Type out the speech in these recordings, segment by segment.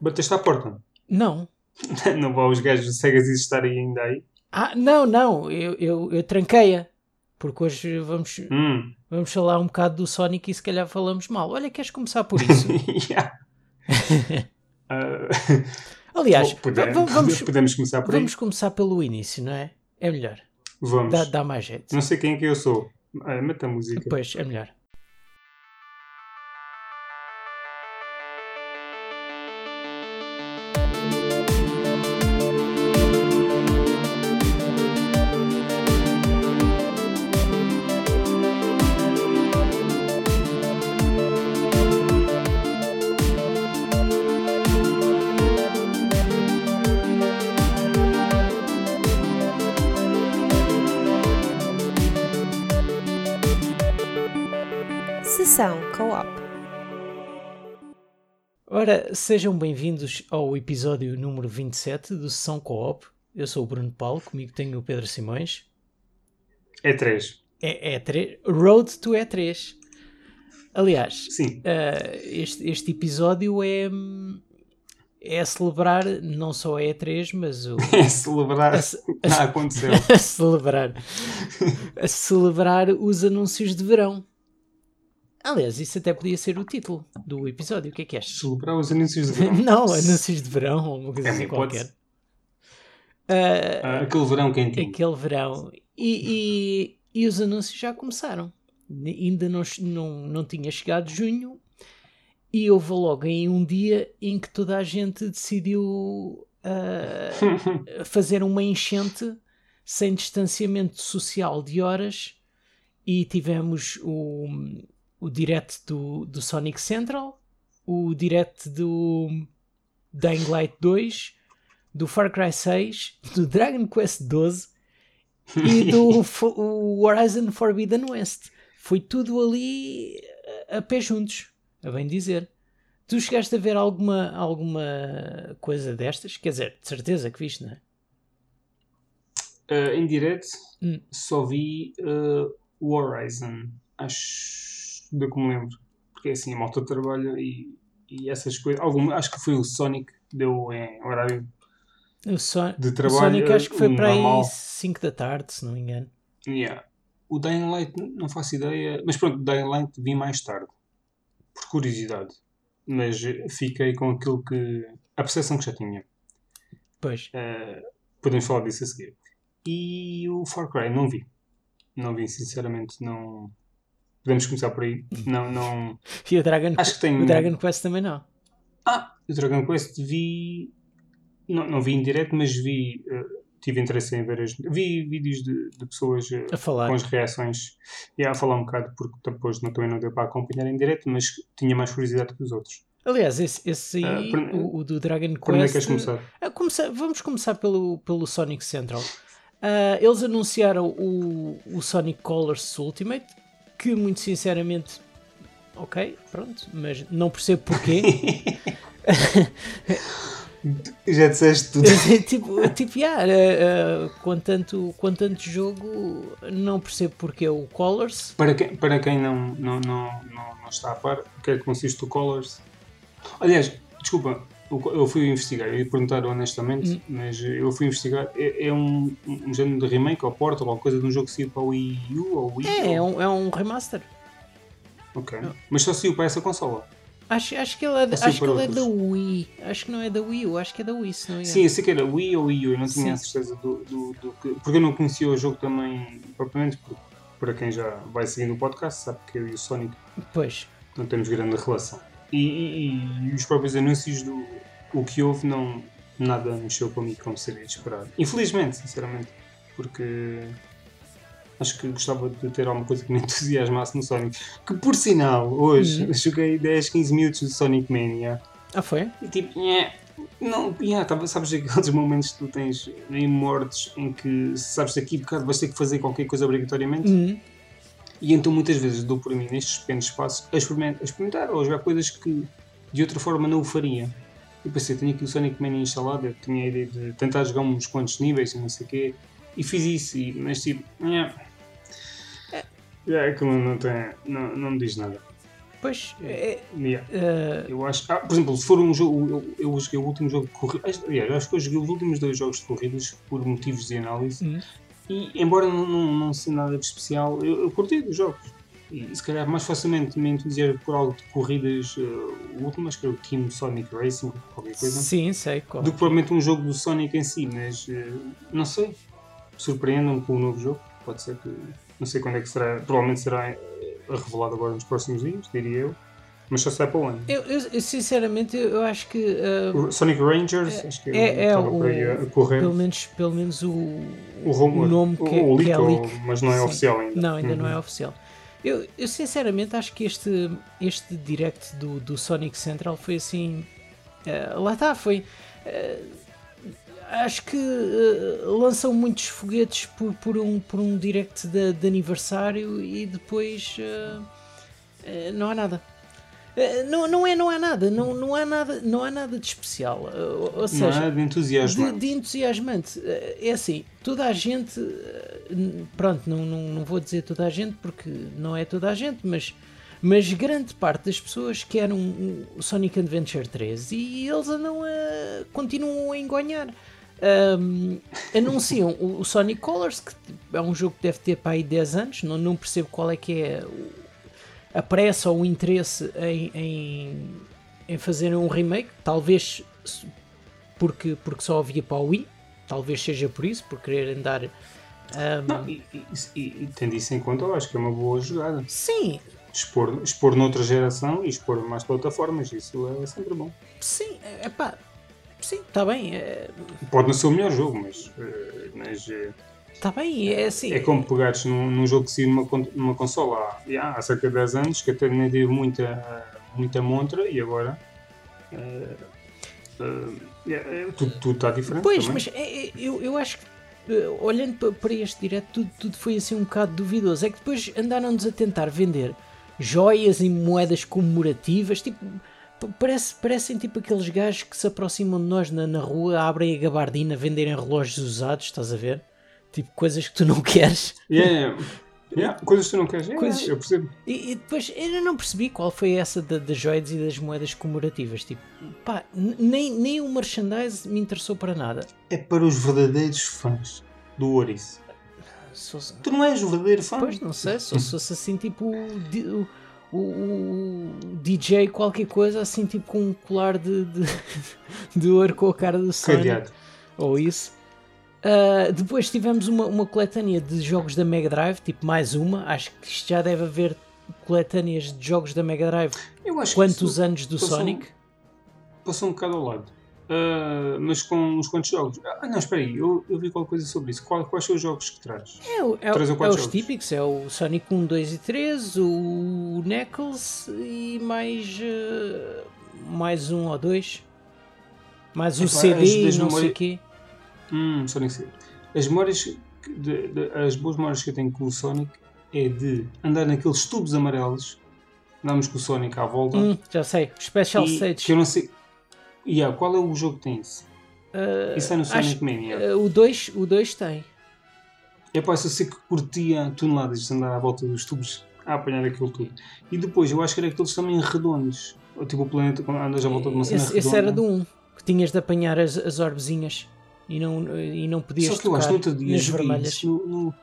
Bateste à porta? Não. não vão os gajos Sega estarem ainda aí? Ah, não, não. Eu, eu, eu tranquei-a. Porque hoje vamos, Hum. vamos falar um bocado do Sonic e se calhar falamos mal. Olha, queres começar por isso? Ah, Aliás, podemos, va- vamos, podemos começar por aí? vamos começar pelo início, não é? É melhor. Vamos. Dá, dá mais jeito. Não sei quem é que eu sou. Ah, mete a música. Pois, é melhor. Ora, sejam bem-vindos ao episódio número 27 do Sessão Co-op. Eu sou o Bruno Paulo, comigo tenho o Pedro Simões. É três. É E3, Road to E3. Aliás, Sim. Uh, este, este episódio é, é a celebrar não só a E3, mas o. É celebrar a, que já aconteceu. a celebrar. A celebrar os anúncios de verão. Aliás, isso até podia ser o título do episódio. O que é que achas? Celebrar os anúncios de verão. Não, anúncios de verão ou uma coisa É assim qualquer. Uh, Ah, aquele verão quentinho. aquele verão. E, e, e os anúncios já começaram. Ainda não, não, não tinha chegado junho e houve logo em um dia em que toda a gente decidiu ah, fazer uma enchente sem distanciamento social de horas e tivemos o, o direct do, do Sonic Central, o direct do Dying Light 2, do Far Cry 6, do Dragon Quest 12 e do Horizon Forbidden West. Foi tudo ali a, pé juntos, a bem dizer. Tu chegaste a ver alguma, alguma coisa destas? Quer dizer, de certeza que viste, não é? Ah, em direto, Hum. só vi ah, o Horizon. Acho do que me lembro. Porque assim, a malta trabalha e, e essas coisas. Algum, acho que foi o Sonic, deu em horário O, Son de o trabalho. Sonic acho que foi para aí normal. 5 da tarde, se não me engano. Yeah. O Dying Light, não faço ideia. Mas pronto, o Dying Light vi mais tarde. Por curiosidade. Mas fiquei com aquilo que. a percepção que já tinha. Pois. Eh, podemos falar disso a seguir. E o Far Cry, não vi. Não vi, sinceramente, não. Podemos começar por aí. Não, não. E o Dragon, Acho que tem. o Dragon Quest também não. Ah, o Dragon Quest vi. Não, não vi em direto, mas vi. eh, tive interesse em ver as. Vi vídeos de, de pessoas eh, A falar. com as reações. E a falar um bocado, porque depois não, também não deu para acompanhar em direto, mas tinha mais curiosidade que os outros. Aliás, esse, esse aí, Ah, por- o, o do Dragon Por onde é que queres Quest. começar? Começar- vamos começar pelo, pelo Sonic Central. Eles anunciaram o, o Sonic Colors Ultimate, que muito sinceramente, ok, pronto, mas não percebo porquê. Já disseste tudo. tipo, tipo yeah, ah, ah, com, tanto, com tanto jogo, não percebo porquê o Colors. Para quem, para quem não, não, não, não, não está a par, o que é que consiste o Colors? Aliás, desculpa, eu fui investigar, eu ia perguntar honestamente, mas eu fui investigar. É, é um, um género de remake ou porta ou alguma coisa de um jogo que saiu para o Wii U ou Wii? É, é ou... um, é um remaster. Ok. Mas só saiu para essa consola. Acho, acho que ele é, da- acho que ele é da. Wii. Acho que não é da Wii U, acho que é da Wii, se não engano. Sim, eu sei que era Wii ou Wii U, eu não tinha Sim. a certeza do, do, do que. Porque eu não conhecia o jogo também propriamente, porque para quem já vai seguindo o podcast sabe que eu e o Sonic Pois. não temos grande relação. E, e- e os próprios anúncios do o que houve não nada mexeu comigo como seria de esperar. Infelizmente, sinceramente, porque acho que gostava de ter alguma coisa que me entusiasmasse no Sonic. Que por sinal, hoje Uhum. joguei 10, 15 minutos do Sonic Mania Ah, foi? e tipo, nhé, não, nhé, tava, sabes aqueles momentos que tu tens em mortes em que sabes daqui a bocado vais ter que fazer qualquer coisa obrigatoriamente. Uhum. E então muitas vezes dou por mim nestes pequenos espaços a experimentar, a experimentar ou a jogar coisas que de outra forma não o faria. Eu pensei, tenho aqui o Sonic Mania instalado, eu tinha a ideia de tentar jogar uns quantos níveis e não sei o quê, e fiz isso, e, mas tipo, nhé, é, aquilo não, tem, não, não me diz nada. Pois, é, Yeah. eh, Eu acho. Ah, por exemplo, se for um jogo. Eu, eu joguei o último jogo de corridas. Aliás, eu acho que eu joguei os últimos dois jogos de corridas por motivos de análise. Hum. E, embora não, não, não seja nada de especial, eu, eu curti dos jogos. E se calhar mais facilmente me entusiasmo por algo de corridas. o último, acho que Team Sonic Racing, qualquer coisa. sim, sei qual. Do que provavelmente um jogo do Sonic em si, mas eh, não sei. Surpreendam-me com o novo jogo. Pode ser que. Não sei quando é que será. Provavelmente será eh, revelado agora nos próximos dias, diria eu. Mas só sai para o ano. Eu, eu- sinceramente, eu, acho que O Sonic Rangers, acho que é- é o- aí a, correr. pelo menos, pelo menos o, o, rumor, o nome que, o, o que leak, é ou- leak. mas não é Sim. oficial ainda. Não, ainda não é Uhum. oficial. Eu, eu sinceramente acho que este, este direct do, do Sonic Central foi assim. eh, lá está, foi. eh, acho que eh, lançam muitos foguetes por, por, um, por um direct de, de aniversário e depois não há nada. Eh, não, não é, não há nada, não, não há nada, não há nada de especial. eh, ou- ou Não seja, é de entusiasmo. de, de entusiasmante. Eh, É assim, toda a gente, pronto, não, não, não vou dizer toda a gente porque não é toda a gente, mas, mas grande parte das pessoas querem um, um Sonic Adventure 3 e eles andam a, continuam a engonhar. Ahm, anunciam o, o Sonic Colors, que é um jogo que deve ter para aí 10 anos, não, não percebo qual é que é o- a pressa ou o interesse em, em, em fazerem um remake, talvez porque, porque só havia para o Wii, talvez seja por isso, por quererem dar. ahm, Não, e, e, e, e tendo isso em conta, eu acho que é uma boa jogada. sim, Expor, expor noutra geração e expor mais plataformas, isso é sempre bom. sim, é pá, sim, está bem, é, Pode não ser o melhor jogo, mas, eh, mas eh, está bem, é assim. é como pegares num, num jogo que saiu numa, numa consola há, há cerca de 10 anos, que até nem teve muita, muita montra e agora. é- é- tudo, tudo está diferente. Pois, também. mas é- é- eu, eu acho que eh, olhando pa- para este direto, tudo, tudo foi assim um bocado duvidoso. É que depois andaram-nos a tentar vender joias e moedas comemorativas, tipo. Parece, parecem tipo aqueles gajos que se aproximam de nós na, na rua, abrem a gabardina, venderem relógios usados, estás a ver? Tipo coisas que tu não queres. Yeah, yeah. Coisas que tu não queres. Yeah, Coisas- Eu percebo. E, e depois eu não percebi qual foi essa da- das joias e das moedas comemorativas. Tipo, pá, nem, nem o merchandise me interessou para nada. É para os verdadeiros fãs do Ouriço. Sou- Tu não és o verdadeiro fã. Pois, não sei, se fosse assim tipo o, o, o- DJ qualquer coisa, assim tipo com um colar de, de, de ouro com a cara do Sonic, Cadeado. ou isso. Ah, depois tivemos uma, uma coletânea de jogos da Mega Drive, tipo mais uma, acho que isto já deve haver coletâneas de jogos da Mega Drive. Eu acho Quantos anos do passou- Sonic? passou um bocado ao lado. Ah, mas com uns quantos jogos. Ah, não, espera aí, eu, eu vi qualquer coisa sobre isso. Qual- quais são os jogos que traz? É, o- é, Três ou é os jogos. típicos, é o Sonic 1, 2 e 3, o Knuckles e mais, eh, mais um ou dois. Mais um as CD não sei o quê. Hum, Sonic CD. As memórias, de- de- as boas memórias que eu tenho com o Sonic é de andar naqueles tubos amarelos, andarmos com o Sonic à volta. Hum, já sei, Special e Stage. Que eu não sei. Yeah, qual é o jogo que tem isso? Eh, Isso é no Sonic acho- Mania. eh, o 2 o dois tem. É pá, eu sei que curtia toneladas de andar à volta dos tubos a apanhar aquele tubo. E depois eu acho que era aqueles também redondos. Ou Tipo o planeta quando andas à volta de uma cena Esse, redonda. esse era do 1, que tinhas de apanhar as, as orbezinhas e não, e não podias Só que eu acho no outro dia nas joguei vermelhas. isso, no, no-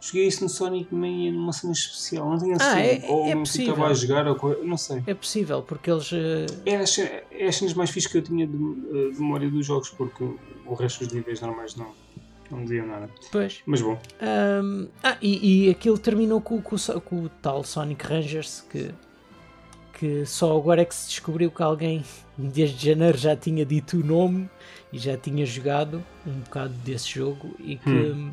joguei isso no Sonic Mania numa cena especial. Não tinha Ah, certeza. é- ou é não possível. a jogar, ou não sei. É possível, porque eles. eh, É as, é as cenas mais fixas que eu tinha de, eh, de memória dos jogos, porque o resto dos níveis normais não, não me diziam nada. Pois. Mas bom, Ahm, ah, e, e aquilo terminou com, com com o tal Sonic Rangers que, que só agora é que se descobriu que alguém desde janeiro já tinha dito o nome e já tinha jogado um bocado desse jogo e que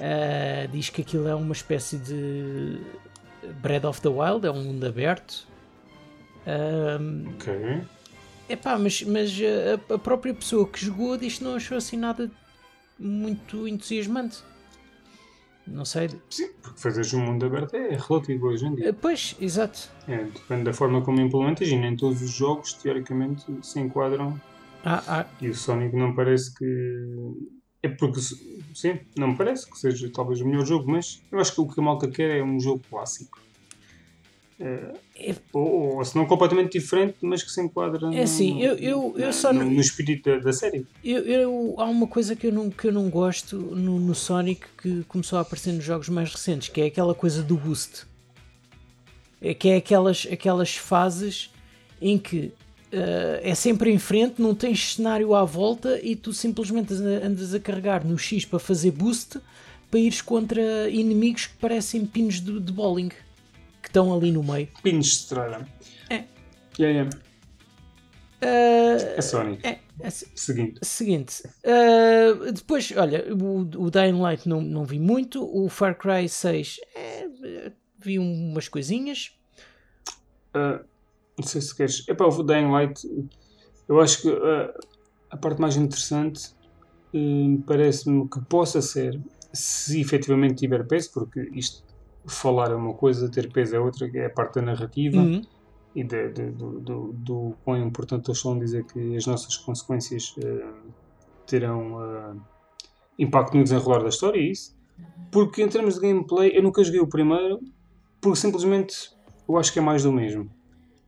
ah, diz que aquilo é uma espécie de Breath of the Wild, é um mundo aberto. Ahm, ok. Epá, mas, mas a, a própria pessoa que jogou diz que não achou assim nada muito entusiasmante. Não sei. Sim, porque fazeres um mundo aberto é relativo hoje em dia. Eh, Pois, exato. É, depende da forma como implementas e nem todos os jogos teoricamente se enquadram Ah, ah, e o Sonic não parece que é porque sim, não me parece que seja talvez o melhor jogo, mas eu acho que o que a malta quer é um jogo clássico. É, ou, ou se não completamente diferente, mas que se enquadra É assim, eu- eu- eu só no, no espírito da, da série. Eu, eu- há uma coisa que eu não, que eu não gosto no, no Sonic que começou a aparecer nos jogos mais recentes, que é aquela coisa do boost. É que é aquelas, aquelas fases em que eh, é sempre em frente, não tens cenário à volta e tu simplesmente andas a carregar no X para fazer boost para ires contra inimigos que parecem pinos de, de bowling que estão ali no meio. Pinos de estrada. É. Yeah, yeah. Eh, É Sonic. é, é, Seguinte. Seguinte, uh, depois, olha, o, o Dying Light não, não vi muito, o Far Cry 6 é, vi umas coisinhas. Ah, não sei se queres. É para o Dying Light. Eu acho que ah, a parte mais interessante hum, parece-me que possa ser se efetivamente tiver peso, porque isto falar é uma coisa, ter peso é outra, que é a parte da narrativa Uhum. e de- de- do, do, do quão importante eles são dizer que as nossas consequências ah, terão impacto no desenrolar da história, é isso. Porque em termos de gameplay, eu nunca joguei o primeiro, porque simplesmente eu acho que é mais do mesmo.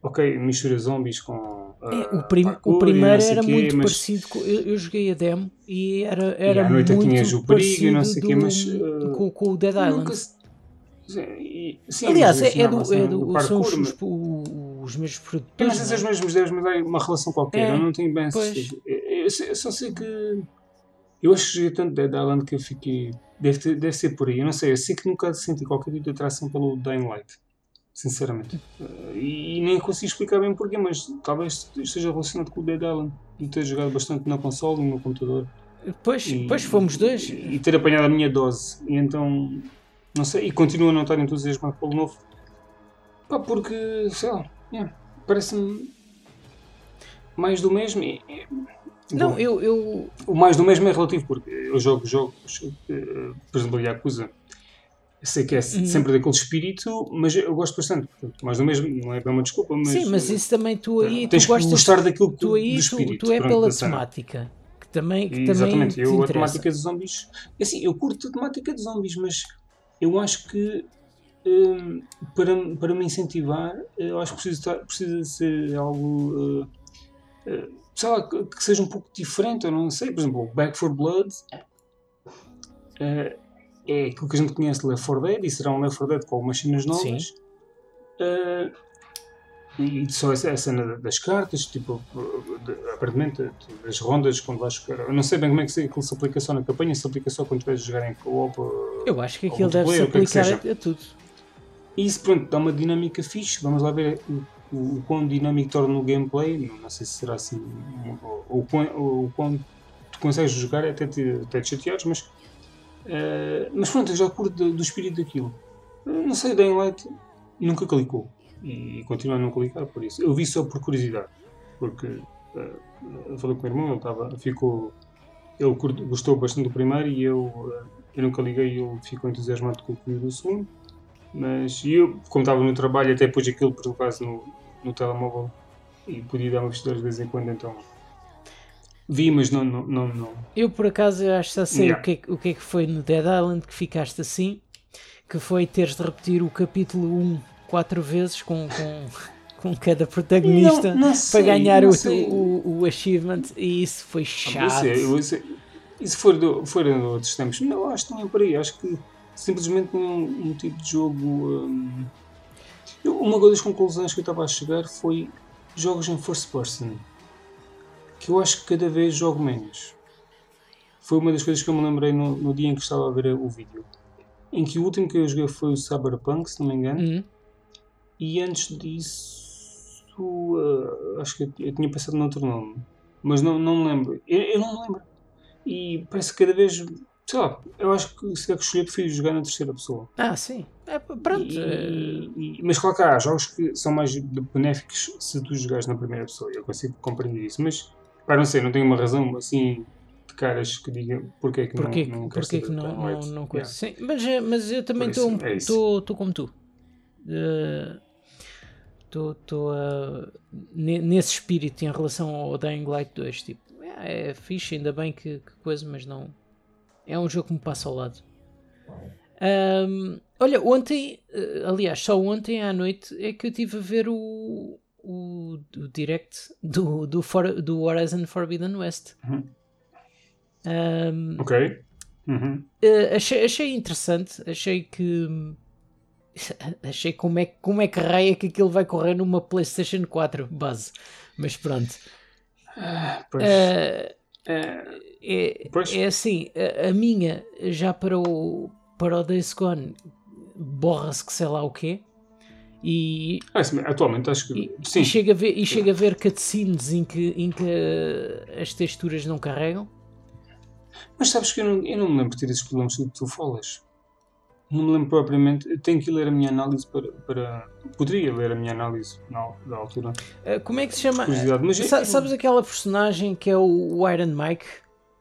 Ok, mistura zombies com. É, ah, o, prim- parkour o e primeiro era quê, muito mas- parecido com. Eu, eu joguei a demo e era, E era à noite muito tinhas o perigo e não sei parecido quê, mas, do- uh, com, com o Dead Island. Sim, e- sim, Aliás, é, é do, ensinava-se é no do- parkour, são os, mas- os, o- os mesmos Eu produtores. não sei se é os é? mesmos devs, mas há uma relação qualquer. É, Eu não tenho bem certeza. Eu, eu eu só sei que. Eu acho que tanto Dead Island que eu fiquei. Deve, ter- deve ser por aí. Eu não sei. Eu sei que nunca senti qualquer tipo de atração pelo Dying Light. Sinceramente. Uh, e, nem consigo explicar bem porquê, mas talvez esteja relacionado com o Dead Island. E ter jogado bastante na console e no computador. Pois, E, pois fomos dois. E, e ter apanhado a minha dose. E então. Não sei. E continuo a não estar entusiasmado pelo novo. Pá, porque. Sei lá. yeah, Parece-me. Mais do mesmo. e- e- Não, Bom, eu, eu, O mais do mesmo é relativo, porque eu jogo jogos, eh, por exemplo, Yakuza. Eu sei que é Uhum. sempre daquele espírito, mas eu gosto bastante. Mais do mesmo, não é bem uma desculpa, mas. sim, mas eh, isso também tu aí. tens tu gostas, que gostar daquilo que tu aí do tu, espírito. tu é pronto, pela temática que também, que também Exatamente, te eu a temática de zombies. é Assim, eu curto a temática de zombies, mas eu acho que hum, para, para me incentivar, eu acho que precisa, precisa ser algo. uh, uh, sei lá, que, que seja um pouco diferente, eu não sei. Por exemplo, o Back for Blood uh, é aquilo que a gente conhece de Left 4 Dead e será um Left 4 Dead com algumas cenas novas. Uh, e só essa, a cena das cartas, tipo, de- aparentemente, das rondas quando vais jogar. Eu não sei bem como é que aquilo se aplica só na campanha, se aplica só quando vais jogar em co-op. Eu acho que aquilo deve se é aplicar seja. a, tudo. Isso, pronto, dá uma dinâmica fixe. Vamos lá ver o, quão dinâmico torna o gameplay. Não, não sei se será assim. Ou, o quão- tu consegues jogar até te, até te chateares, mas. Eh, mas pronto, eu já curto do, do espírito daquilo. Eh, Não sei, Dying Light nunca clicou. E, continua a não clicar por isso. Eu vi só por curiosidade. Porque eu falei com o meu irmão, ele estava, ficou. Ele curte- gostou bastante do primeiro e eu, eh, eu nunca liguei e ele ficou entusiasmado com o que do segundo. Mas eu, como estava no trabalho, até pus aquilo por acaso no, no telemóvel e podia dar uma vista de vez em quando, então vi, mas não. não, não, não. Eu por acaso eu acho que já sei Yeah. o, que é, que- o que é que foi no Dead Island que ficaste assim, que foi teres de repetir o capítulo 1 quatro vezes com, com, com cada protagonista Não- não para sei, ganhar não o, sei. o, o achievement e isso foi Eu chato. sei, eu sei. E se for, do, for de outros tempos? Não, acho que não é por aí. Acho que simplesmente é um, um tipo de jogo. hum, eu- uma das conclusões que eu estava a chegar foi jogos em first person. Que eu acho que cada vez jogo menos. Foi uma das coisas que eu me lembrei no, no dia em que estava a ver o vídeo. Em que o último que eu joguei foi o Cyberpunk, se não me engano. Hum, E antes disso, uh, acho que eu, eu tinha pensado noutro nome, mas não, não me lembro. Eu, eu não me lembro. E parece que cada vez, sei lá, eu acho que se tiver que escolher, prefiro jogar na terceira pessoa. Ah, sim. É, pronto. E- e- mas claro que há jogos que são mais benéficos se tu jogares na primeira pessoa. Eu consigo compreender isso, mas pá, não sei, não tenho uma razão assim de caras que diga porque é que Porquê, não, não que- não, não, White. não coisa? Sim, mas, eh, mas eu também isso, é estou como tu. Estou nesse espírito em relação ao Dying Light 2. Tipo, é, é fixe, ainda bem que, que coisa, mas não. É um jogo que me passa ao lado. Ahm, olha, ontem, eh, aliás, só ontem à noite é que eu estive a ver o, o, o direct do, do, For- do Horizon Forbidden West. Uhum. Ahm, Ok. Uhum. eh, achei, achei interessante, achei que achei como é, que- como é que raia que aquilo vai correr numa PlayStation 4 base. Mas pronto. Pois, Eh, é, é, Pois. é assim, a, a minha já para o, para o Days Gone borra-se que sei lá o quê. E, é assim, atualmente acho que. e, sim. e chega a ver, e chega a ver cutscenes em que, em que as texturas não carregam. Mas sabes que eu não, eu não me lembro de ter esses problemas que tu falas. Não me lembro propriamente. Tenho que ler a minha análise para. para poderia ler a minha análise na, na altura. Eh, como é que se chama? Mas Sa- sabes aquela personagem que é o, o Iron Mike?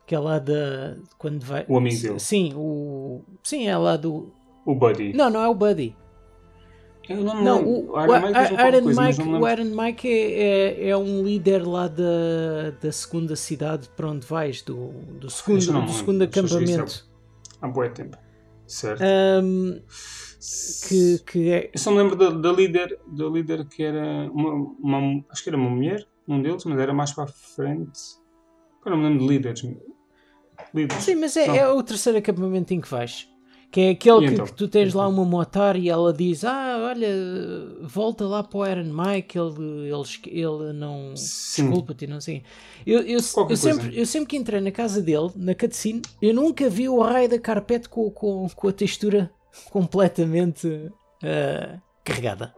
Que é lá da. Quando vai. O amigo dele. Sim, o. Sim, é lá do. O Buddy. Não, não é o Buddy. Eu não Não, lembro. o, Iron Mike Iron coisa, não o. Iron Mike é, é, é um líder lá da, da segunda cidade para onde vais, do, do segundo, não do segundo isso é- acampamento. Há bué tempo. Certo. Ahm, que, que é. Eu só me lembro da, da líder, da líder que era uma, uma- acho que era uma mulher, um deles, mas era mais para a frente. Eu não me lembro de líderes. Líderes. Sim, mas é, Não. é o terceiro acampamento em que vais. Que é aquele que, então? que tu tens lá uma motar e ela diz: Ah, olha, volta lá para o Iron Mike, ele, ele, ele não. Desculpa-te, não sei. Eu, eu, eu, sempre, eu sempre que entrei na casa dele, na cutscene, eu nunca vi o raio da carpete com, com, com a textura completamente ah, carregada.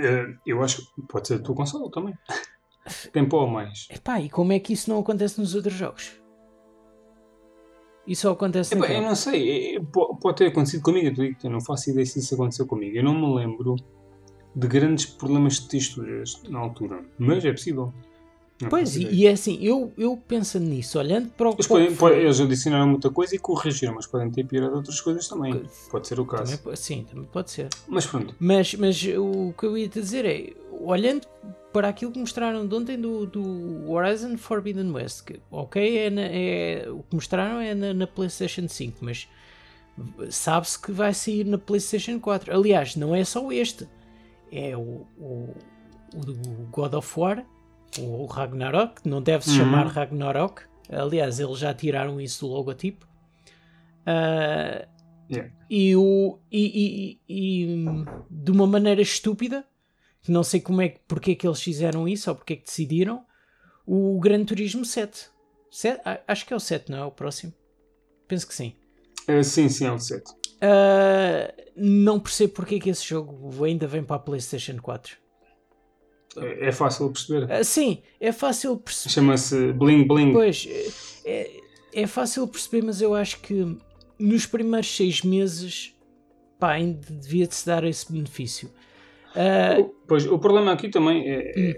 Eh, Eu acho que pode ser a tua consola também. Tem pó a mais. Epá, e como é que isso não acontece nos outros jogos? Isso acontece Epá, eu não sei, eh, po- pode ter acontecido comigo, eu digo que eu não faço ideia se isso aconteceu comigo. Eu não me lembro de grandes problemas de texturas na altura, mas é possível. Não Pois, e, é assim, eu, eu pensando nisso, olhando para o Eles, podem, que eles adicionaram muita coisa e corrigiram, mas podem ter piorado outras coisas também. Pode ser o caso. Também, sim, também pode ser. Mas pronto, Mas, mas o que eu ia te dizer é, olhando para aquilo que mostraram de ontem do, do Horizon Forbidden West, que, ok, é, na- é- o que mostraram é na, na PlayStation 5, mas sabe-se que vai sair na PlayStation 4. Aliás, não é só este, é o, o, o do God of War, o Ragnarok, não deve se Uhum. chamar Ragnarok. Aliás, eles já tiraram isso do logotipo. Ah, yeah. e, o, e, e- e, de uma maneira estúpida, que não sei como é, que- porque é que eles fizeram isso ou porque é que decidiram, o Gran Turismo 7. Sete? A- Acho que é o 7, não é o próximo? Penso que sim. Eh, sim, sim, é o 7. Ah, não percebo porque é que esse jogo ainda vem para a PlayStation 4. É, é fácil perceber. Ah, sim, é fácil perceber. Chama-se Bling Bling. Pois, é, é fácil perceber, mas eu acho que nos primeiros seis meses pá, ainda devia-se dar esse benefício. O- Pois, o problema aqui também é, Hum.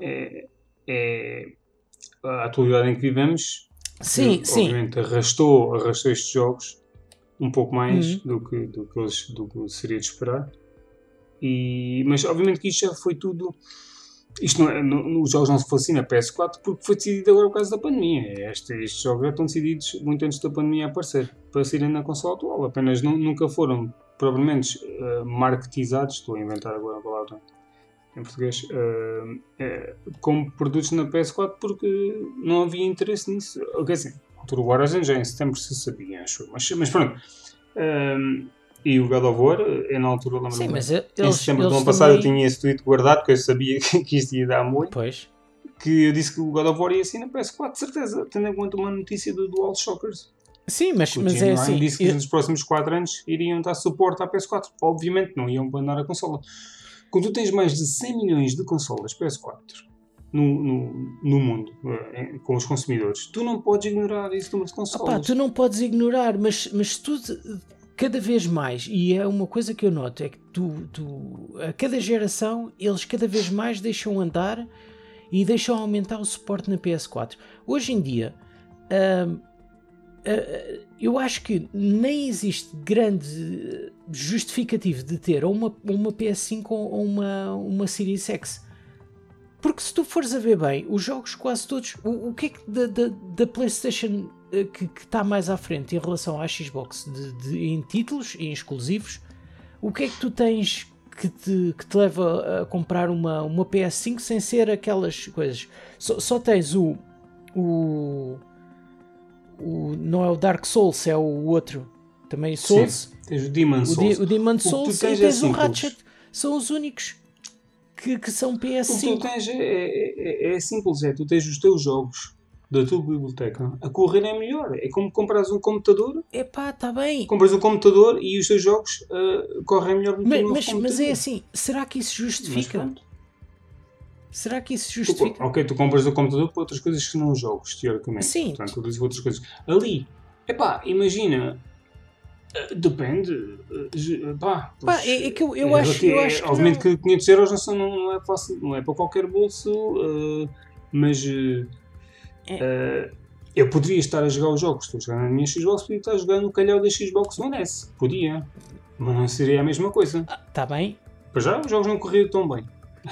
é, é a atualidade em que vivemos. sim, que, sim. Obviamente arrastou, arrastou estes jogos um pouco mais Uhum. do, que, do, que eles, do que seria de esperar. E, mas obviamente que isto já foi tudo. Isto não é, no- os jogos não se fossem na PS4 porque foi decidido agora por causa da pandemia. Este, estes jogos já estão decididos muito antes da pandemia aparecer para saírem na consola atual. Apenas nu- nunca foram propriamente eh, marketizados. Estou a inventar agora a palavra em português. eh, como produtos na PS4 porque não havia interesse nisso. Quer dizer, o Horizon já em setembro se sabia, acho. Mas, mas pronto. Ehm, e o God of War, eh, na altura lembro-me Sim, mas e- Em eles, setembro do eles ano passado eu também- tinha esse tweet guardado porque eu sabia que, que isto ia dar muito. Pois, Que eu disse que o God of War ia assim na PS4, de certeza, tendo em conta uma notícia do Dual Shockers. Sim, mas, O mas é Ryan assim. disse que eu- nos próximos 4 anos iriam dar suporte à PS4. Obviamente não iam abandonar a consola. Quando tu tens mais de 100 milhões de consolas PS4 no, no, no mundo, eh, com os consumidores, tu não podes ignorar esse número de Opá, consolas. tu não podes ignorar, mas, mas tu cada vez mais, e é uma coisa que eu noto, é que tu, tu a cada geração eles cada vez mais deixam andar e deixam aumentar o suporte na PS4. Hoje em dia, hum, ah, eu acho que nem existe grande justificativo de ter uma, uma PS5 ou uma, uma Series X. Porque se tu fores a ver bem, os jogos quase todos. O, o que é que da, da, da PlayStation eh, que está mais à frente em relação à Xbox de, de- em títulos e em exclusivos, o que é que tu tens que te, que te leva a comprar uma, uma PS5 sem ser aquelas coisas? Só, só tens o, o, o. Não é o Dark Souls, é o outro. Também Souls. Sim, tens o Demon O, Souls. O Demon Souls tens e é tens o simples. Ratchet. São os únicos que, que são O que tu PS5. tens é, é, é- é simples, é tu tens os teus jogos da tua biblioteca a correrem melhor. É como compras um computador, Epá, está bem. compras um computador e os teus jogos ah, correm melhor do que Mas, o mas, mas é assim, será que isso Mas justifica? pronto. Será que isso justifica? ok, tu compras o computador para outras coisas que não jogos, teoricamente. Sim. Portanto, tu dizes outras coisas. Ali, epá, imagina. ah, Depende. ah, ju- Pá, Pá, é- é que eu- eu acho- relativo- eu acho que Obviamente não. que 500 euros não, são, não, é fácil, não é para qualquer bolso, ah, mas. ah, ah, eu poderia estar a jogar os jogos, estou a jogar na minha Xbox, podia estar a jogar no calhau da Xbox One S. Podia. Mas não seria a mesma coisa. Está tá bem, Para já, os jogos não corriam tão bem.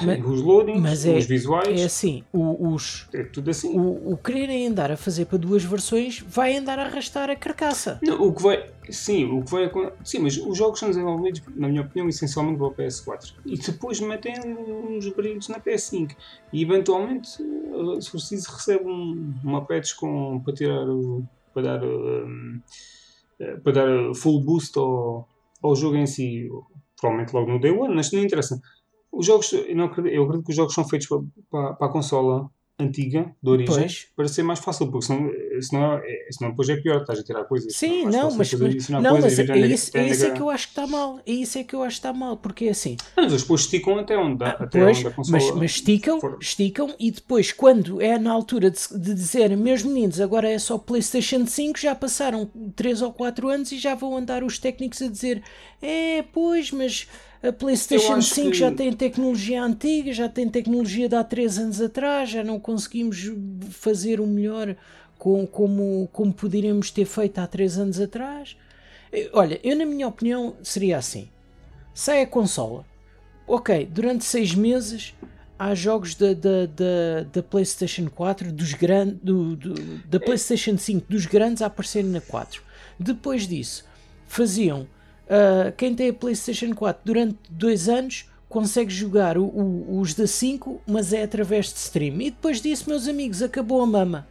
Mas- os loadings, mas é- os visuais, é assim, o, os, é tudo assim. o, o quererem andar a fazer para duas versões vai andar a arrastar a carcaça. Não, o que vai. Sim, o que vai. Sim, mas os jogos são desenvolvidos, na minha opinião, essencialmente para o PS4. E depois metem uns brilhos na PS5. E eventualmente, eh, se for preciso, recebe um, uma patch com, para tirar o. para dar. um, eh, para dar full boost ao, ao jogo em si. Provavelmente logo no Day One, mas não interessa. Os jogos, eu, não acredito, eu acredito que os jogos são feitos para, para, para a consola antiga, de origem, Pois. para ser mais fácil, porque senão, senão, é- senão depois é pior, estás a tirar coisas. Sim, não, mas, não, mas é, isso, é isso é gra- que eu acho que está mal. É isso é que eu acho que está mal, porque é assim. Mas depois esticam até onde dá, até Pois, onde a consola... mas, mas esticam, for. esticam e depois, quando é na altura de, de dizer, meus meninos, agora é só PlayStation 5, já passaram 3 ou 4 anos e já vão andar os técnicos a dizer: é, pois, mas a PlayStation acho 5 que- já tem tecnologia antiga, já tem tecnologia de há 3 anos atrás, já não conseguimos fazer o melhor com, como, como poderíamos ter feito há 3 anos atrás. Eh, Olha, eu, na minha opinião, seria assim: sai a consola ok, durante seis meses há jogos da, da, da, da PlayStation 4, dos gran, do, do- da PlayStation 5 dos grandes a aparecerem na 4. Depois disso, faziam ah, quem tem a PlayStation 4 durante dois anos consegue jogar o- o- os da 5, mas é através de stream. E depois disso, meus amigos, acabou a mama.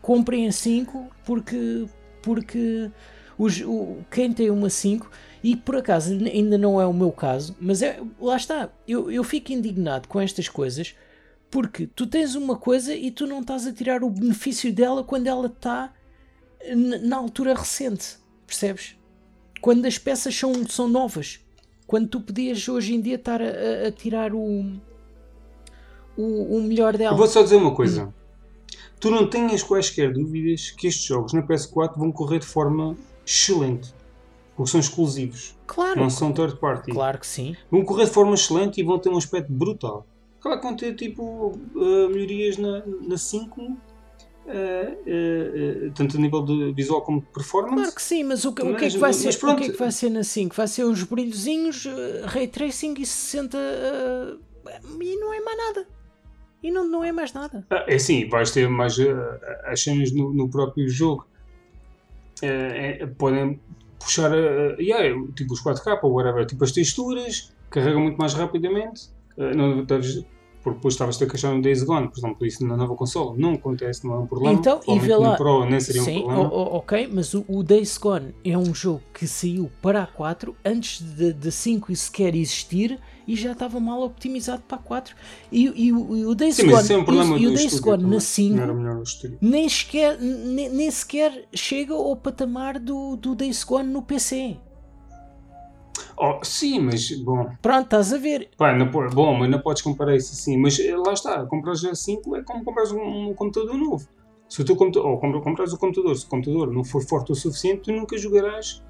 Comprem a 5 porque, porque os, o, quem tem uma 5 e por acaso ainda não é o meu caso, mas é, lá está, eu, eu fico indignado com estas coisas porque tu tens uma coisa e tu não estás a tirar o benefício dela quando ela está na altura recente, percebes? Quando as peças são, são novas, quando tu podias hoje em dia estar a, a- tirar o, o, o melhor Eu dela. vou só dizer uma coisa. Tu não tenhas quaisquer dúvidas que estes jogos na PS4 vão correr de forma excelente. Porque são exclusivos. Claro, Não são third party. claro que sim. Vão correr de forma excelente e vão ter um aspecto brutal. Claro que vão ter tipo eh, melhorias na, na 5, eh, eh, eh, tanto a nível de visual como de performance. Claro que sim, mas o que, o que é Mas- que vai mas ser? O pronto. que é que vai ser na 5? Vai ser uns brilhozinhos, ray tracing e 60 eh, e não é mais nada. E não, não é mais nada. Ah, É assim, vais ter mais as cenas no, no próprio jogo. Eh, podem puxar yeah, tipo os 4K ou whatever, tipo as texturas, carregam muito mais rapidamente. Não deves, porque depois estavas a queixar no Days Gone, por exemplo, isso na nova console. Não acontece, não é um problema. Então, e vê lá- Pro nem seria Sim, um problema. o- ok, mas o, o Days Gone é um jogo que saiu para a 4 antes de, de 5 sequer existir e já estava mal optimizado para a 4. E, e o- e o Days Sim, Gone, é um problema e o Days estúdio Gone na 5 Não era melhor o estúdio. nem sequer, nem, nem sequer chega ao patamar do, do Days Gone no PC. Oh, sim, mas bom, Pronto, estás a ver. pá, não, bom, mas não podes comparar isso assim. Mas eh, lá está, comprar já 5 é como comprar um, um computador novo. Se o teu computador, ou compra- comprares o computador, se o computador não for forte o suficiente, tu nunca jogarás.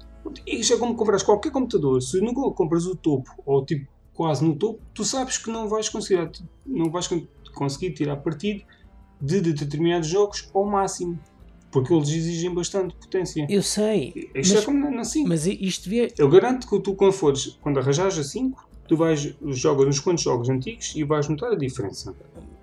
Isto é como comprares qualquer computador. Se nunca compras o topo, ou tipo quase no topo, tu sabes que não vais conseguir, não vais con- conseguir tirar partido de, de determinados jogos ao máximo. Porque eles exigem bastante potência. Eu sei, Isto mas- é como na 5. mas isto devia. Eu garanto que tu, quando fores, quando arranjares a 5, tu vais jogar uns quantos jogos antigos e vais notar a diferença.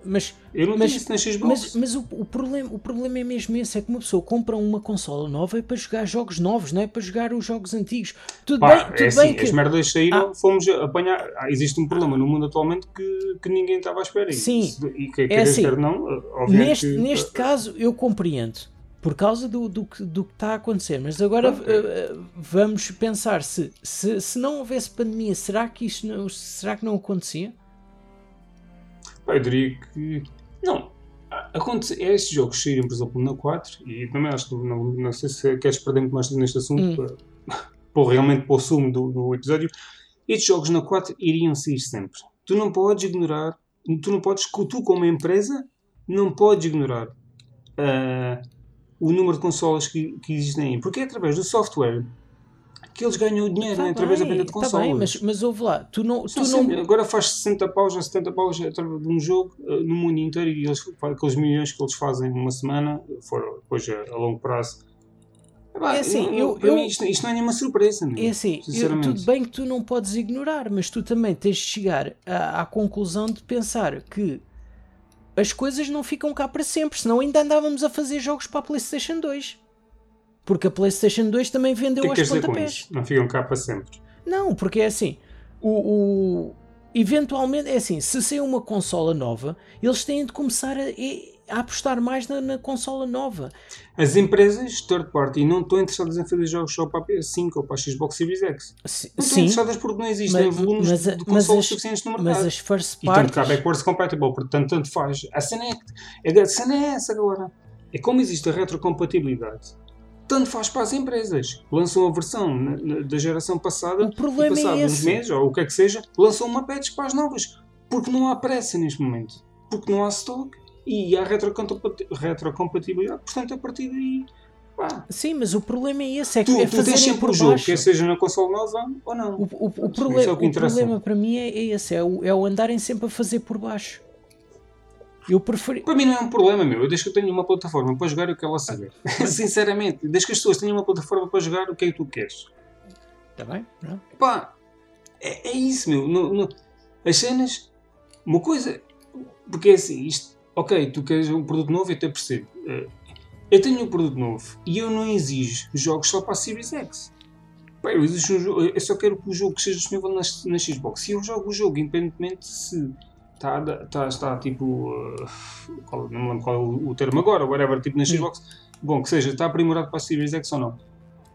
Mas, Eu não mas, isso na Xbox. mas, mas o, o problema, o problema é mesmo esse: é que uma pessoa compra uma consola nova é para jogar jogos novos, não é para jogar os jogos antigos. Tudo Pá, bem, tudo é assim, bem que. as merdas saíram, Ah. fomos apanhar. Ah, existe um problema no mundo atualmente que, que ninguém estava à espera. E Sim. se- E que É assim, não, Neste, que- neste caso, eu compreendo. Por causa do, do, que, do que está a acontecer. Mas agora eh, vamos pensar: se, se, se não houvesse pandemia, será que isto não, será que não acontecia? Eu diria que. Não. Acontece, é estes jogos saírem, por exemplo, na 4, e também acho que não, não sei se queres perder muito mais tempo neste assunto, Hum. para, para realmente para o sumo do, do episódio. Estes jogos na 4 iriam sair sempre. Tu não podes ignorar, tu não podes, tu como empresa, não podes ignorar ah, o número de consolas que, que existem aí. Porque é através do software que eles ganham o dinheiro, Tá não é através da bem, venda de tá consolas. bem, mas, mas ouve lá, tu não. Tu não agora faz 60 paus ou 70 paus através de um jogo eh, no mundo inteiro e eles, aqueles milhões que eles fazem numa semana, foram depois a, a longo prazo. É assim, eu- para eu- mim isto, isto não é nenhuma surpresa. meu. É assim, eu- tudo bem que tu não podes ignorar, mas tu também tens de chegar à, à conclusão de pensar que as coisas não ficam cá para sempre, senão ainda andávamos a fazer jogos para a PlayStation 2. Porque a PlayStation 2 também vendeu que é que aos pontapés. Não ficam cá para sempre. Não, porque é assim, o, o- eventualmente é assim, se sair uma consola nova, eles têm de começar a, a apostar mais na, na consola nova. As empresas third party não estão interessadas em fazer jogos só para a PS5 ou para a Xbox Series X. Si- Não estão Sim, interessadas porque não existem Mas- volumes mas de mas consolas as- suficientes no mas mercado. as first E tanto cá parties... backwards compatible, portanto, tanto faz. A cena é, que- a cena é essa agora. É como existe a retrocompatibilidade. Tanto faz para as empresas. Lançam a versão na- na- da geração passada O problema é passado uns esse. meses, ou o que é que seja, lançam uma patch para as novas. Porque não há pressa neste momento. Porque não há stock e há retrocompati- retrocompatibilidade. Portanto, a partir daí, pá, Sim, mas o problema é esse, é, que tu, é tu tens sempre por o jogo, baixo. quer seja na console nova ou não. O, o, o, Isso é problema, o o problema para mim é, é esse, é o, é o andarem sempre a fazer por baixo. Eu preferi. Para mim não é um problema, meu. Eu desde que eu tenho uma plataforma para jogar, eu quero lá saber. Sinceramente, desde que as pessoas tenham uma plataforma para jogar, o que é que tu queres? Está bem? Não? Pá, é, é isso, meu. No- no- as cenas, uma coisa, porque é assim, isto, ok, tu queres um produto novo, eu até percebo. Eh, Eu tenho um produto novo e eu não exijo jogos só para a Series X. Pá, eu, um eu só quero que o jogo esteja disponível na, na Xbox. Se eu jogo o jogo, independentemente se está, está, está tipo. eh, qual- não me lembro qual é o, o termo agora, whatever, tipo na Xbox. Bom, que seja, está aprimorado para a Series X ou não.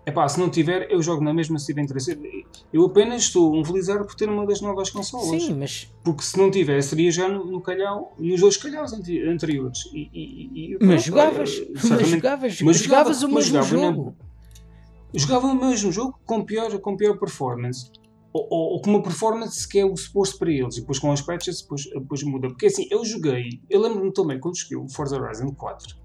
É pá, se não tiver, eu jogo na mesma se tiver interesse. Eu apenas estou um felizardo por ter uma das novas consolas. Sim, mas, Porque se não tivesse, seria já no, no calhau, nos dois calhaus anteriores. E, e, e- mas pronto, jogavas. eh, Mas jogavas, mas jogavas jogava- o mesmo jogava na- jogo. jogava o mesmo jogo com pior, com pior performance. Ou, ou- ou com uma performance que é o suposto para eles. E depois com as patches, depois, depois muda. Porque assim, eu joguei, eu lembro-me também quando joguei o Forza Horizon 4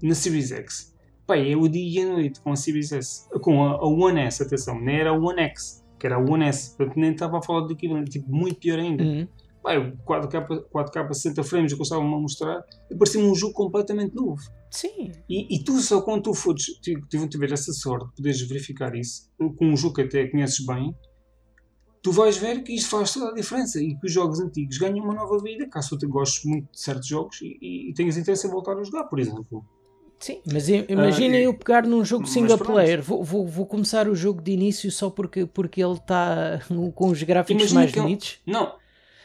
na Series X. Pá, é o dia e a noite com a Series S. Com a, a One S, atenção, nem era a One X, que era a One S. Portanto, nem estava a falar daquilo, tipo, muito pior ainda. Uhum. Pá, o 4K, 4K 60 frames que eu estava a mostrar, parecia-me um jogo completamente novo. Sim, E, e tu só quando tu fores, ti- tive- tiver essa sorte de poderes verificar isso, com um jogo que até conheces bem, tu vais ver que isto faz toda a diferença e que os jogos antigos ganham uma nova vida, caso tu gostes muito de certos jogos e, e, e tenhas interesse em voltar a jogar, por exemplo. Sim. Mas imagina Ah, eu pegar num jogo single player. Vou, vou, vou começar o jogo de início só porque, porque ele está com os gráficos Imagina mais é bonitos. Não,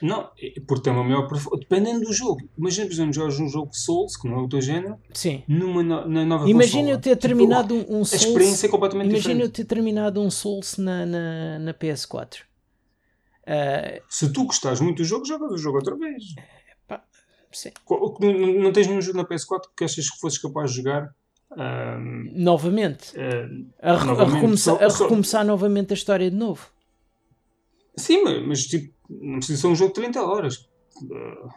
não, é- porque tem uma maior performance, dependendo do jogo. Imagina, por exemplo, jogas um jogo Souls, que não é o teu género, Sim. numa no- na nova Imagina eu ter Tipo, terminado um, um A Souls. experiência é completamente Imagina eu ter terminado um Souls na, na, na PS4. Ah, Se tu gostares muito do jogo, jogas o jogo outra vez. Sim. Não, tens nenhum jogo na PS4 que achas que fosses capaz de jogar? ahm, Novamente. ah, A, re- a Novamente, recomeçar, só- a recomeçar novamente a história de novo. sim, mas, mas, tipo, não precisa ser um jogo de 30 horas. Ah,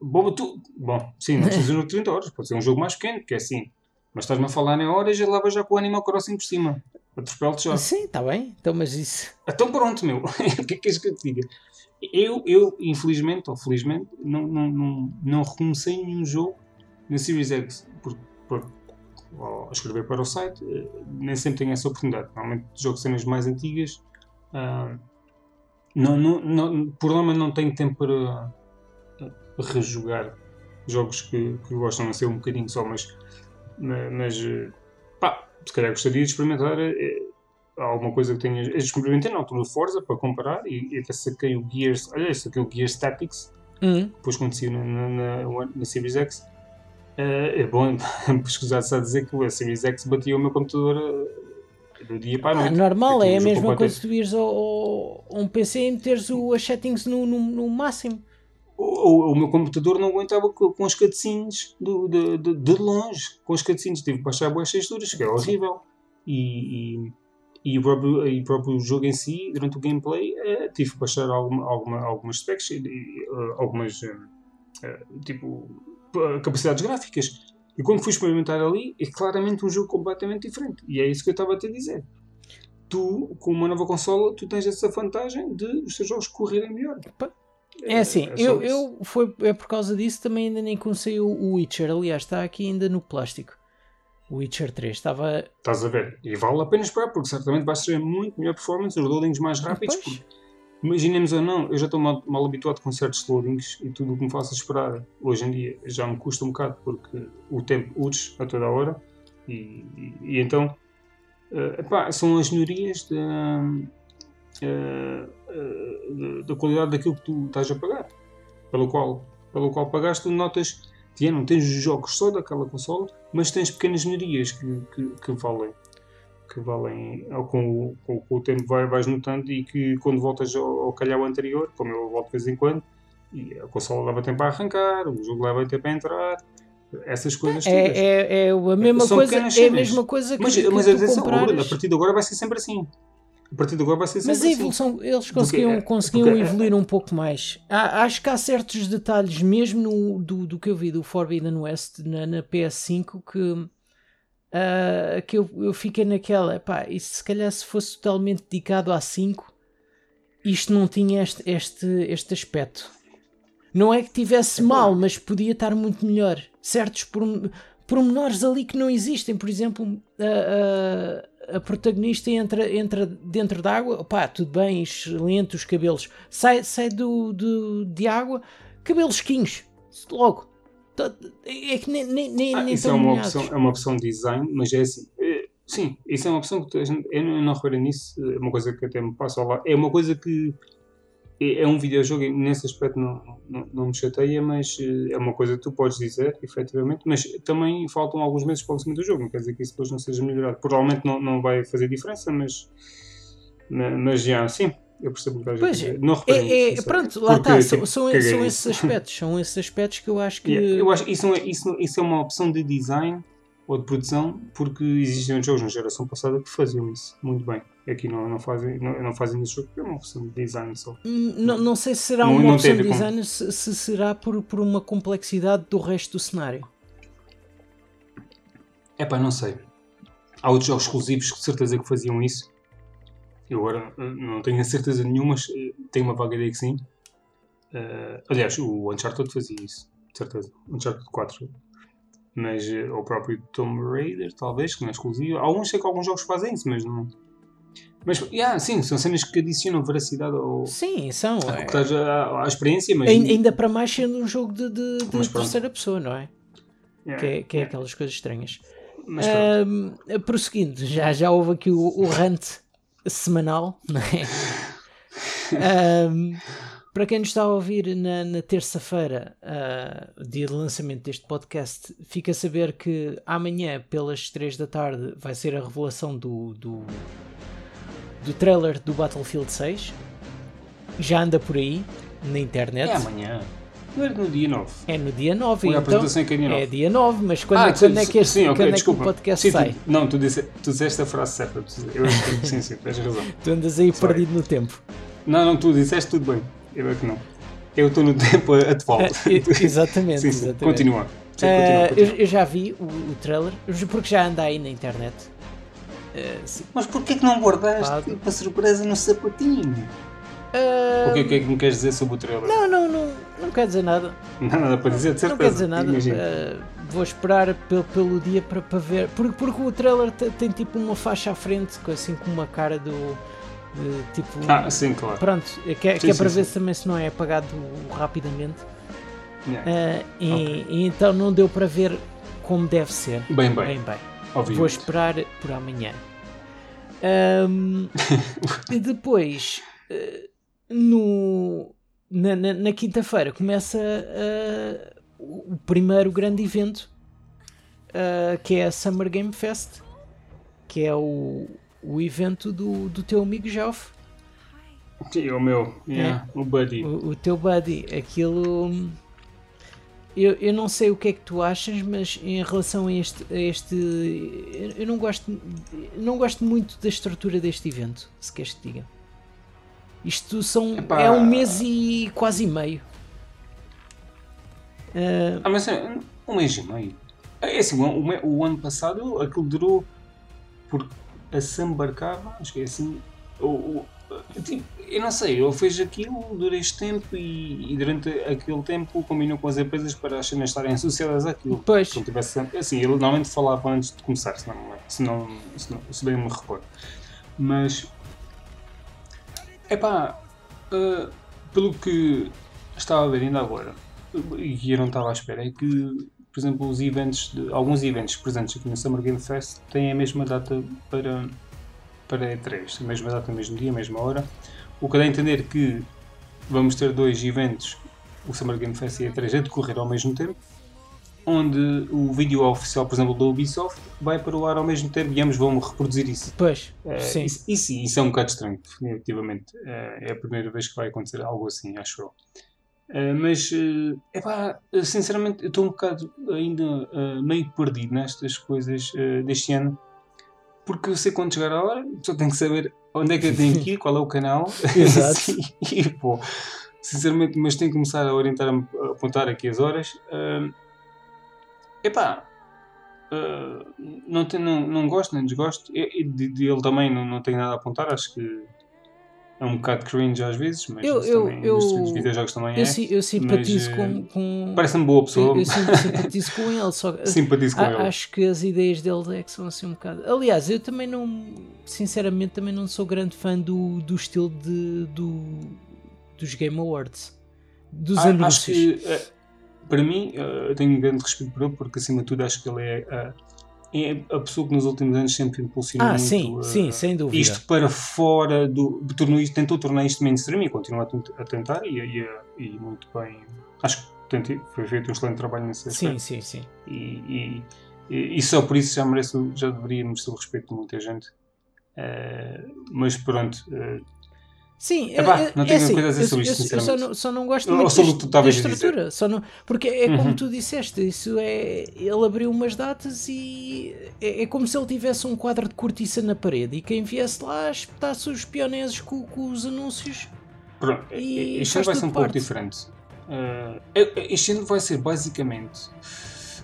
bom, tu- bom, sim, não precisa ser um jogo de 30 horas. Pode ser um jogo mais pequeno, que é assim. Mas estás-me a falar em horas e lá vai já com o Animal Crossing por cima. Atropelo-te já. Sim, está bem. Então, mas isso. Então pronto, meu. o que é que queres que eu te diga? Eu, eu infelizmente, ou felizmente, não, não, não, não recomecei nenhum jogo na Series X. Por, por, ao escrever para o site, eh, nem sempre tenho essa oportunidade. Normalmente jogo cenas mais antigas. ah, Não, não, não, por norma não tenho tempo para eh, rejogar jogos que, que gostam de ser um bocadinho só, mas, ma- mas, eh, pá, se calhar gostaria de experimentar alguma coisa que tenha. Eu experimentei na altura do Forza para comparar e, e até saquei o Gears. Olha, saquei o Gears Tactics, Hum. depois conheci na, na, na, na Series X. Eh, é bom, pesquisar-se a dizer que a Series X batia o meu computador eh, do dia para a Ah, noite. normal, Aquilo é a mesma coisa tu ires ao, a um PC e meteres o, as settings no, no, no máximo. O, o- o meu computador não aguentava com, com as cutscenes do, de, de, de longe. Com as cutscenes tive que baixar boas texturas, que é horrível. E, e, e o próprio, e o próprio jogo em si, durante o gameplay, eh, tive que baixar alguma, alguma, algumas specs, e, eh, algumas eh, tipo capacidades gráficas. E quando fui experimentar ali, é claramente um jogo completamente diferente. E é isso que eu estava a te dizer. Tu, com uma nova consola, tu tens essa vantagem de os teus jogos correrem melhor. É assim, só eu, eu foi, é por causa disso também ainda nem comecei o Witcher. Aliás, está aqui ainda no plástico. Witcher 3 estava. Estás a ver? E vale a pena esperar, porque certamente vais ter muito melhor performance, os loadings mais rápidos. Porque, imaginemos ou não, eu já estou mal, mal habituado com certos loadings e tudo o que me faço esperar hoje em dia já me custa um bocado porque o tempo urge a toda a hora. E, e- e então, eh, epá, são as melhorias da, eh, eh, da- da qualidade daquilo que tu estás a pagar. Pelo qual, pelo qual pagaste, notas que não tens os jogos só daquela consola, mas tens pequenas melhorias que, que, que valem. Que valem com, o- com, com o tempo vai, vais notando e que quando voltas ao, ao calhau anterior, como eu volto de vez em quando, e a consola leva tempo a arrancar, o jogo leva tempo a entrar, essas coisas todas. É, é, é a mesma São coisa, é a mesma coisa que, Mas, que mas tu atenção, comprares. a partir de agora vai ser sempre assim. A partir de agora vai ser Mas a assim. evolução, eles Porque conseguiam, é- conseguiam porque é- evoluir um pouco mais. Há- acho que há certos detalhes, mesmo no, do, do que eu vi do Forbidden West na, na PS5, que, ah, que eu, eu fiquei naquela. Pá, e se calhar se fosse totalmente dedicado a 5, isto não tinha este, este, este aspecto. Não é que tivesse mal, mas podia estar muito melhor. Certos porm- pormenores ali que não existem. Por exemplo, a, a, protagonista entra, entra dentro d'água. Pá, tudo bem, excelente, os cabelos. Sai, sai do, do, de água, cabelos quinhos. Logo. Tá- É que nem, nem, nem, Ah, nem isso é uma, molhados. opção, é uma opção de design, mas é assim. é, sim, isso é uma opção que eu não, reparei nisso. É uma coisa que até me passa lado. É uma coisa que é, é um videojogo e nesse aspecto não, não, não me chateia, mas eh, é uma coisa que tu podes dizer, efetivamente. Mas também faltam alguns meses para o lançamento do jogo. Não quer dizer que isso depois não seja melhorado. Provavelmente não, não vai fazer diferença, mas, ma- mas já, sim. Eu percebo que Pois, dizer. Não reparei É, é, pronto, lá está. São, são, são esses aspectos. São esses aspectos que eu acho que. Yeah, Eu acho que isso, é, isso, isso é uma opção de design ou de produção, porque existem outros jogos na geração passada que faziam isso muito bem. Aqui não, não fazem, não, não fazem jogo, porque é uma opção de design só. Hum, Não, não sei se será Não- uma não opção de design, se, se será por, por uma complexidade do resto do cenário. É pá, não sei. Há outros jogos exclusivos que de certeza que faziam isso. Eu agora eh, não tenho a certeza nenhuma, mas eh, tenho uma vaga ideia que sim. Eh, aliás, o Uncharted fazia isso, de certeza. Uncharted 4. Mas eh, o próprio Tomb Raider, talvez, que não é exclusivo. Alguns sei que alguns jogos fazem isso, mas não. Mas, yeah, sim, são cenas que adicionam veracidade ao, Sim, são. ao é. que estás a- à experiência, mas. Ain- Ainda para mais sendo um jogo de, de- de terceira pessoa, não é? Yeah, Que é, que é yeah. aquelas coisas estranhas. Mas. Ahm, prosseguindo, já, já houve aqui o, o rant semanal, não é? Ahm, para quem nos está a ouvir na, na terça-feira, ah, dia de lançamento deste podcast, fica a saber que amanhã, pelas 3 da tarde, vai ser a revelação do, do, do trailer do Battlefield 6. Já anda por aí, na internet. É amanhã. Não era no dia 9. É no dia 9, Foi a então. é dia 9. É dia 9, mas quando, Ah, é- quando é tu- que, este, sim, ok, quando é que o desculpa. podcast Sim, tu- sai? não, tu, disse, tu disseste a frase certa. tu- Eu acho que sim, sim, tens razão. Tu andas aí Sorry. perdido no tempo. Não, não, tu disseste tudo bem. Eu é que não. Eu estou no tempo atual. Ah, e- exatamente, sim, sim, exatamente. continua. Sim, Ah, continua, continua. eu, eu já vi o, o trailer, porque já anda aí na internet. Sim. Mas porquê que não guardaste para surpresa no sapatinho? Ah, O que, é- o que é que me queres dizer sobre o trailer? Não, não, não, não quer dizer nada. Não nada para dizer, de certeza. Não quer dizer nada. Ah, vou esperar pelo, pelo dia para, para ver. Porque, porque o trailer te- tem tipo uma faixa à frente, com- assim com uma cara do, Eh, tipo, Ah, sim, claro. pronto, é que, é- que Sim, é para sim, ver sim. se também se não é apagado rapidamente. Yeah. Ah, e, Ok. e então não deu para ver como deve ser. Bem, bem, Bem, bem. Vou esperar por amanhã. Ahm, e depois, eh, no, na, na- na quinta-feira, começa ah, o primeiro grande evento, ah, que é a Summer Game Fest, que é o, o evento do, do teu amigo Geoff, Sim, o meu, yeah, o Buddy. o, o teu buddy. Aquilo. Eu, eu não sei o que é que tu achas, mas em relação a este. A este eu- eu não gosto, eu não gosto muito da estrutura deste evento, se queres que diga. Isto são, Epá. é um mês e quase meio. Ah, Ah, mas é um mês e meio. É assim, o, o- ano passado aquilo durou porque a Sambarcava, acho que é assim. O, o- tipo, eu não sei, ele fez aquilo durante este tempo e, e durante aquele tempo combinou com as empresas para as cenas estarem associadas àquilo. Pois. Se ele tivesse assim, ele normalmente falava antes de começar, se, não, se, não, se, não, se bem me recordo. Mas, é pá, pelo que estava a ver ainda agora, e eu não estava à espera, é que, por exemplo, os eventos, de- alguns eventos presentes aqui no Summer Game Fest têm a mesma data para, para E3, a mesma data, mesmo dia, mesma hora, o que dá a entender que vamos ter dois eventos, o Summer Game Fest e a E3, a decorrer ao mesmo tempo, onde o vídeo oficial, por exemplo, da Ubisoft, vai para o ar ao mesmo tempo e ambos vão reproduzir isso. pois, Eh, sim. Isso, isso, isso é um bocado estranho, definitivamente. Eh, é a primeira vez que vai acontecer algo assim, acho eu. Eh, mas, é epá, sinceramente, eu estou um bocado ainda meio perdido nestas coisas deste ano, porque eu sei quando chegar a hora, só tenho que saber onde é que eu tenho que ir, qual é o canal. Exato. e, pô, sinceramente, mas tenho que começar a orientar-me, a apontar aqui as horas. Eh, epá, Uh, não, tem- não, não gosto nem desgosto. E, e de, de ele também não, não tenho nada a apontar. Acho que é um bocado cringe às vezes, mas Eu- eu- também, eu- nos videojogos também é. Eu, eu simpatizo mas, com. com Parece-me boa pessoa. eu, eu sim- simpatizo com ele, só Simpatizo com A- ele. Acho que as ideias dele é que são assim um bocado. Aliás, eu também não. Sinceramente, também não sou grande fã do, do estilo de, do, dos Game Awards. Dos Ah, acho anúncios. que, eh, para mim, eh, eu tenho um grande respeito por ele, porque acima de tudo acho que ele é, eh, é a pessoa que nos últimos anos sempre impulsionou Ah, muito sim, eh, sim, sem dúvida. isto para fora do. Tornou tentou tornar isto mainstream e continua a, tent- a tentar, e, e, e muito bem. Acho que tentei, foi feito um excelente trabalho nesse aspecto. Sim, sim, sim. E, e, e- só por isso já merece, já deveria merecer o respeito de muita gente. Eh, mas pronto, eh, Sim, Epá, é- não é tenho assim, coisa a dizer eu- sobre isto, eu- eu só não, só não gosto muito sobre da dizer. estrutura. Só não, porque é como Uhum. tu disseste, isso é. Ele abriu umas datas e é, é como se ele tivesse um quadro de cortiça na parede e quem viesse lá espetasse os pioneses com, com os anúncios. Pronto, E ano vai ser um pouco parte. diferente. Eh, eh, este ano vai ser basicamente,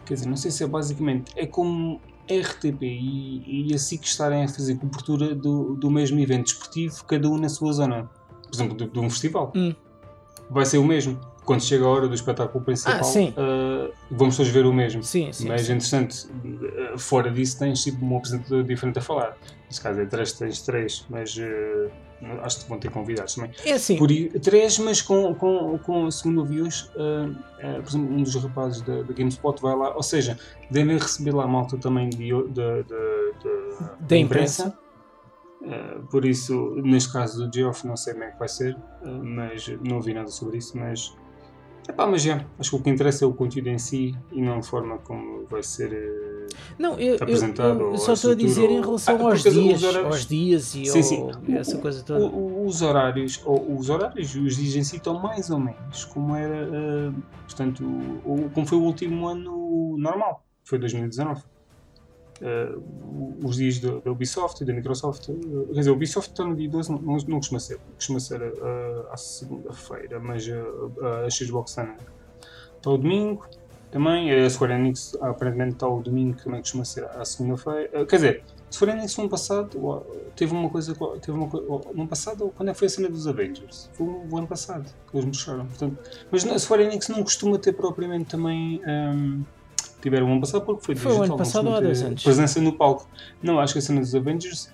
quer dizer, não sei se é basicamente, é como RTP e, a SIC estarem a fazer cobertura do, do mesmo evento desportivo, cada um na sua zona. Por exemplo, de, de um festival. Hum. Vai ser o mesmo. Quando chega a hora do espetáculo principal, Ah, eh, vamos todos ver o mesmo. Sim, sim. Mas, sim. entretanto, eh, fora disso, tens tipo um apresentador diferente a falar. Neste caso é três, tens três, mas eh, acho que vão ter convidados também. É assim, Por, três, mas com, com, com segundo ouvi hoje, ah, ah, por exemplo, um dos rapazes da, da GameSpot vai lá, ou seja, devem receber lá a malta também de, o- da, da, Da imprensa. Ah, por isso, neste caso do Geoff, não sei bem o que vai ser, mas não ouvi nada sobre isso. Mas, epá, mas é, acho que o que interessa é o conteúdo em si e não a forma como vai ser. eh, não, eu, eu, apresentado eu ou só estou a dizer estrutura em ou- relação Ah, aos dias, horários- aos dias e Sim, ao- sim. essa O- coisa toda. O- os horários, ou, os horários e os dias em si estão mais ou menos como era, ah, portanto, o- como foi o último ano normal, foi 2019. O- os dias da, Ubisoft e da Microsoft, ah, quer dizer, a Ubisoft está no dia 12, não, não, costuma ser, costuma ser ah, à segunda-feira, mas a Xbox está ao domingo também, a Square Enix aparentemente está ao domingo, também costuma ser à segunda-feira, quer dizer, Square Enix no ano passado teve uma coisa, teve uma no ano passado, quando é que foi a cena dos Avengers? Foi o ano passado que eles mostraram, portanto, mas a Square Enix não costuma ter propriamente também, ahm, tiveram o ano passado porque foi Foi o digital, ano não passado ou há dois anos? presença no palco, não, acho que a cena dos Avengers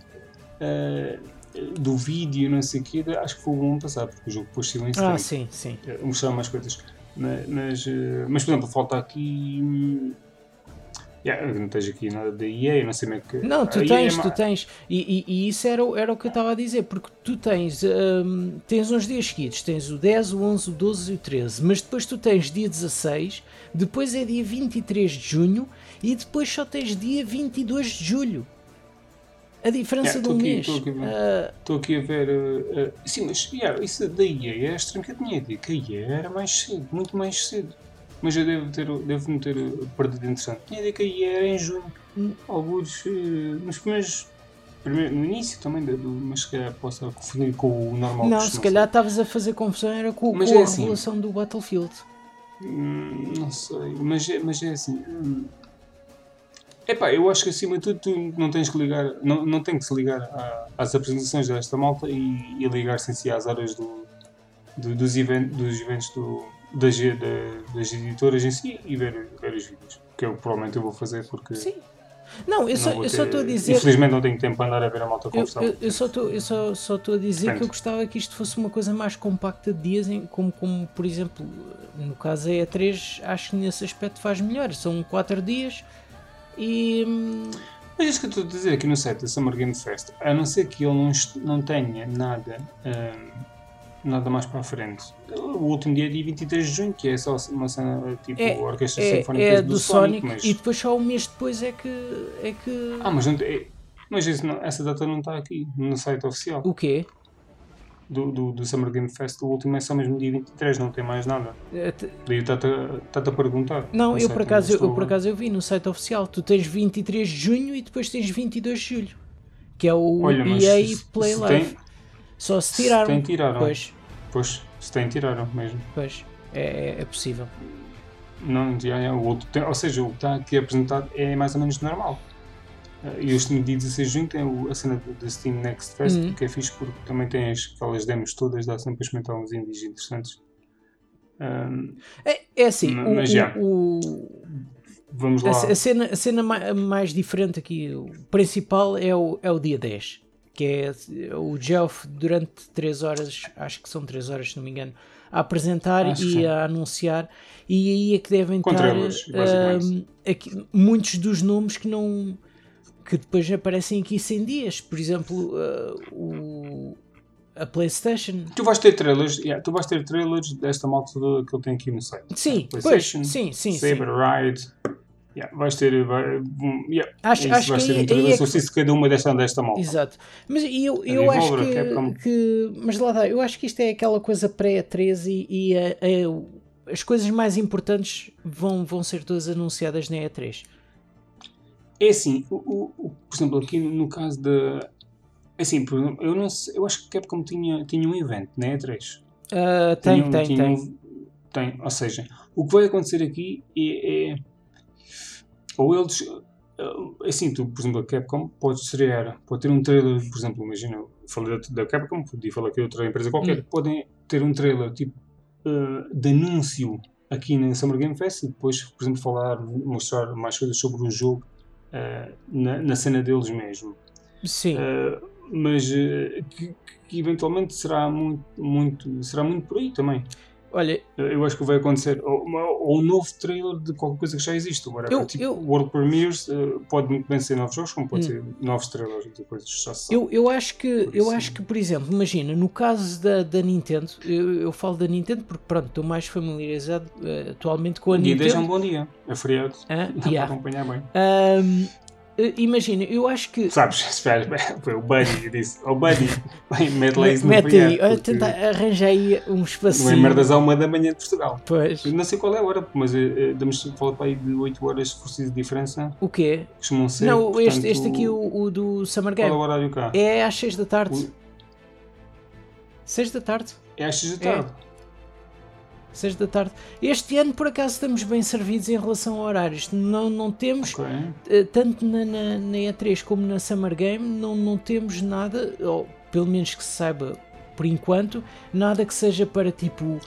ah, do vídeo, não sei o quê, acho que foi o ano passado, porque o jogo saiu em Ah, sim, sim. Eh, mostrar mais coisas. Mas, eh, mas, por exemplo, falta aqui. Yeah, não tens aqui nada da EA, não sei como é que. Não, tu EA tens, é tu tens. E, e- e isso era, o- era o que eu estava a dizer, porque tu tens, hum, tens uns dias seguidos, tens o 10, o 11, o 12 e o 13, mas depois tu tens dia 16, depois é dia 23 de junho e depois só tens dia 22 de julho. A diferença Yeah, de um aqui, mês. tô aqui Estou aqui a ver. eh, eh, sim, mas yeah, isso da EA é estranho que eu tinha dito que a EA era mais cedo, muito mais cedo. Mas eu devo, ter, devo me ter eh, perdido interessante. Tinha dito que a era em junho. Hum. Alguns. eh, nos primeiros. primeiro- no início também, do, mas se calhar posso confundir com o normal. não, se calhar estavas a fazer confusão era com, Mas com é a assim. revelação do Battlefield. Hum, Não sei, mas é, mas é assim. hum. Epá, eu acho que acima de tudo tu não tens que ligar, não, não tem que se ligar à- às apresentações desta malta e, e ligar-se em si às horas do, do- dos, even- dos eventos do, das, da- das editoras em si e ver, ver os vídeos. Que eu provavelmente eu vou fazer porque Sim. Não, eu só eu estou a dizer. Infelizmente não tenho tempo para andar a ver a malta Eu, conversar. eu, eu só estou eu só, só a dizer Depende. que eu gostava que isto fosse uma coisa mais compacta de dias, em, como, como por exemplo, no caso a E3, acho que nesse aspecto faz melhor. São 4 dias e. hum, Mas isso que eu estou a dizer aqui no site da Summer Game Fest, a não ser que ele não, não tenha nada, hum, nada mais para a frente. O último dia é dia 23 de junho, que é só uma cena tipo É- Orquestra É, Sinfónica é do, do Sonic, mas... e depois só um mês depois é que. É que Ah, mas, não, é- mas não- essa data não está aqui no site oficial o quê? do, do, do Summer Game Fest. O último é só mesmo dia 23, não tem mais nada. É, Daí está-te a, perguntar. Não, eu por, acaso, eu, estou- por acaso eu vi no site oficial. Tu tens 23 de junho e depois tens 22 de julho, que é o Olha, EA Play Live. tem- Só se se tiraram. tem, tiraram. Pois, Pois, se tem, tiraram mesmo. pois, é, é possível. Não, já, já, o outro tem, ou seja, o que está aqui apresentado é mais ou menos normal. Eh, E este dia 16 de junho tem o- a cena do Steam Next Fest, Uhum. que é fixe porque também tem as, aquelas demos todas, dá sempre para experimentar uns indies interessantes. Ahm, É, é assim, Mas o- já. o, vamos a, lá. a cena, a cena ma- mais diferente aqui, o principal é o, é o dia 10, que é o Geoff durante 3 horas, acho que são 3 horas se não me engano, a apresentar Acho e sim. a anunciar, e aí é que devem estar aqui- muitos dos nomes que não que depois aparecem aqui sem dias, por exemplo, uh, o, a Playstation. Tu vais ter trailers, yeah, tu vais ter trailers desta malta toda que ele tem aqui no site. Sim, pois, PlayStation, sim, sim, sim. Saber Ride. Yeah, vais ter. Vai, um, yeah, Acho- é isso, acho vais que ter um trailer é só que- cada uma desta, desta malta. Exato. Mas eu, eu acho a que, Capcom. que- Mas lá está, eu acho que isto é aquela coisa pré-13 e, e a- a- as coisas mais importantes vão, vão ser todas anunciadas na E3. É assim, o, o- o- por exemplo, aqui no, caso da. é Assim, por eu, não sei, eu acho que a Capcom tinha, tinha um evento na E3. Ah, tem, Tinha- tem, tinha tem. um- tem. Ou seja, o que vai acontecer aqui é. é- ou eles. eh, Assim, tu, por exemplo, a Capcom pode estrear, pode ter um trailer, por exemplo, imagina, falei da, da Capcom, podia falar aqui de outra empresa qualquer, Hum. podem ter um trailer tipo eh, de anúncio aqui na Summer Game Fest e depois, por exemplo, falar, mostrar mais coisas sobre o jogo eh, na, na cena deles mesmo. Sim. Uh, mas uh, que, que eventualmente será muito, muito, será muito por aí também. Olha, Uh, Eu acho que vai acontecer ou, um novo trailer de qualquer coisa que já existe. Agora, Eu- tipo, eu- World Premiers uh, pode muito bem ser novos jogos, como pode Hum. ser novos trailers de coisas já sabe. eu, eu acho que, Por eu isso- acho que, por exemplo, imagina, no caso da, da Nintendo, eu, eu falo da Nintendo porque, pronto, estou mais familiarizado eh, atualmente com a dia 10 é um Nintendo. bom dia, é feriado, Ah, dá para yeah. acompanhar bem. Eh, imagina, eu acho que. Sabes, espera, foi o Buddy que disse: Oh Buddy, bem, mete lá isso Mete aí, porque tenta arranjar aí um Não é espacinho. merdas à uma da manhã de Portugal. Pois. Eu não sei qual é a hora, mas uh, damos falar para aí de 8 horas for preciso de diferença. O quê? Costumam ser. não, este, portanto, este aqui, o, o do Summer Qual é Game, o horário cá? é às 6 da tarde. O- 6 da tarde. É às 6 da É. tarde. 6 da tarde. Este ano, por acaso, estamos bem servidos em relação a horários. Não, não temos, Ok. eh, tanto na, na, na E3 como na Summer Game, não, não temos nada, ou pelo menos que se saiba por enquanto, nada que seja para tipo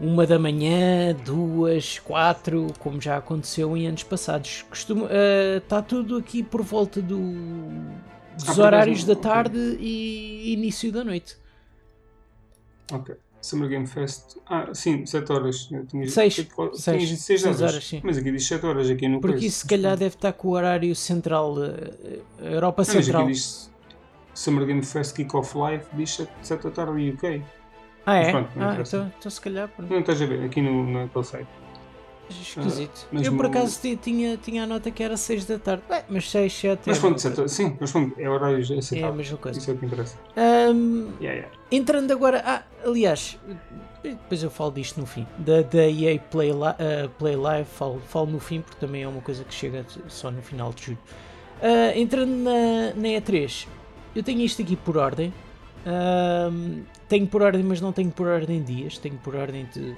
uma da manhã, duas, quatro, como já aconteceu em anos passados. Costuma, eh, está tudo aqui por volta do, dos Ah, horários da tarde e início da noite. Ok. Summer Game Fest. Ah, sim, 7 horas. Eu tinha, Seis. tinha- tinha Seis. dito seis Seis horas. horas, sim. Mas aqui diz 7 horas, aqui no Porque isso se calhar deve estar com o horário central, eh, eh, Europa Não, mas Central. aqui diz Summer Game Fest Kick-Off Live, diz 7 da tarde UK. Ah, é? Pronto, ah, então, então se calhar. pronto. Não estás a ver, aqui no, naquele site. Esquisito. mas eu por acaso ti- tinha, tinha a nota que era 6 da tarde. Bem, mas 6, 7 Mas é, pronto, sete- sim, mas pronto, é horários é a aceitáveis. mesma coisa. Isso é o que interessa. Ahm, Yeah, yeah. Entrando agora. Ah, aliás, depois eu falo disto no fim. Da, da EA Play, ah, Play Live, falo, falo no fim porque também é uma coisa que chega só no final de julho. Ah, entrando na, na E3, eu tenho isto aqui por ordem. Ahm, tenho por ordem, mas não tenho por ordem de dias, tenho por ordem de.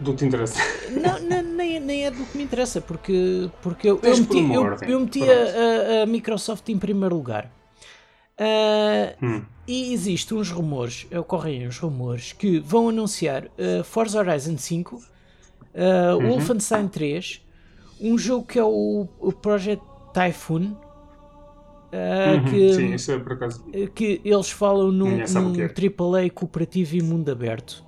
Do que te interessa. Não, não, nem, nem é do que me interessa, porque, porque eu, eu meti, eu, eu meti a, a- a Microsoft em primeiro lugar. Ah, Hum. E existem uns rumores, ocorrem uns rumores que vão anunciar uh, Forza Horizon 5, uh, Uhum. Wolfenstein 3, um jogo que é o, o Project Typhoon, uh, Uhum, que, Sim, isso é por acaso. que eles falam num, o num é. AAA cooperativo e mundo aberto.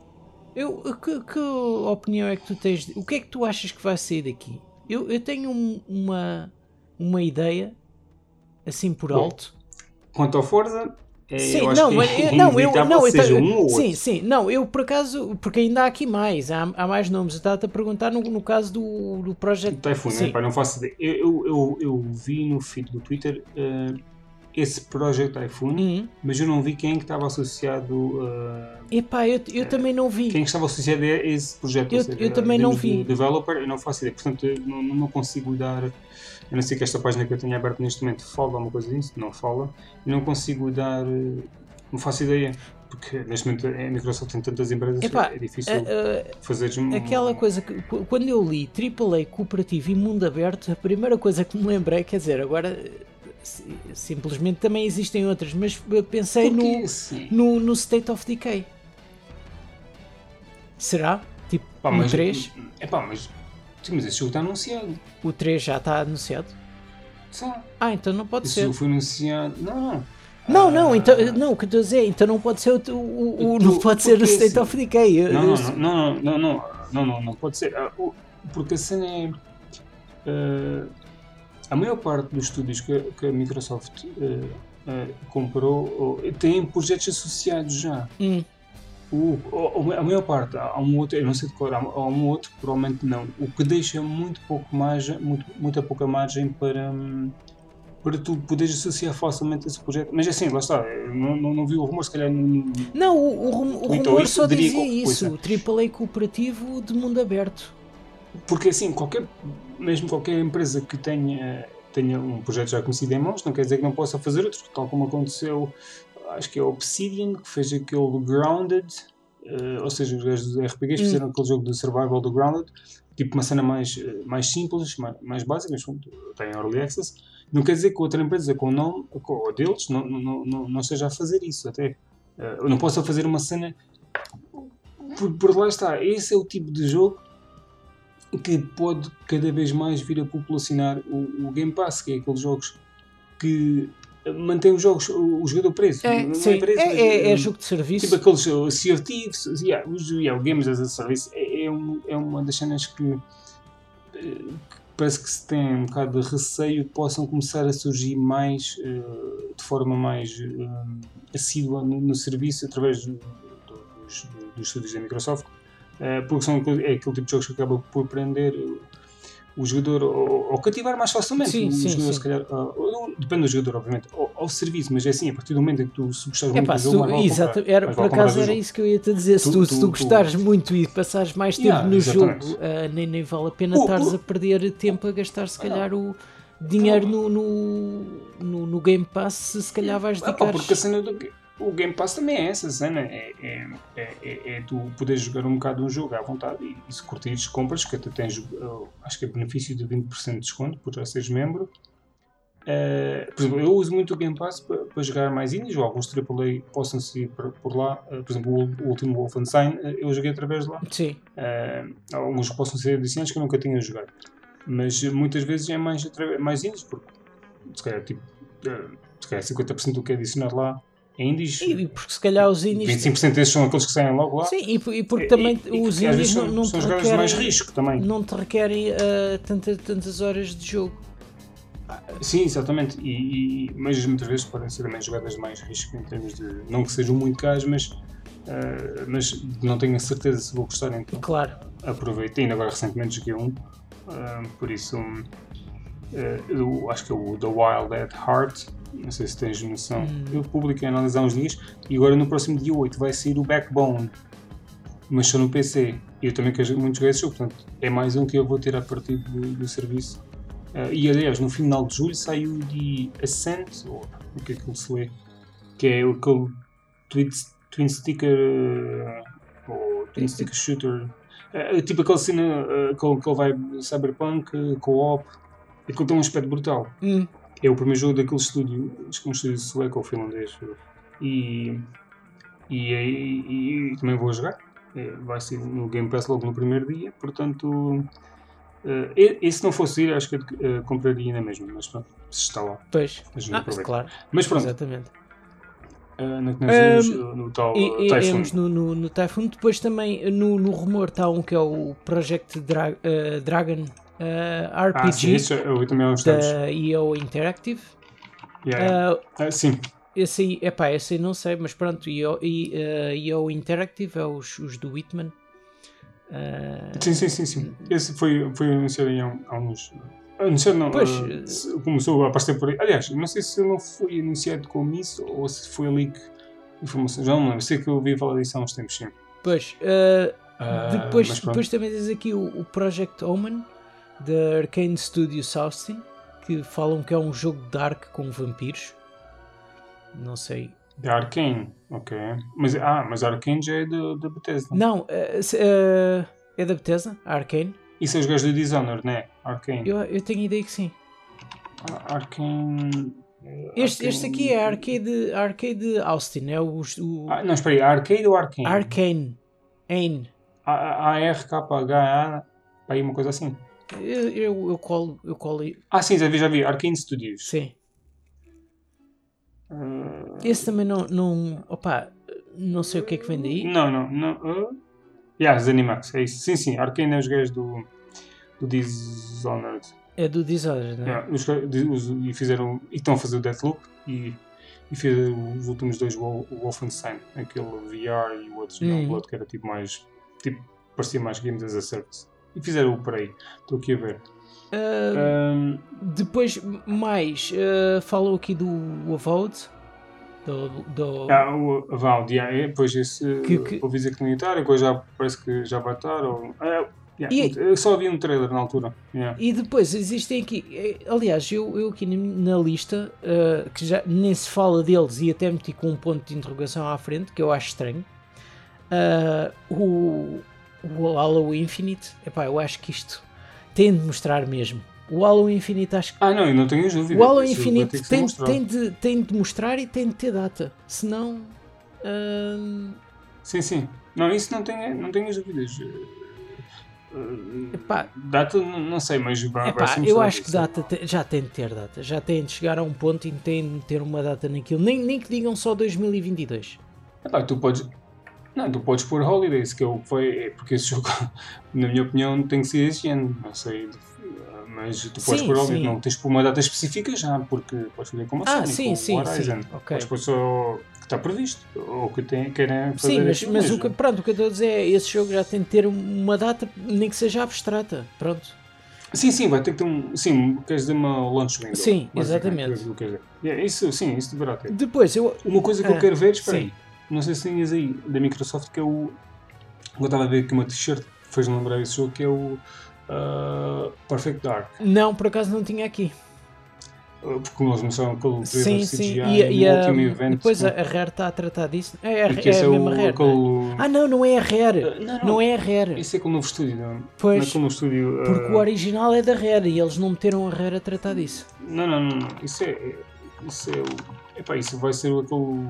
Eu, que, que opinião é que tu tens? de- O que é que tu achas que vai sair daqui? Eu, eu tenho um- uma, uma ideia, assim por Bom, alto. Quanto ao Forza, é, Sim, eu acho não, eu- não, eu, não, eu um sim, sim, não, eu por acaso, porque ainda há aqui mais, há, há mais nomes, eu estava-te a perguntar no, no caso do, do Project Typhoon, Sim. né? Pá, não faço ideia. Eu, eu, eu, vi no feed do Twitter eh, esse Project Typhoon, Uhum. mas eu não vi quem é que estava associado a. Epá, eu, eu também não vi. Quem é que estava associado a esse projeto? Eu- seja, eu também não vi. de Developer, eu não faço ideia. Portanto, não, não consigo dar. Eu não sei que esta página que eu tenho aberta neste momento fala alguma coisa disso, não fala. Eu não consigo dar. eh, Não faço ideia. Porque neste momento a Microsoft tem tantas empresas Epá, é difícil A- a- fazer um, aquela coisa que qu- quando eu li AAA cooperativo e mundo aberto, a primeira coisa que me lembrei, quer dizer, agora eh, si- simplesmente também existem outras, mas eh, pensei no, assim, no, no State of Decay. Será? Tipo, pá, um mas, 3? É pá, mas. Sim, mas esse jogo está anunciado. O 3 já está anunciado? Só. Ah, então não pode Esse ser. jogo foi anunciado. Não, não. Não, não, Ah, então, não, o que estou a dizer, então não pode ser o, o- o- não pode ser o State of Decay. Não, não, não, não, não, não, não, pode ser. Ah, Porque a cena é. ah, a maior parte dos estúdios que, que a Microsoft ah, ah, comprou oh, têm projetos associados já. Hum, O, o- a maior parte, há um outro, eu não sei de cor, há há um outro que provavelmente não. O que deixa muito pouco margem, muito, muita pouca margem para, hum, para tu poderes associar facilmente esse projeto. Mas assim, lá está, eu não, não, não vi o rumor, se calhar não, não- o, o o Então, rumor isso só dizia isso. AAA cooperativo de mundo aberto. Porque assim, qualquer, mesmo qualquer empresa que tenha, tenha um projeto já conhecido em mãos, não quer dizer que não possa fazer outro, tal como aconteceu, acho que é Obsidian, que fez aquele Grounded, eh, ou seja, os gajos dos RPGs Hum. fizeram aquele jogo de survival do Grounded, tipo uma cena mais, eh, mais simples, mais, mais básica, mas tem Early Access. Não quer dizer que outra empresa com o nome com, deles não, não, não, não esteja a fazer isso, até. Eh, não possa fazer uma cena. Por, por lá está, esse é o tipo de jogo que pode cada vez mais vir a populacionar o, o Game Pass, que é aqueles jogos que mantém os jogos, o, o jogador preso. É, não sim, é preso, é, é- é eh, jogo de serviço. Tipo aqueles uh, Sea of Thieves, yeah, os, yeah, o Games as a Service é, é, um- é uma das cenas que, eh, que parece que se tem um bocado de receio que possam começar a surgir mais de forma mais assídua no, no serviço através do- do- dos, do- dos estúdios da Microsoft, porque são, aquele- é aquele tipo de jogos que acaba por prender o- jogador ou, ou cativar mais facilmente Sim, sim, jogador, sim. calhar, ah, não- depende do jogador, obviamente, ao, ao serviço, mas é assim, a partir do momento em que tu se gostares muito Epá, do jogo, tu, exato, comprar, era, por acaso era isso que eu ia te dizer. Se Tu- tu, se tu, tu- tu- gostares muito e passares mais tempo Yeah, no exatamente. jogo, ah, nem, nem vale a pena O- estares o- a perder tempo a gastar, se calhar, o dinheiro no, no, no, no Game Pass. Se, se calhar vais Ah, dedicar. porque a cena do o Game Pass também é essa cena, é, é, é, é, é tu poderes jogar um bocado um jogo à vontade e, e se curtires compras, que até tens, acho que é benefício de 20% de desconto por já seres membro. Uh, por exemplo, eu uso muito o Game Pass para, para jogar mais indies, ou alguns AAA possam sair por, por lá. Uh, por exemplo, o, o último Wolfenstein uh, eu joguei através de lá. Sim, Uh, alguns possam ser adicionais que eu nunca tinha jogado. Mas muitas vezes é mais, atra- mais indies, porque se calhar tipo, eh, se calhar 50% do que é adicionado lá é indies. E, e porque se calhar os indies. 25% desses são aqueles que saem logo lá. Sim, e, e porque também E- os indies não, são, não são te de mais requerem, risco também. não te requerem ah, tanta- tantas horas de jogo. Sim, exatamente. E, e- mas muitas vezes podem ser também jogadas de mais risco em termos de. Não que sejam muito caras, mas, eh, mas não tenho a certeza se vou gostar, então Claro. aproveito. Ainda agora recentemente joguei um, eh, por isso um, eu acho que é o The Wild at Heart. Não sei se tens noção. Hum. Eu publiquei analisar uns dias e agora no próximo dia 8 vai sair o Backbone, mas só no PC. E eu também quero muito jogar esse jogo, portanto é mais um que eu vou ter a partir do, do serviço. Eh, e aliás, no final de julho saiu de Ascent, ou o que é que ele se lê, que é aquele twin, twin sticker eh, ou twin sticker shooter. Eh, tipo aquele cena eh, que ele vai cyberpunk, co-op, aquilo tem um aspecto brutal. Hum, É o primeiro jogo daquele estúdio, acho que é um estúdio sueco ou finlandês. E, e, e- e também vou jogar. Eh, Vai ser no Game Pass logo no primeiro dia, portanto. eh, e- e se não fosse ir, acho que eh, compraria na mesma, mas pronto, se está lá, pois. Ah, claro. Mas pronto, Exatamente. nós vimos, Um, no tal E, Typhoon. no, no, no Typhoon. Depois também no, no rumor está um que é o Project Dra eh, Dragon eh, Ah, sim, RPG isso eu também da EO Interactive. Yeah. Ah, Ah, sim, esse aí, epá, esse aí não sei, mas pronto, EO, EO Interactive é os, os do Whitman. Ah, sim, sim, sim, sim. Esse foi, foi anunciado aí há, há uns. Anunciado não, Pois, eh, começou a aparecer por aí. Aliás, não sei se não foi anunciado como isso ou se foi leak informação. Já não me lembro. Sei que eu ouvi falar disso há uns tempos, sim. pois, ah, Ah, depois, pronto. depois também tens aqui o, o Project Omen da Arcane Studios Austin, que falam que é um jogo dark com vampiros. Não sei. Da Arkane, ok. Mas, ah, mas a Arkane já é da da Bethesda. Não, se- ah, é da Bethesda, a Arcane. Isso é os gajos do Dishonored, né? Arkane. Eu, eu tenho ideia que sim. Ah, Arkane. eh, Este, este Arkane- aqui é a Arcade, Arcade Austin, é o, o Ah, não, espera aí. Arcade ou Arkane? Arcane. Ain. A-R-K-H-A. Aí uma coisa assim. Eu, eu, eu colo, eu colo. Ah, sim, já vi, já vi. Arkane Studios. Sim. Ah, Esse também não, não. Opa, não sei o que é que vem daí. Não, não, não. Uh... Yeah, Zenimax, é isso. Sim, sim, Arkane é os gajos do, do Dishonored. É do Dishonored, não é? Yeah, os, os- e fizeram. E estão a fazer o Deathloop e, e fizeram os últimos dois o Wolfenstein, aquele VR e o outro Uhum. Youngblood, que era tipo mais. Tipo, parecia mais Games as a Service. E fizeram o aí. Estou aqui a ver. Ah, Um, depois, mais, falam aqui do Avowed. Do, do, ah, o Avowed, yeah, é, depois esse. Que- que- Ouvi dizer que não ia estar, agora já parece que já vai estar. Ou, ah, yeah, E- eu só vi um trailer na altura. Yeah. E depois existem aqui, eh, aliás, eu, eu aqui na, lista, ah, que já nem se fala deles e até meti com um ponto de interrogação à frente, que eu acho estranho. O, o Halo Infinite, epá, eu acho que isto tem de mostrar mesmo. O Halo Infinite acho que Ah, não, eu não tenho dúvida. o Halo Infinite tem, tem, de, tem de mostrar e tem de ter data. Senão. hum, Sim, sim. Não, isso não tenho, não tenho as dúvidas. Uh, Epá. data, não, sei, mas vai, epá, vai eu acho que data te- já tem de ter data. Já tem de chegar a um ponto que tem de ter uma data naquilo. Nem, nem que digam só 2022. Epá, tu podes. Não, tu podes pôr Holidays, que é o que foi. Porque esse jogo, na minha opinião, tem que ser este ano. Não sei. Mas tu podes Sim, pôr Holidays, não tens pôr uma data específica já, porque podes fazer como a Ah, Sony, sim, com sim, Horizon. sim, ok. Podes pôr só que está previsto, ou que tem, querem fazer Sim, mas, mas o que, pronto, o que eu estou a dizer é esse jogo já tem de ter uma data, nem que seja abstrata. Pronto. Sim, sim, vai ter que ter um. Sim, queres dizer uma launch window. Sim, exatamente. é isso, sim, isso deverá ter. Depois, eu. Uma coisa que eu Ah, quero ver, espera sim. aí, não sei se tinhas aí, da Microsoft, que é o. Eu estava a ver aqui uma t-shirt fez-me lembrar esse jogo, que é o. ah, Perfect Dark. Não, por acaso não tinha aqui. Ah, Porque eles mostraram aquele Sim, sim. E, a- e a, último evento. depois a, a Rare está a tratar disso. É, a, é a é o, mesma Rare. não é? aquele. Ah, não, não é a Rare. Ah, não, não. Não é a Rare. Esse é aquele novo estúdio, não? Pois. Naquele novo estúdio. ah, Porque o original é da Rare e eles não meteram a Rare a tratar disso. Não, não, não, não. Isso é. Isso é o. Epá, isso vai ser aquele.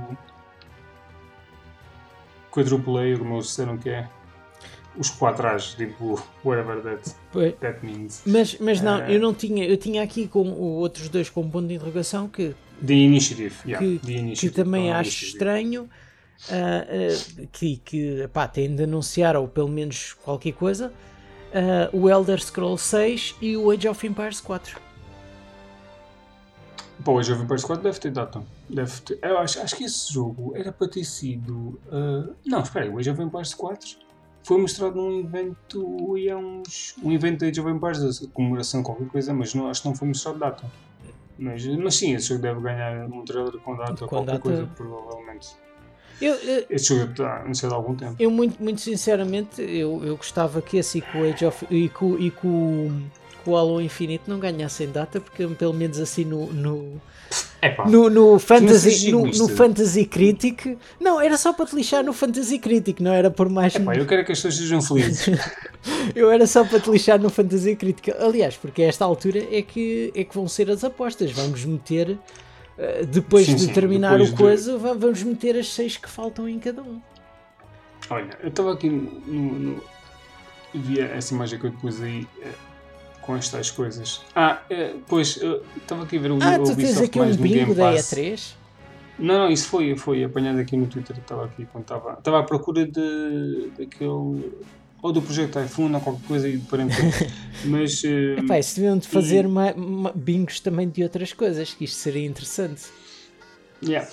Quadruple A, como eles disseram que é. Os quatro A's, tipo, whatever that, that means. Mas, mas não, Eh. eu não tinha. Eu tinha aqui com o- outros dois com ponto de interrogação que The Initiative, yeah. que, The que Initiative, também ah, acho Initiative. estranho. ah, ah, que, que pá, tem de anunciar, ou pelo menos qualquer coisa, o Elder Scrolls 6 e o Age of Empires 4. Pô, o of Empires 4 deve ter data. Deve ter. Eu acho, acho que esse jogo era para ter sido. ah, Não, espera aí, o Age of Empires 4 foi mostrado num evento e é uns. Um evento de Age of Empires, comemoração, qualquer coisa, mas não, acho que não foi mostrado data. Mas, mas sim, esse jogo deve ganhar um trailer com data, Com qualquer data. coisa, provavelmente. Eu, eu, Este jogo está anunciado há algum tempo. eu muito, muito sinceramente, eu, eu gostava que esse e com o Age of e com, e com o Halo Infinite não ganhassem data, porque pelo menos assim no, no, Epá, no, no, fantasy, sejas no, no. Fantasy Critic. Não, era só para te lixar no Fantasy Critic, não era por mais. epá, eu quero que as pessoas sejam felizes. Eu era só para te lixar no Fantasy Critic. Aliás, porque a esta altura é que, é que vão ser as apostas. Vamos meter, eh, depois Sim, de sim, terminar depois o de- coisa, va- vamos meter as seis que faltam em cada um. Olha, eu estava aqui no, no- no- Via essa imagem que eu pus aí eh, com estas coisas. Ah, eh, pois, estava aqui a ver o Ah, o tu tens Ubisoft aqui um mais no bingo Game da Pass. E3? Não, não, isso foi, foi apanhado aqui no Twitter. Estava aqui quando estava. Estava à procura de, daquele. Ou do projeto iPhone ou qualquer coisa e parentesco. Mas. eh, Epá, isso deviam de fazer ma- ma- bingos também de outras coisas, que isto seria interessante. yeah.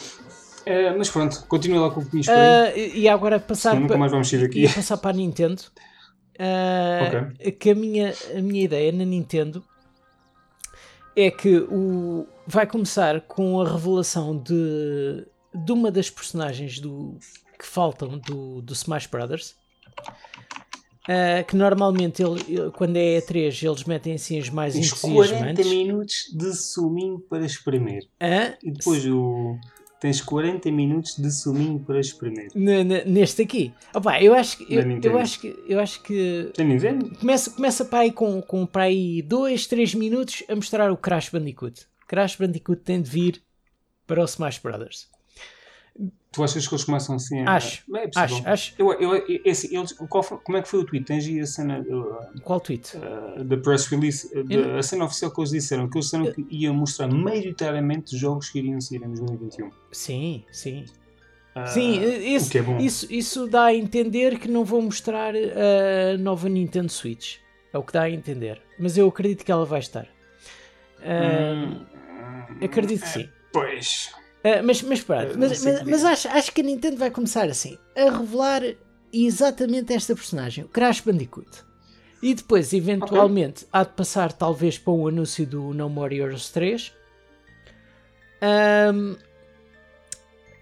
Eh, mas pronto, continua lá com o que tinhas Ah, e e agora passar Senão nunca mais vamos sair daqui. ia passar para a Nintendo. Ah, Que a minha, a minha ideia na Nintendo é que o, vai começar com a revelação de, de uma das personagens do, que faltam do, do Smash Brothers. Ah, que normalmente ele, ele- quando é E3 eles metem assim as mais Tens 40 entusiasmantes. minutos de suminho para espremer. Ah, E depois o. Tens 40 minutos de suminho para espremer. n- n- neste aqui. Opa, eu acho que eu, eu acho que eu acho que Nintendo? começa, começa para aí com, com para aí 2, 3 minutos a mostrar o Crash Bandicoot. Crash Bandicoot tem de vir para o Smash Brothers. Tu achas que eles começam assim a. Acho, É. Acho, acho. Eu, eu, esse, eles, qual como é que foi o tweet? Tens aí a cena uh, Qual tweet? uh, da press release, uh, Eu- a cena oficial que eles disseram, que eles disseram que iam mostrar maioritariamente jogos que iriam sair em 2021. Sim, sim. Uh, Sim, isso, é isso, isso dá a entender que não vou mostrar a nova Nintendo Switch. É o que dá a entender. Mas eu acredito que ela vai estar. Ah, Hum, acredito que sim. Pois. Ah, mas, mas pronto, mas, mas, que mas dizer. acho, acho que a Nintendo vai começar assim a revelar exatamente esta personagem, o Crash Bandicoot. E depois, eventualmente, há de passar talvez para um anúncio do No More Heroes 3. Ahm,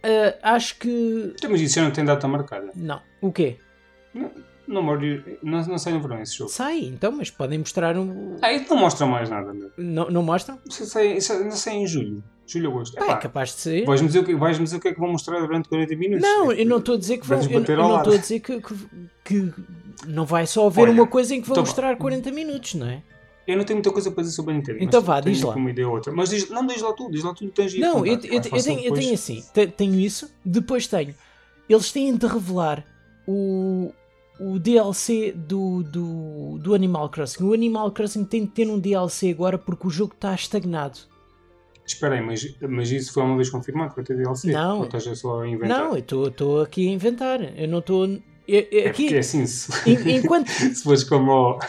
ah, acho que. Então, Mas isso já não tem data marcada. Não. O quê? Não, morde- não, não sai no verão esse jogo. Sai, então, mas podem mostrar um. Ah, isso não mostra mais nada, meu. Não, não mostram? Isso sai, isso ainda sai em julho. Julho, agosto. Pá, Epá, é capaz de ser. Vais-me dizer, o que- vais-me dizer o que é que vão mostrar durante 40 minutos? Não, É eu não estou a dizer que vão. vais Eu, eu não estou a dizer que, que, que não vai só haver Olha, uma coisa em que vão então- mostrar 40 minutos, não é? Eu não tenho muita coisa para dizer sobre a Nintendo. Então vá, diz lá. Uma ideia ou outra. Mas diz, não, diz lá tudo, diz lá tudo, tens Não, eu, eu- eu tenho, eu tenho assim, te- tenho isso, depois tenho. Eles têm de revelar o, o DLC do, do, do Animal Crossing. O Animal Crossing tem de ter um DLC agora porque o jogo está estagnado. Espera aí, mas, mas isso foi uma vez confirmado que vai ter DLC? Não. Ou estás só a inventar? Não, eu estou aqui a inventar. Eu não estou. eu- eu- É Aqui, porque é assim, se, en- enquanto. se fores como, o-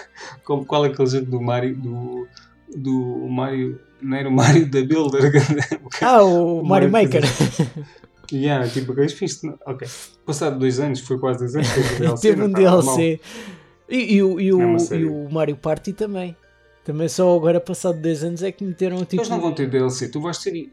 como qual é aquele jogo do Mario, do, do Mario, não era o Mario da Builder? Ah, o, O Mario Maker. yeah, tipo aqueles fins, de- ok. Passado dois anos, foi quase dois anos, teve um DLC. Teve um. DLC. E, e o, e, É uma o, e o Mario Party também. Também só agora, passado 10 anos, é que meteram tipo. Eles não vão ter DLC, tu vais ter.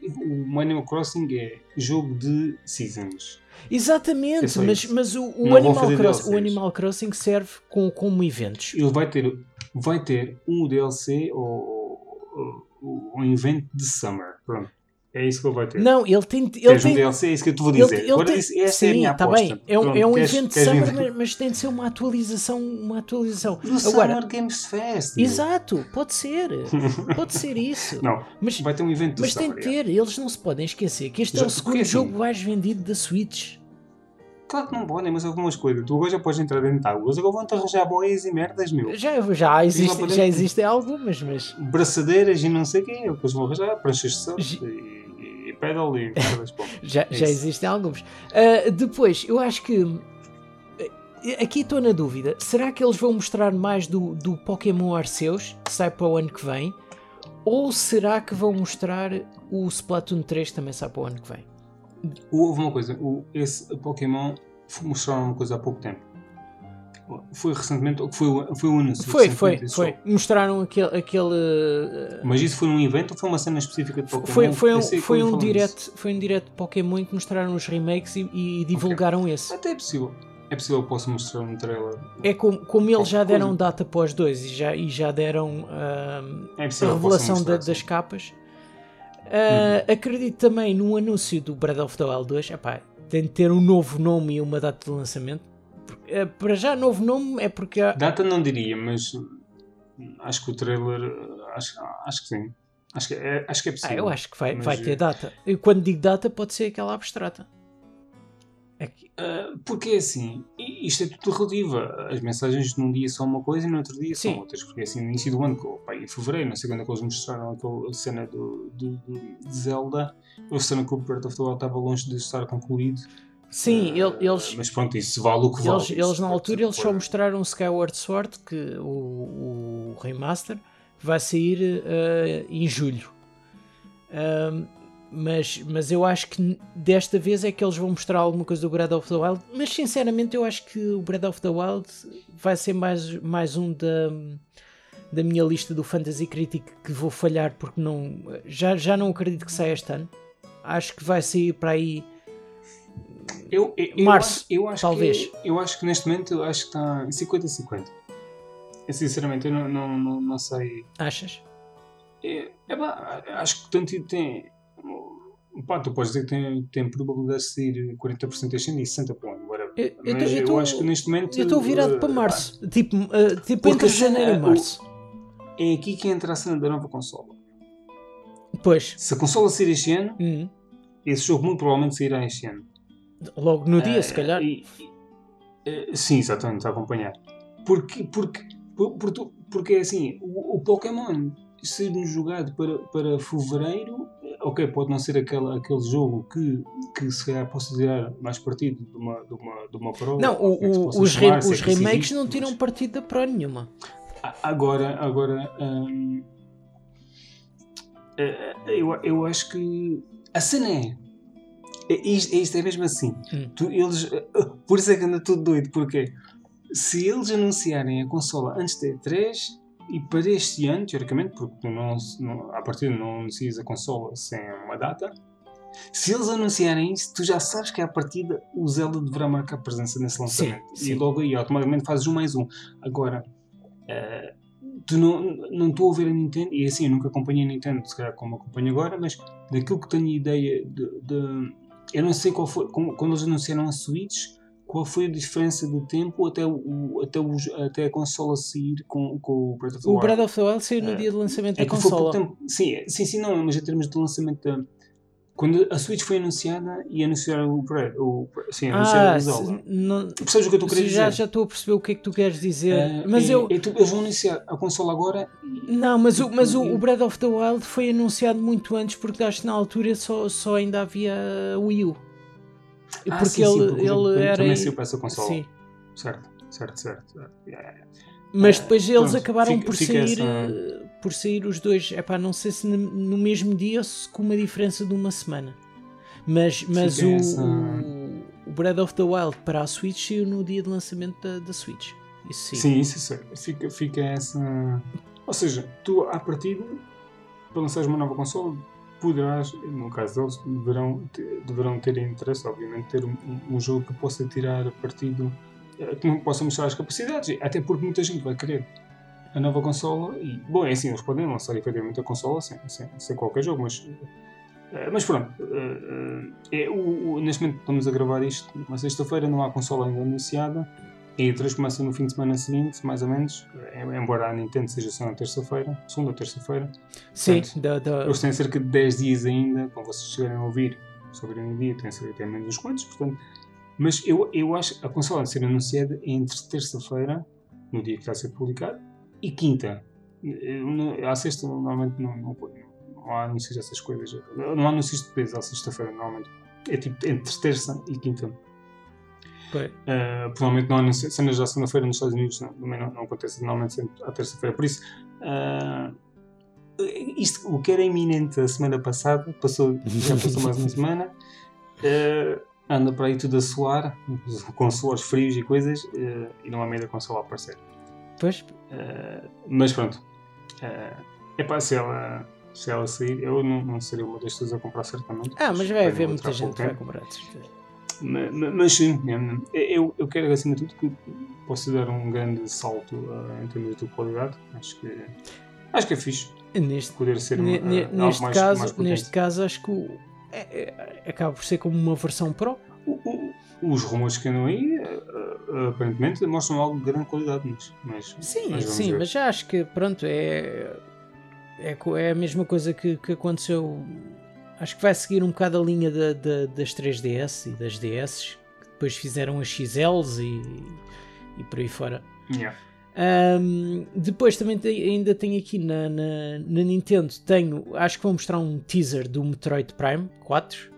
O Animal Crossing é jogo de seasons. É Exatamente, só mas, mas o, o Animal Crossing, o. Animal Crossing serve com, como eventos. Ele vai ter, vai ter um DLC ou, ou um evento de Summer. Pronto. É isso que ele vai ter. Não, ele tem. Ele Queres um tem DLC? É isso que eu te vou ele, dizer. ele Agora tem, isso- essa sim, é a minha tá aposta. bem. É um, Pronto, é um queres- evento queres summer, mas, mas tem de ser uma atualização. Uma atualização. No Agora, Summer Games Fest. exato, pode ser. Pode ser isso. Não, Mas, vai ter um evento mas tem Summer. de ter, eles não se podem esquecer que este é Já- o porque segundo assim- jogo mais vendido da Switch. Claro que não podem, mas algumas coisas. Tu já podes entrar dentro de águas. Agora vão-te arranjar boias e merdas, meu. Já, já, existe, poder- já existem algumas, mas Braçadeiras e não sei o quê. É o que eles vão arranjar. Pranchas de surf Gi- e, e pedal e bom. Já, É já existem alguns. Ah, depois, eu acho que. eh, Aqui estou na dúvida. Será que eles vão mostrar mais do, do Pokémon Arceus, que sai para o ano que vem? Ou será que vão mostrar o Splatoon 3 que também sai para o ano que vem? Houve uma coisa, o, esse Pokémon mostraram uma coisa há pouco tempo. Foi recentemente, ou foi, foi o anúncio? Foi, foi, foi. Mostraram aquele. aquele eh, Mas isso foi num evento ou foi uma cena específica de Pokémon? foi, foi um, foi um direct, foi um direct de Pokémon em que mostraram os remakes e, e divulgaram esse. disso. Até é possível. É possível que possa mostrar um trailer. É como, como eles já deram coisa. data para os dois e já, e já deram ahm, É a revelação da- das capas. Ah, Acredito também no anúncio do Breath of the Wild 2. Epá, tem de ter um novo nome e uma data de lançamento. Porque, eh, para já, novo nome é porque há- Data não diria, mas acho que o trailer. uh, Acho, acho que sim. Acho que é, acho que é Ah, possível. eu acho que vai, Mas, vai ter data. E quando digo data, pode ser aquela abstrata. É que- Uh, porque é assim, isto é tudo relativo. As mensagens num dia são uma coisa e no outro dia Sim. são outras. Porque assim, no início do ano, que, pá, em fevereiro, não sei quando é que eles mostraram aquela cena do, do, do- de Zelda, eles disseram que o Breath of the Wild estava longe de estar concluído. Sim, Uh, ele- eles, Mas pronto, isso vale o que vale. eles, eles Isso na pode altura eles só mostraram o Skyward Sword, que o, o remaster vai sair eh, em julho. Mas, mas eu acho que desta vez é que eles vão mostrar alguma coisa do Breath of the Wild. Mas sinceramente eu acho que o Breath of the Wild vai ser mais, mais um da, da minha lista do Fantasy Critic que vou falhar porque não, já, já não acredito que saia este ano. Acho que vai sair para aí. Eu, eu, eu Março, eu acho talvez. Que, eu acho que neste momento acho que está em 50-50. Eu, sinceramente, eu não, não, não, não sei. Achas? É, é pá, acho que tanto tem. Pá, tu podes dizer que tem, tem probabilidade de sair 40% este ano e 60% para o ano. Eu- eu Mas tô- eu eu, tô- acho que neste momento. Eu estou virado eh, para março. Tipo, uh, tipo Porque entre janeiro e o- março. É aqui que entra a cena da nova consola. Pois. Se a consola sair este ano, Hum. esse jogo muito provavelmente sairá este ano. Logo no dia, Eh, se calhar. e- e- eh, sim, exatamente, a acompanhar. Porque, porque, por- por tu- porque é assim, o, o Pokémon ser jogado para, para fevereiro, eh, ok, pode não ser aquele, aquele jogo que, que se calhar possa tirar mais partido de uma, de uma, de uma prova. Não, o- é possa os, chamar, re- é os remakes existe, não mas- tiram partido da pro nenhuma. Agora, agora hum, eh, eu, eu acho que a cena é. é isto, é isto é mesmo assim. Hum. Tu- eles, eh, por isso é que anda tudo doido, porque se eles anunciarem a consola antes da E3 e para este ano, teoricamente, porque não, não, a partir não anuncias a consola sem uma data, se eles anunciarem isso, tu já sabes que à partida o Zelda deverá marcar presença nesse lançamento. sim. E logo aí automaticamente fazes um mais um. Agora, eh, tu não não estou a ver a Nintendo, e assim, eu nunca acompanhei a Nintendo, se calhar como acompanho agora, mas daquilo que tenho ideia de. de- eu não sei qual foi, como- quando eles anunciaram a Switch, qual foi a diferença de tempo até, o, até, os, até a consola sair com, com o Breath of the O Wild. Breath of the Wild saiu no Eh, dia de lançamento É da consola. tempo. Sim, é- sim, sim, não, mas em termos de lançamento da. Quando a Switch foi anunciada e anunciaram o Breath, o, sim, anunciaram Ah, o se- Zelda. não, Percebes o que eu estou a querer já, dizer? já estou a perceber o que é que tu queres dizer. Eh, mas é- eu. é tu- eles vão anunciar a consola agora e- Não, mas, o, mas o, Eu- o Breath of the Wild foi anunciado muito antes porque acho que na altura só, só ainda havia Wii U. Ah, porque sim, sim, ele, porque ele era. Também saiu para essa consola. Sim. Certo, certo, certo. Yeah, yeah. Mas Eh, depois eles pronto, acabaram fica- por fica sair essa- eh, por sair os dois, epá, não sei se no, mesmo dia ou se com uma diferença de uma semana. Mas, mas o, essa- o, Breath of the Wild para a Switch saiu no dia de lançamento da, da Switch. Isso sim. Sim, isso sei. Fica, fica essa. Ou seja, tu à partida, para lançares uma nova consola, poderás, no caso deles, deverão, deverão ter interesse, obviamente, ter um, um jogo que possa tirar partido, eh, que não possa mostrar as capacidades, até porque muita gente vai querer a nova consola e, bom, é assim, eles podem lançar efetivamente a consola sem, sem, sem qualquer jogo, mas. eh, Mas pronto, eh, é, o, o- neste momento estamos a gravar isto na sexta-feira, não há consola ainda anunciada. E a 3 começa no fim de semana seguinte, mais ou menos, eh, embora a Nintendo seja só na terça-feira, segunda ou terça-feira. Sim, Portanto, da, da- Eles têm cerca de 10 dias ainda, quando vocês chegarem a ouvir, ouvirem o dia, tem cerca de menos uns quantos, portanto. Mas eu, eu acho a consola a ser anunciada é entre terça-feira, no dia que vai ser publicado, e quinta. Eu, não- à sexta normalmente não, não, não, não há anúncios dessas coisas. Não há anúncios de peso à sexta-feira, normalmente. É tipo entre terça e quinta. Uh, provavelmente não há anúncios- cenas da segunda-feira nos Estados Unidos não, também não, não acontece normalmente sempre à terça-feira. Por isso, uh, isto, o que era iminente a semana passada, passou, já passou mais uma semana, uh, anda para aí tudo a suar, com suores frios e coisas, uh, e não há meio da consola a aparecer. Pois, Uh, mas pronto, é pá, se ela, se ela sair, eu não, não seria uma das pessoas a comprar certamente. ah, mas vai haver muita gente que vai comprar, de certeza. Ma- ma- Mas sim, é, eu, eu quero acima de tudo que possa dar um grande salto uh, em termos de qualidade. Acho que, acho que é fixe Neste, poder ser ne- uma, uh, neste, mais, caso, mais neste caso, acho que o- é- é- acaba por ser como uma versão Pro. O- o- os rumores que andam aí uh, aparentemente mostram algo de grande qualidade, mas, mas Sim, mas sim, ver. mas já acho que pronto, é, é, é a mesma coisa que, que aconteceu. Acho que vai seguir um bocado a linha da, da- das 3DS e das DS, que depois fizeram as XLs e, e por aí fora. Yeah. Ahm, depois também tem- ainda tenho aqui na, na, na Nintendo, tenho, acho que vão mostrar um teaser do Metroid Prime 4.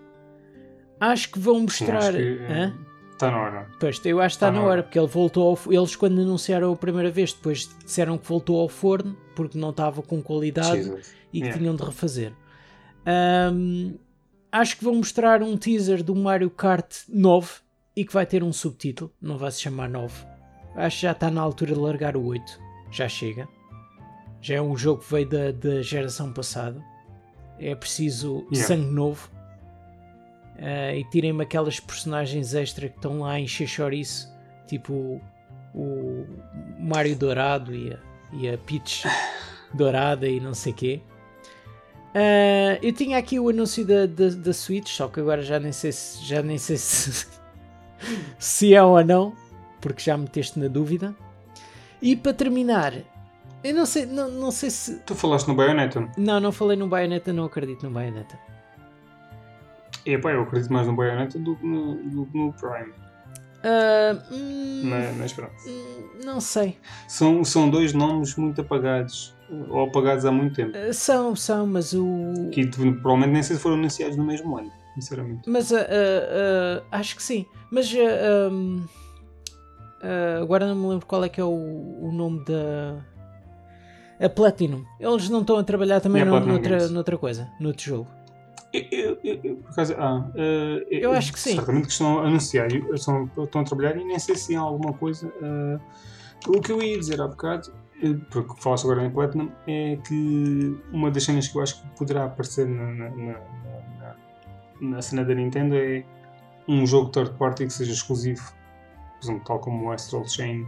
Acho que vão mostrar. está na hora. Pois, eu acho que está Tá na na hora, hora. porque ele voltou ao, eles quando anunciaram a primeira vez, depois disseram que voltou ao forno porque não estava com qualidade Jesus. e que Yeah. tinham de refazer. Ahm, acho que vão mostrar um teaser do Mario Kart 9 e que vai ter um subtítulo, não vai se chamar 9. Acho que já está na altura de largar o 8, já chega. Já é um jogo que veio da, da geração passada. É preciso Yeah. sangue novo. Ah, e tirem-me aquelas personagens extra que estão lá encher chouriço, tipo o Mario Dourado e a, e a Peach Dourada e não sei quê. Ah, eu tinha aqui o anúncio da, da, da Switch, só que agora já nem sei se, já nem sei se, se é ou não, porque já me meteste na dúvida. E para terminar, eu não sei, não, não sei se. Tu falaste no Bayonetta. Não, não falei no Bayonetta, não acredito no Bayonetta. E pá, eu acredito mais no Bayonetta do que no, do no Prime. Ah, hum, Mas, mas pronto. hum, não sei. São, são dois nomes muito apagados. Ou apagados há muito tempo. Ah, são, são, mas o. Que provavelmente nem sei se foram anunciados no mesmo ano. Sinceramente. Mas ah, ah, acho que sim. Mas ah, agora não me lembro qual é que é o, o nome da. A Platinum. Eles não estão a trabalhar também É no- noutra, noutra coisa, noutro jogo. Eu, eu, eu- por acaso, ah, eh, Eu acho que sim. Certamente que estão a anunciar, estão, estão a trabalhar e nem sei se há alguma coisa. ah, o que eu ia dizer há bocado, eh, porque falaste agora em Platinum, é que uma das cenas que eu acho que poderá aparecer na, na, na, na- na cena da Nintendo é um jogo third party que seja exclusivo, por exemplo, tal como o Astral Chain,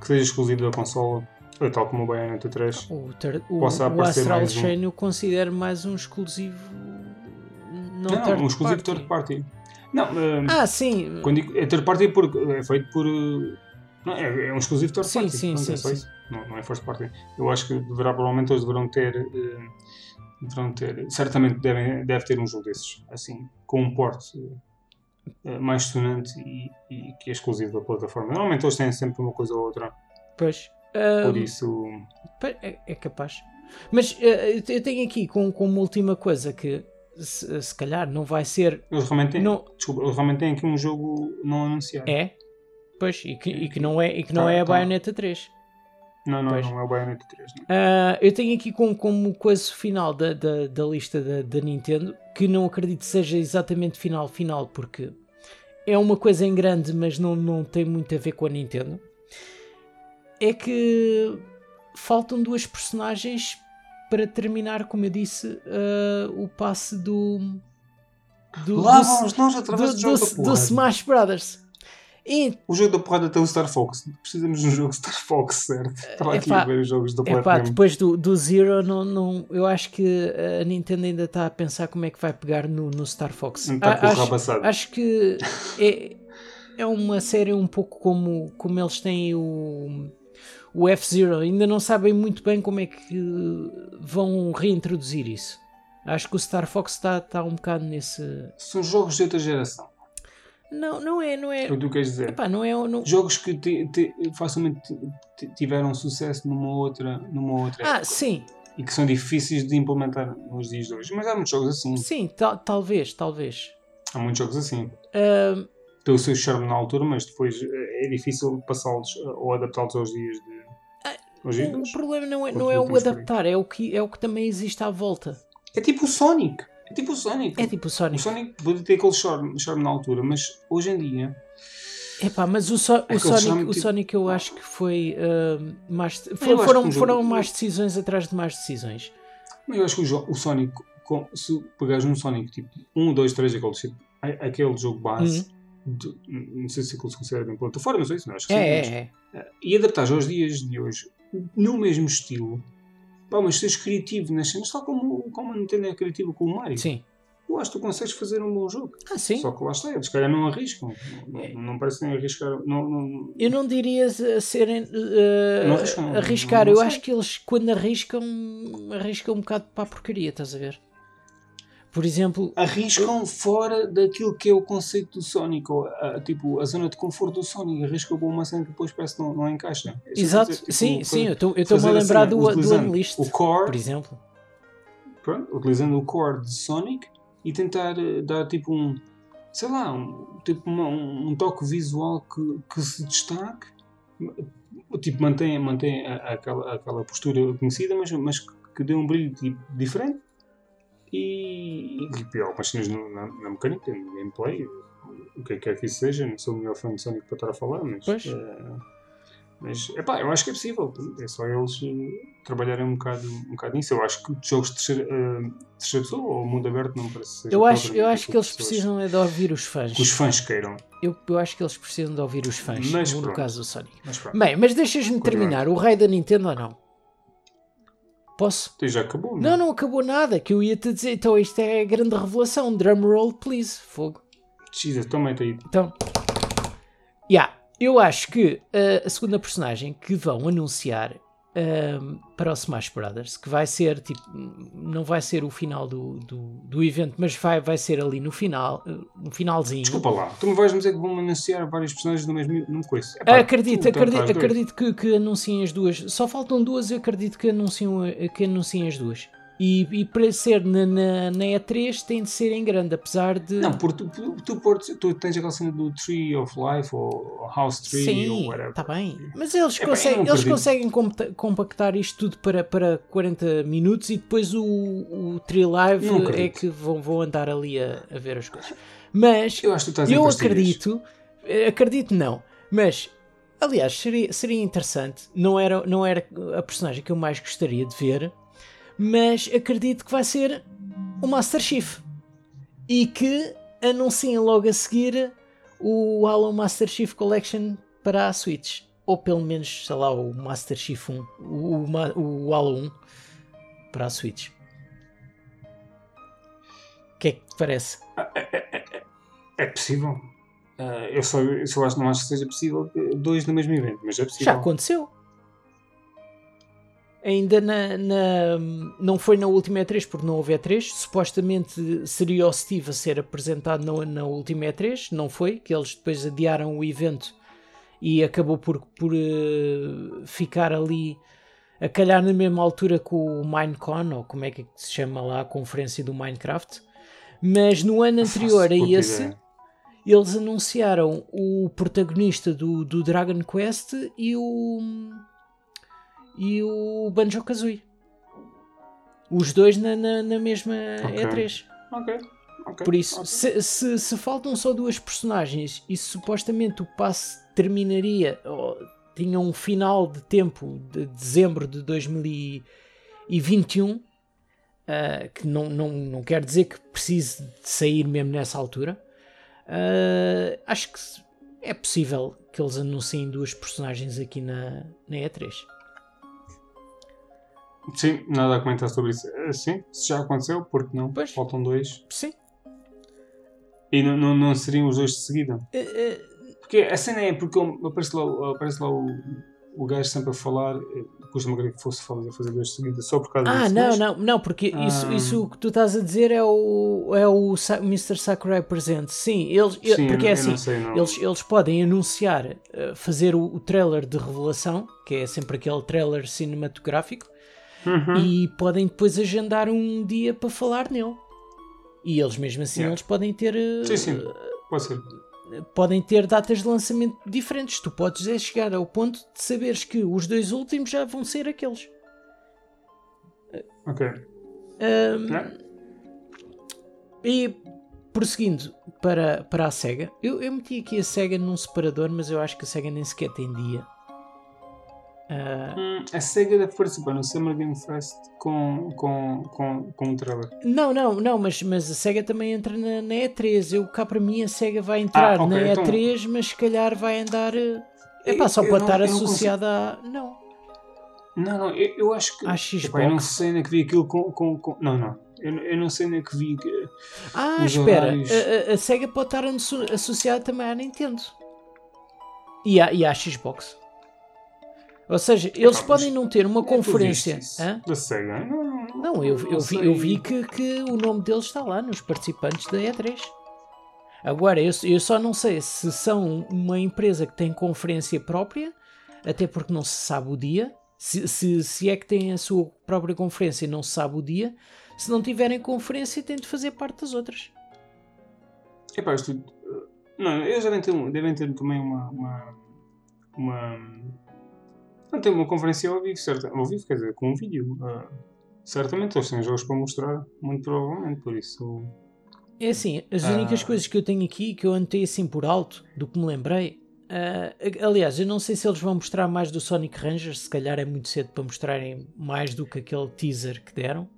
que seja exclusivo da consola, ou tal como o Bayonetta 3. O, ter, o, o Astral mais um. Chain eu considero mais um exclusivo. Não, Não, um exclusivo party. third party. Não, ah, Ah, sim. Quando digo, é third party é, porque é feito por. uh, Não, é, é um exclusivo third Sim, party. sim, Pronto, sim, é sim. Não, não é first party. Eu acho que deverá, provavelmente, eles deverão ter. uh, deverão ter. Certamente devem, deve ter um jogo desses, assim, com um porte uh, mais sonante e, e que é exclusivo da plataforma. Normalmente eles têm sempre uma coisa ou outra, Pois. por Ah, isso. É, é capaz. Mas eh, eu tenho aqui com- como última coisa que se, se calhar não vai ser. Eles realmente têm. Não, Desculpa, eles realmente têm aqui um jogo não anunciado. é? Pois, e que, e que não é, e que não Tá, é a tá. Bayonetta 3. Não, não, Pois. não é o Bayonetta 3. Não. Ah, eu tenho aqui como, como coisa final da, da, da lista da, da Nintendo, que não acredito seja exatamente final final, porque é uma coisa em grande, mas não, não tem muito a ver com a Nintendo. É que faltam duas personagens para terminar, como eu disse, ah, o passe do. do Lá do- vamos nós do, através do, do, do porrada. Smash Brothers. E O jogo da porrada tem o Star Fox. Precisamos de um jogo Star Fox, certo? Estava aqui a ver os jogos da Epá, Platinum. depois do, do Zero, não, não, eu acho que a Nintendo ainda está a pensar como é que vai pegar no, no Star Fox. Não está com acho, acho que é, é uma série um pouco como, como eles têm o, o F-Zero. Ainda não sabem muito bem como é que vão reintroduzir isso. Acho que o Star Fox está está um bocado nesse. São jogos de outra geração. Não, não é, não é. O que queres dizer. Epá, não é. Não... Jogos que ti- ti- facilmente ti- ti- tiveram sucesso numa outra, numa outra Ah, época. sim. e que são difíceis de implementar nos dias de hoje. Mas há muitos jogos assim. Sim, tal- talvez, talvez. Há muitos jogos assim. Ahm, Tem o seu charme na altura, mas depois é difícil passá-los ou adaptá-los aos dias de. Aos dias de o hoje. problema não é, não é o adaptar, é o, que, é o que também existe à volta. É tipo o Sonic. É tipo o Sonic. É tipo o O Sonic. Sonic pode ter aquele charme, charme na altura, mas hoje em dia. Epá, mas o, So- o Aquele Sonic, charme, o tipo- Sonic eu acho que foi ahm, mais. Acho foram que foram jogo- mais decisões atrás de mais decisões. Eu acho que o, o Sonic, com- se pegares um Sonic tipo 1, 2, 3, aquele, tipo, aquele jogo base, de- não sei se aquilo se considera bem plataforma, não sei se não, acho que sim, É, mas- é, é. e adaptares aos dias de hoje no mesmo estilo, pá, mas seres criativo nas cenas, tal como, como a Nintendo é criativa com o Mario. Sim. Eu acho que tu consegues fazer um bom jogo. Ah, sim. Só que lá está, eles se calhar não arriscam. Não, É. não, parecem arriscar. Não, não, Eu não diria serem eh, Não arriscam, arriscar. eu sei. acho que eles, quando arriscam, arriscam um bocado para a porcaria, estás a ver? Por exemplo, arriscam fora daquilo que é o conceito do Sonic, ou a, tipo a zona de conforto do Sonic. Arriscam com uma cena que depois parece que não, não encaixa. É exato, dizer, tipo, sim, sim, eu estou- eu estou-me a fazer lembrar do, do Unleashed, O core, por exemplo. pronto, utilizando o core de Sonic e tentar eh, dar tipo um, sei lá, um, tipo uma- um, um toque visual que, que se destaque, tipo mantém, mantém a- aquela, aquela postura conhecida, mas, mas que, que dê um brilho tipo, diferente e, e algumas cenas na, na mecânica, no gameplay, o que é que quer que isso seja, não sou o melhor fã de Sonic para estar a falar, mas, Pois. eh, mas epá, eu acho que é possível, é só eles eh, trabalharem um bocado, um bocado nisso. Eu acho que jogos de terceira, terceira pessoa ou mundo aberto não parece ser Eu acho, eu acho que eles as pessoas- precisam é de ouvir os fãs. que os fãs queiram. Eu, eu acho que eles precisam de ouvir os fãs, Mas no, pronto. caso do Sonic. Mas pronto, Bem, mas deixas-me terminar. O rei da Nintendo ou não? Posso? Isto já acabou, Não, não acabou nada. Que eu ia-te dizer. Então, isto é a grande revelação. Drum roll, please. Fogo. Jesus, toma-te aí. Então, yeah, eu acho que uh, a segunda personagem que vão anunciar um, para o Smash Brothers, que vai ser tipo, não vai ser o final do, do, do evento, mas vai, vai ser ali no final, no finalzinho. Desculpa lá, tu me vais dizer que vão anunciar vários personagens do mesmo não coisa. Epá, acredito, tu acredito, estás doido. acredito que, que anunciem as duas. Só faltam duas, eu acredito que anunciem, que anunciem as duas. E, e para ser na, na, na E3 tem de ser em grande, apesar de. Não, porque tu, tu, tu, tu tens aquela cena do Tree of Life ou House Tree ou Sim, whatever. está bem. Mas eles eu conseguem, não eles conseguem compa- compactar isto tudo para, para 40 minutos e depois o, o Tree Live é que vão, vão andar ali a, a ver as coisas. Mas Eu acho que tu estás eu acredito, eh, acredito não, mas aliás seria, seria interessante, não era, não era a personagem que eu mais gostaria de ver, mas acredito que vai ser o Master Chief e que anunciem logo a seguir o Halo Master Chief Collection para a Switch. Ou pelo menos, sei lá, o Master Chief 1, o, o, o Halo 1 para a Switch. O que é que te parece? É possível. Ah, eu só eu só acho, não acho que seja possível dois no mesmo evento, mas é possível. Já aconteceu. Ainda na, na- não foi na última E3 porque não houve E3. Supostamente seria o Steve a ser apresentado na, na última E3. Não foi, que eles depois adiaram o evento e acabou por, por eh, ficar ali a calhar na mesma altura com o Minecon, ou como é que se chama lá a conferência do Minecraft. Mas no ano anterior a esse, ideia. eles anunciaram o protagonista do, do Dragon Quest e o e o Banjo Kazooie. Os dois na, na, na mesma Ok. E3. Ok. ok, Por isso, ok. se, se, se faltam só duas personagens e supostamente o passe terminaria, ou tinha um final de tempo de dezembro de 2021, ah, que não, não, não quer dizer que precise de sair mesmo nessa altura, ah, acho que é possível que eles anunciem duas personagens aqui na, na E3. Sim, nada a comentar sobre isso. Ah, Sim, se já aconteceu, porque não? Pois. Faltam dois. Sim. E não, não, não seriam os dois de seguida. Eh, eh, Porque a cena é porque aparece lá, aparece lá o, o gajo sempre a falar, eh, custa-me crer que fosse fazer, fazer dois de seguida só por causa Ah, não, não, não, porque isso, Ah. isso que tu estás a dizer é o, é o Sa- Mr. Sakurai presente. Sim, eles, Sim, porque eu, é não- eu assim, não sei, não. eles, eles podem anunciar, eh, fazer o, o trailer de revelação, que é sempre aquele trailer cinematográfico, Uhum. e podem depois agendar um dia para falar nele. E eles mesmo assim Yeah. eles podem ter eh, Sim, sim. Pode ser. podem ter datas de lançamento diferentes. Tu podes é chegar ao ponto de saberes que os dois últimos já vão ser aqueles. Ok. Ahm, Yeah. E prosseguindo para, para a SEGA, eu, eu meti aqui a SEGA num separador, mas eu acho que a SEGA nem sequer tem dia. Ah, Hum, a SEGA deve participar no Summer Game Fest com, com, com, com um trailer. não, não, não, mas, mas a SEGA também entra na, na E3. Eu cá para mim a SEGA vai entrar Ah, ok, na então- E3, mas se calhar vai andar. É Eu- pá, só eu pode não- estar associada a. Não, Não, não, eu, eu acho que. à Epá, eu não Xbox. sei ainda que vi aquilo com. com, com- não, não. Eu, eu não sei ainda que vi. que- Ah, espera, horários. a, a- a SEGA pode estar asso- associada também à Nintendo e à, e à Xbox. Ou seja, eles mas podem não ter uma é conferência. Da SEGA? Não, não, Não, eu, eu vi, eu vi que, que o nome deles está lá nos participantes da E3. Agora, eu, eu só não sei se são uma empresa que tem conferência própria, até porque não se sabe o dia. Se, se, se é que tem a sua própria conferência e não se sabe o dia, se não tiverem conferência, tem de fazer parte das outras. Epá, isto. uh, Não, eles devem ter, devem ter também uma. uma, uma tem uma conferência ao vivo, certo? Ao vivo, quer dizer, com um vídeo. ah, certamente eles têm jogos para mostrar, muito provavelmente, por isso. É assim, as Ah. únicas coisas que eu tenho aqui, que eu anotei assim por alto, do que me lembrei. ah, aliás, eu não sei se eles vão mostrar mais do Sonic Rangers, se calhar é muito cedo para mostrarem mais do que aquele teaser que deram.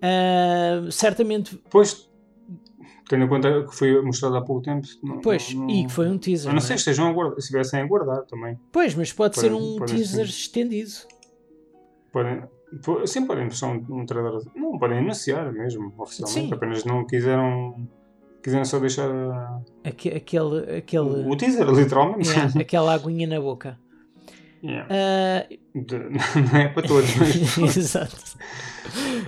Ah, certamente, Pois, tendo em conta que foi mostrado há pouco tempo. Não, pois, não, e que foi um teaser. Eu não não sei é? se estejam a guardar, se estivessem a guardar também. Pois, mas pode ser um teaser sim. estendido. Podem, po- sim, podem mostrar um, um trailer. Não, podem anunciar mesmo, oficialmente. Sim. Apenas não quiseram. Quiseram só deixar a- Aque- Aquele, aquele, o teaser, literalmente. yeah, aquela aguinha na boca. Yeah. Ah, De- não é para todos, mas Exato.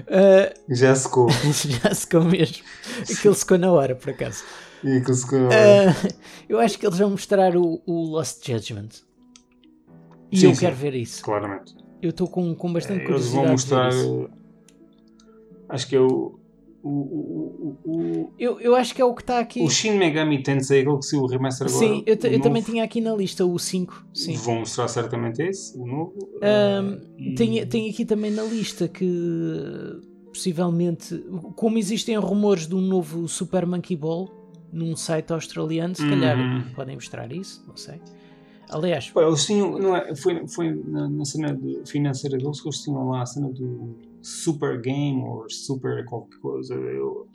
Ah, já secou. já secou mesmo. Aquilo secou na hora, por acaso. E que secou. Ah, eu acho que eles vão mostrar o, o Lost Judgment. E Sim, eu sim. quero ver isso. Claramente. Eu estou com, com bastante Eles curiosidade. vão de mostrar. Acho que é o. O, o, Eu, eu acho que é o que está aqui. o Shin Megami Tensei, aquele que se o remaster agora. Sim, eu, eu também tinha aqui na lista o 5. Sim. Vão mostrar certamente esse, o novo. Ahm, ah, e- Tenho, tenho aqui também na lista que possivelmente, como existem rumores de um novo Super Monkey Ball num site australiano, se calhar Uhum. podem mostrar isso, não sei. Aliás, Pá, eles tinham, não é, foi, foi na, na cena de- financeira deles que eles tinham lá a cena do Super Game ou Super qualquer coisa. Eu,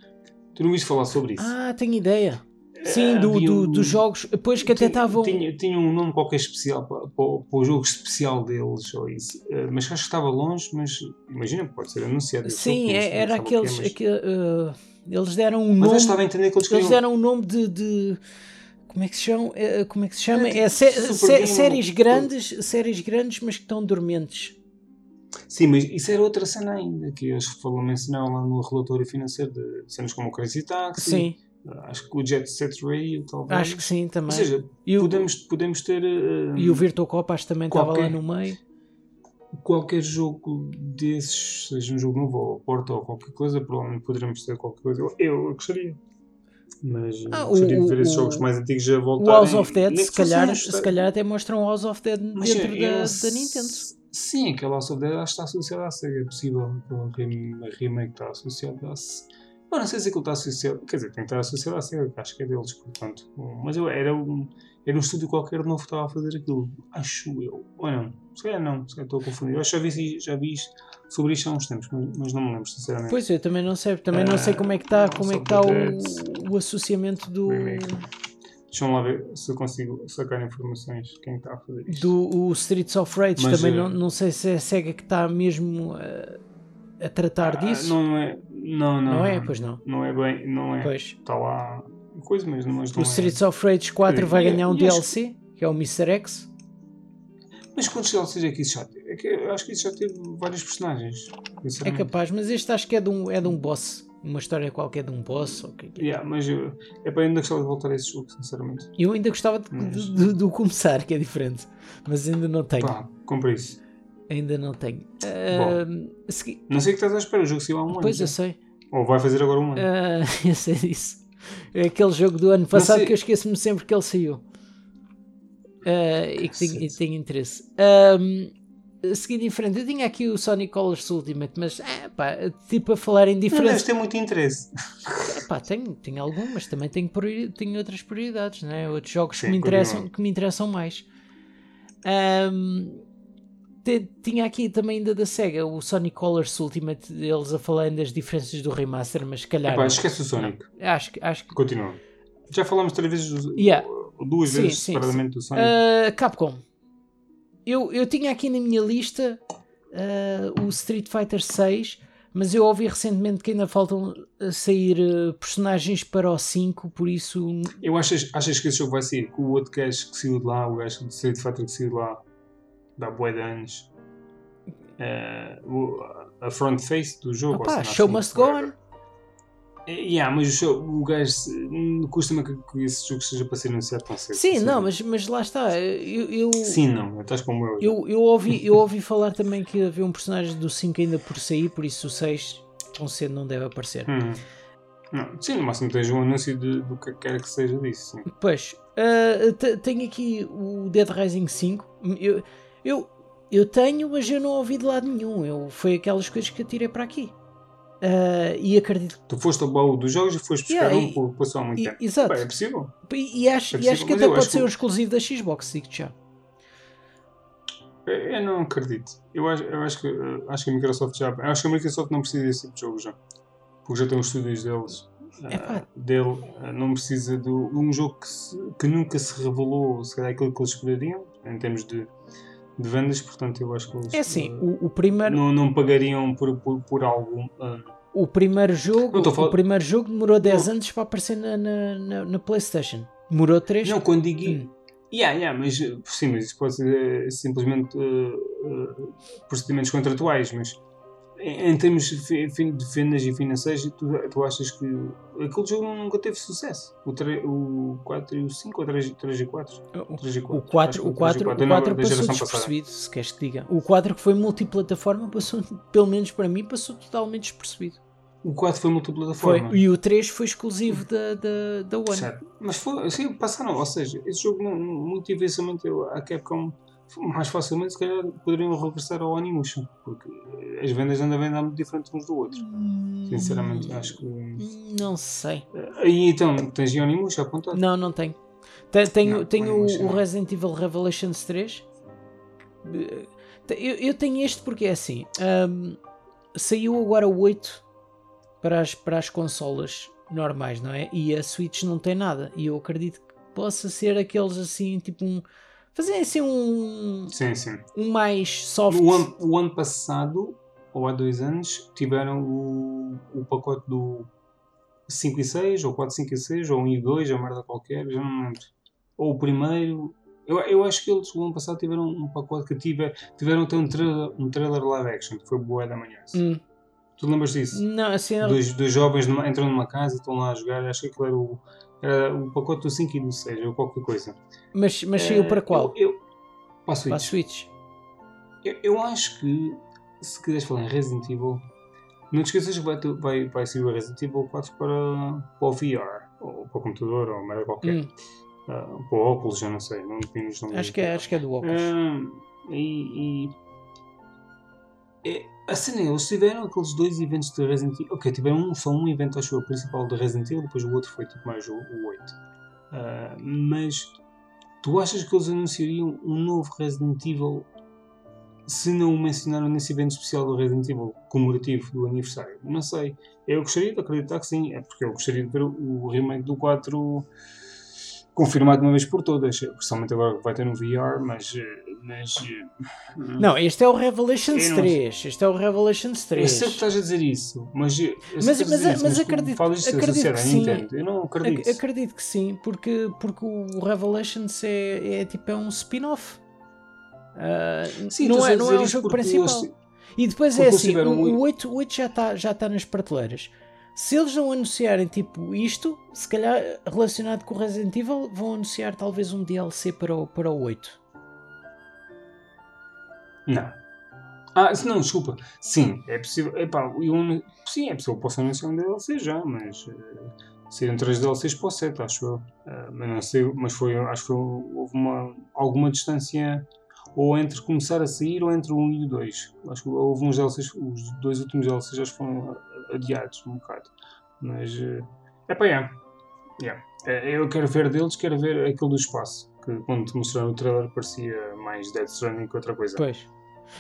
tu não viste falar sobre isso? ah, tenho ideia. Sim, do, um- dos jogos, depois que até estavam. Tinha, tinha um nome qualquer especial para, para, o- para o jogo especial deles, ou isso. Eh, mas acho que estava longe, mas imagina, pode ser anunciado. Sim, é- era o que é, aqueles. mas- uh, eles deram um Mas nome. eu estava a entender que eles Eles deram um nome de. de- como é que se chama? Eh, Como é que se chama? É, É, sé- sé- séries grandes, séries grandes, mas que estão dormentes. Sim, mas isso era outra cena ainda, que eles falam, mencionaram lá no relatório financeiro de cenas como o Crazy Taxi, Sim, acho que o Jet Set Radio, talvez. acho que sim também. Ou seja, e, o, podemos, podemos ter eh, e o Virtual Cop acho que também estava lá no meio. qualquer jogo desses, seja um jogo novo ou Porta ou qualquer coisa, provavelmente poderemos ter qualquer coisa. Eu, eu gostaria. Mas eh, Ah, gostaria o- de ver esses o- jogos mais antigos já O voltarem. House of Dead, se calhar, se calhar até mostram House of Dead Mas dentro eu da, da Nintendo. Sim, aquele House of Dead acho que está associado à SEGA. É possível que remake está associado à. Eu não sei se aquilo está associado. Quer dizer, tem que estar associado à SEGA, acho que é deles, portanto. Mas eu, era, um, era um estúdio qualquer novo que estava a fazer aquilo. Acho eu. Ou não? Se calhar não, se calhar estou a confundir. Eu acho que já vi, já vi sobre isto há uns tempos, mas, mas não me lembro, sinceramente. Pois eu também não sei, também não sei Ah, como é que está, como é que está o, o associamento do, Remake. Deixa-me lá ver se eu consigo sacar informações. Quem está a fazer isto? do o Streets of Rage. Mas, também eh, não, não sei se é a SEGA que está mesmo a, a tratar Ah, disso. não é. Não, não. Não é? Pois não. Não é bem. Não é. Pois. Está lá. Coisa mesmo, mas O não é. Streets of Rage 4 vai ganhar um acho- DLC, que é o Mr. X. Mas quantos DLCs é que isso já teve? É que acho que isso já teve vários personagens. É capaz, mas este acho que é de um, é de um boss. Uma história qualquer de um boss. Ou que é que é. Yeah, mas eu, é para ainda gostava de voltar a esse jogo, sinceramente. Eu ainda gostava de, Mas- de- de- de começar, que é diferente. Mas ainda não tenho. Pá, compra isso. Ainda não tenho. Uh, segui... Não sei o que estás à espera, o jogo saiu há um ano. Pois já. eu sei. Ou vai fazer agora um ano. Uh, eu sei disso. É aquele jogo do ano passado sei- que eu esqueço-me sempre que ele saiu. Uh, e que tenho, tenho interesse. Um, seguindo em frente, eu tinha aqui o Sonic Colors Ultimate, mas é, pá, tipo a falar em Não deves diferença. ter muito interesse. Pá, tenho, tenho algumas, também tenho, tenho outras prioridades, né? outros jogos que, Sim, me interessam, que me interessam mais. Te- tinha aqui também ainda da SEGA o Sonic Colors Ultimate, eles a falarem das diferenças do remaster, mas se calhar. Epá, esquece o Sonic. acho, que- acho que. Continua. Já falámos três vezes, do- Yeah. duas Sim, vezes sim, separadamente do Sonic. Ah, Capcom, eu, eu tinha aqui na minha lista ah, o Street Fighter 6, mas eu ouvi recentemente que ainda faltam a sair ah, personagens para o 5, por isso Eu achas, achas que esse jogo vai sair o outro gajo que saiu de lá, o gajo do Street Fighter que saiu de lá, da bué de anos, o- a front face do jogo. Seja, show must go on. Yeah, mas o, gajo hum, custa-me que, que esse jogo seja para ser anunciado tão cedo. Sim, não, mas, mas lá está. Eu, eu, Sim, não, estás como eu. eu, eu, ouvi, eu ouvi falar também que havia um personagem do 5 ainda por sair, por isso o 6 tão cedo não deve aparecer. Hum. Não, sim, no máximo tens um anúncio de- do que quer que seja disso. Sim. Pois, te- tenho aqui o Dead Rising 5. Eu, eu, eu tenho, mas eu não ouvi de lado nenhum. Eu, foi aquelas coisas que eu tirei para aqui. Ah, e acredito. Tu foste ao baú dos jogos e foste buscar Yeah, um passou há muito e- tempo. exato. Bem, é possível. E, e acho, É e acho possível, que até pode ser que- um exclusivo da Xbox, digo já. Eu não acredito. Eu acho, eu acho que eh, acho que a Microsoft já. eu Acho que a Microsoft não precisa desse tipo de jogo já. Porque já tem os estúdios deles. Epá. dele eh, não precisa de um jogo que, se- que nunca se revelou se calhar aquilo que eles esperariam em termos de, de vendas, portanto eu acho que eles É assim, eh, o, o primeiro, não, não pagariam por, por, por algo. eh, o primeiro Não jogo, falar- o primeiro jogo demorou 10 anos para aparecer na, na, na, na PlayStation. Demorou 3. não, quando digo. Hum. Yeah, yeah, mas eh, sim, mas isso pode ser simplesmente eh, procedimentos contratuais, mas em, em termos de vendas e financeiros, tu, tu achas que aquele jogo nunca teve sucesso? O, o 4 e o 5 ou 3, 3 e 4? 3 e 4. O 4, o 4, o 4 passou despercebido, se queres que diga. O 4 que foi multiplataforma passou, pelo menos para mim, passou totalmente despercebido. O 4 foi Foi, multiplataforma. e o 3 foi exclusivo da, da, da One. Certo. Mas foi, assim, passaram, ou seja, esse jogo não, muito a Capcom mais facilmente se calhar poderiam regressar ao Animation, porque as vendas andam a vender muito diferentes uns do outro. Sinceramente, acho que. Hum, Não sei. Aí então, tens o Animation apontado? Não, não tenho. Te- Tenho, Não, tenho o o, o. Resident Evil Revelations 3. Eh, Eu, eu tenho este porque é assim. hum, saiu agora o 8 para as, para as consolas normais, não é? E a Switch não tem nada. E eu acredito que possa ser aqueles assim, tipo um. Fazem assim um, Sim, sim. um mais soft. O ano, o ano passado, ou há dois anos, tiveram o, o pacote do 5 e 6, ou 4, 5 e 6, ou 1 e 2, ou merda qualquer, já não me lembro. Ou o primeiro. Eu, eu acho que eles o ano passado tiveram um pacote que tiver, tiveram até um trailer, um trailer live action, que foi Boé da Manhã. Hum, Tu lembras disso? não, assim, Dois, dois jovens numa- entram numa casa e estão lá a jogar, acho que aquilo era o, era o pacote do 5 e do 6, ou qualquer coisa. mas, mas saiu Eh, para qual? Eu, eu, para a Switch. Para a Switch. Eu, eu acho que, se quiseres falar em Resident Evil, não te esqueças que vai, vai, vai sair o Resident Evil 4 para, para o VR, ou para o computador, ou merda qualquer. Hum, Ah, para o óculos, já não sei, não nomes. acho, que é, acho que é do óculos. Ah, e, e- é, a cena, é, eles tiveram aqueles dois eventos de Resident Evil. Ok, tiveram um, só um evento, acho eu, principal de Resident Evil, depois o outro foi tipo mais o, o 8. Ah, mas tu achas que eles anunciariam um novo Resident Evil se não o mencionaram nesse evento especial do Resident Evil comemorativo do aniversário? Não sei. Eu gostaria de acreditar que sim, é porque eu gostaria de ver o remake do 4 confirmado de uma vez por todas. Principalmente agora que vai ter no VR, mas. mas Não, este é o Revelations Eu não- 3. Este é o Revelations eu 3. sei que estás a dizer isso, mas. eu Mas- mas- isso, mas tu acredito- Falas isso acredito que sim. Nintendo. Eu não acredito. Ac- acredito que sim, porque, porque o Revelations é, é tipo é um spin-off. Ah, Sim, não, é, não é o jogo principal. eles- E depois é assim: o, o- o 8, o 8 já está já tá nas prateleiras. Se eles não anunciarem tipo isto, se calhar relacionado com o Resident Evil, vão anunciar talvez um DLC para o, para o 8. Não. Ah, não, desculpa. Sim, é possível. Epá, eu, sim, é possível que possa anunciar um DLC já, mas. Uh, Saíram três DLCs para o 7, acho eu. Uh, mas não sei, mas foi, acho que houve uma, alguma distância ou entre começar a sair ou entre o 1 e o 2. Acho que houve uns DLCs, os dois últimos DLCs já foram adiados um bocado. Mas é para yeah. yeah. Eu quero ver deles, quero ver aquele do espaço. Que quando te mostraram o trailer parecia mais Death Stranding que outra coisa. Pois.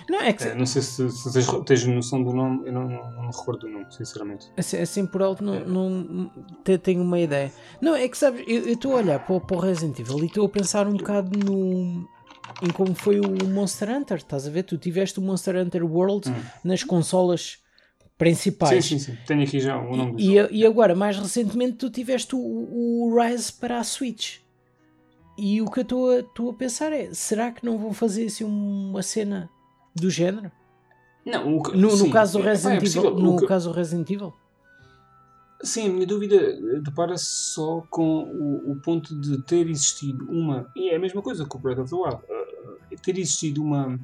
Não, é que... É, não sei se, se tens, tens, noção do nome, eu não, não, não, me recordo do nome, sinceramente. Assim, assim por alto não, é. não tenho uma ideia. Não, é que sabes, eu estou a olhar para, para o Resident Evil e estou a pensar um bocado no, em como foi o Monster Hunter, estás a ver? Tu tiveste o Monster Hunter World hum. nas consolas principais. Sim, sim, sim. Tenho aqui já o nome e, e, e agora, mais recentemente, tu tiveste o, o Rise para a Switch. E o que eu estou a, pensar é: será que não vão fazer assim uma cena do género? Não, o, no, no caso do é, Resident é, é Evil. No que... caso do Resident Evil. Sim, a minha dúvida depara-se só com o, o, ponto de ter existido uma. E é a mesma coisa que o Breath of the Wild. Uh, ter existido uma,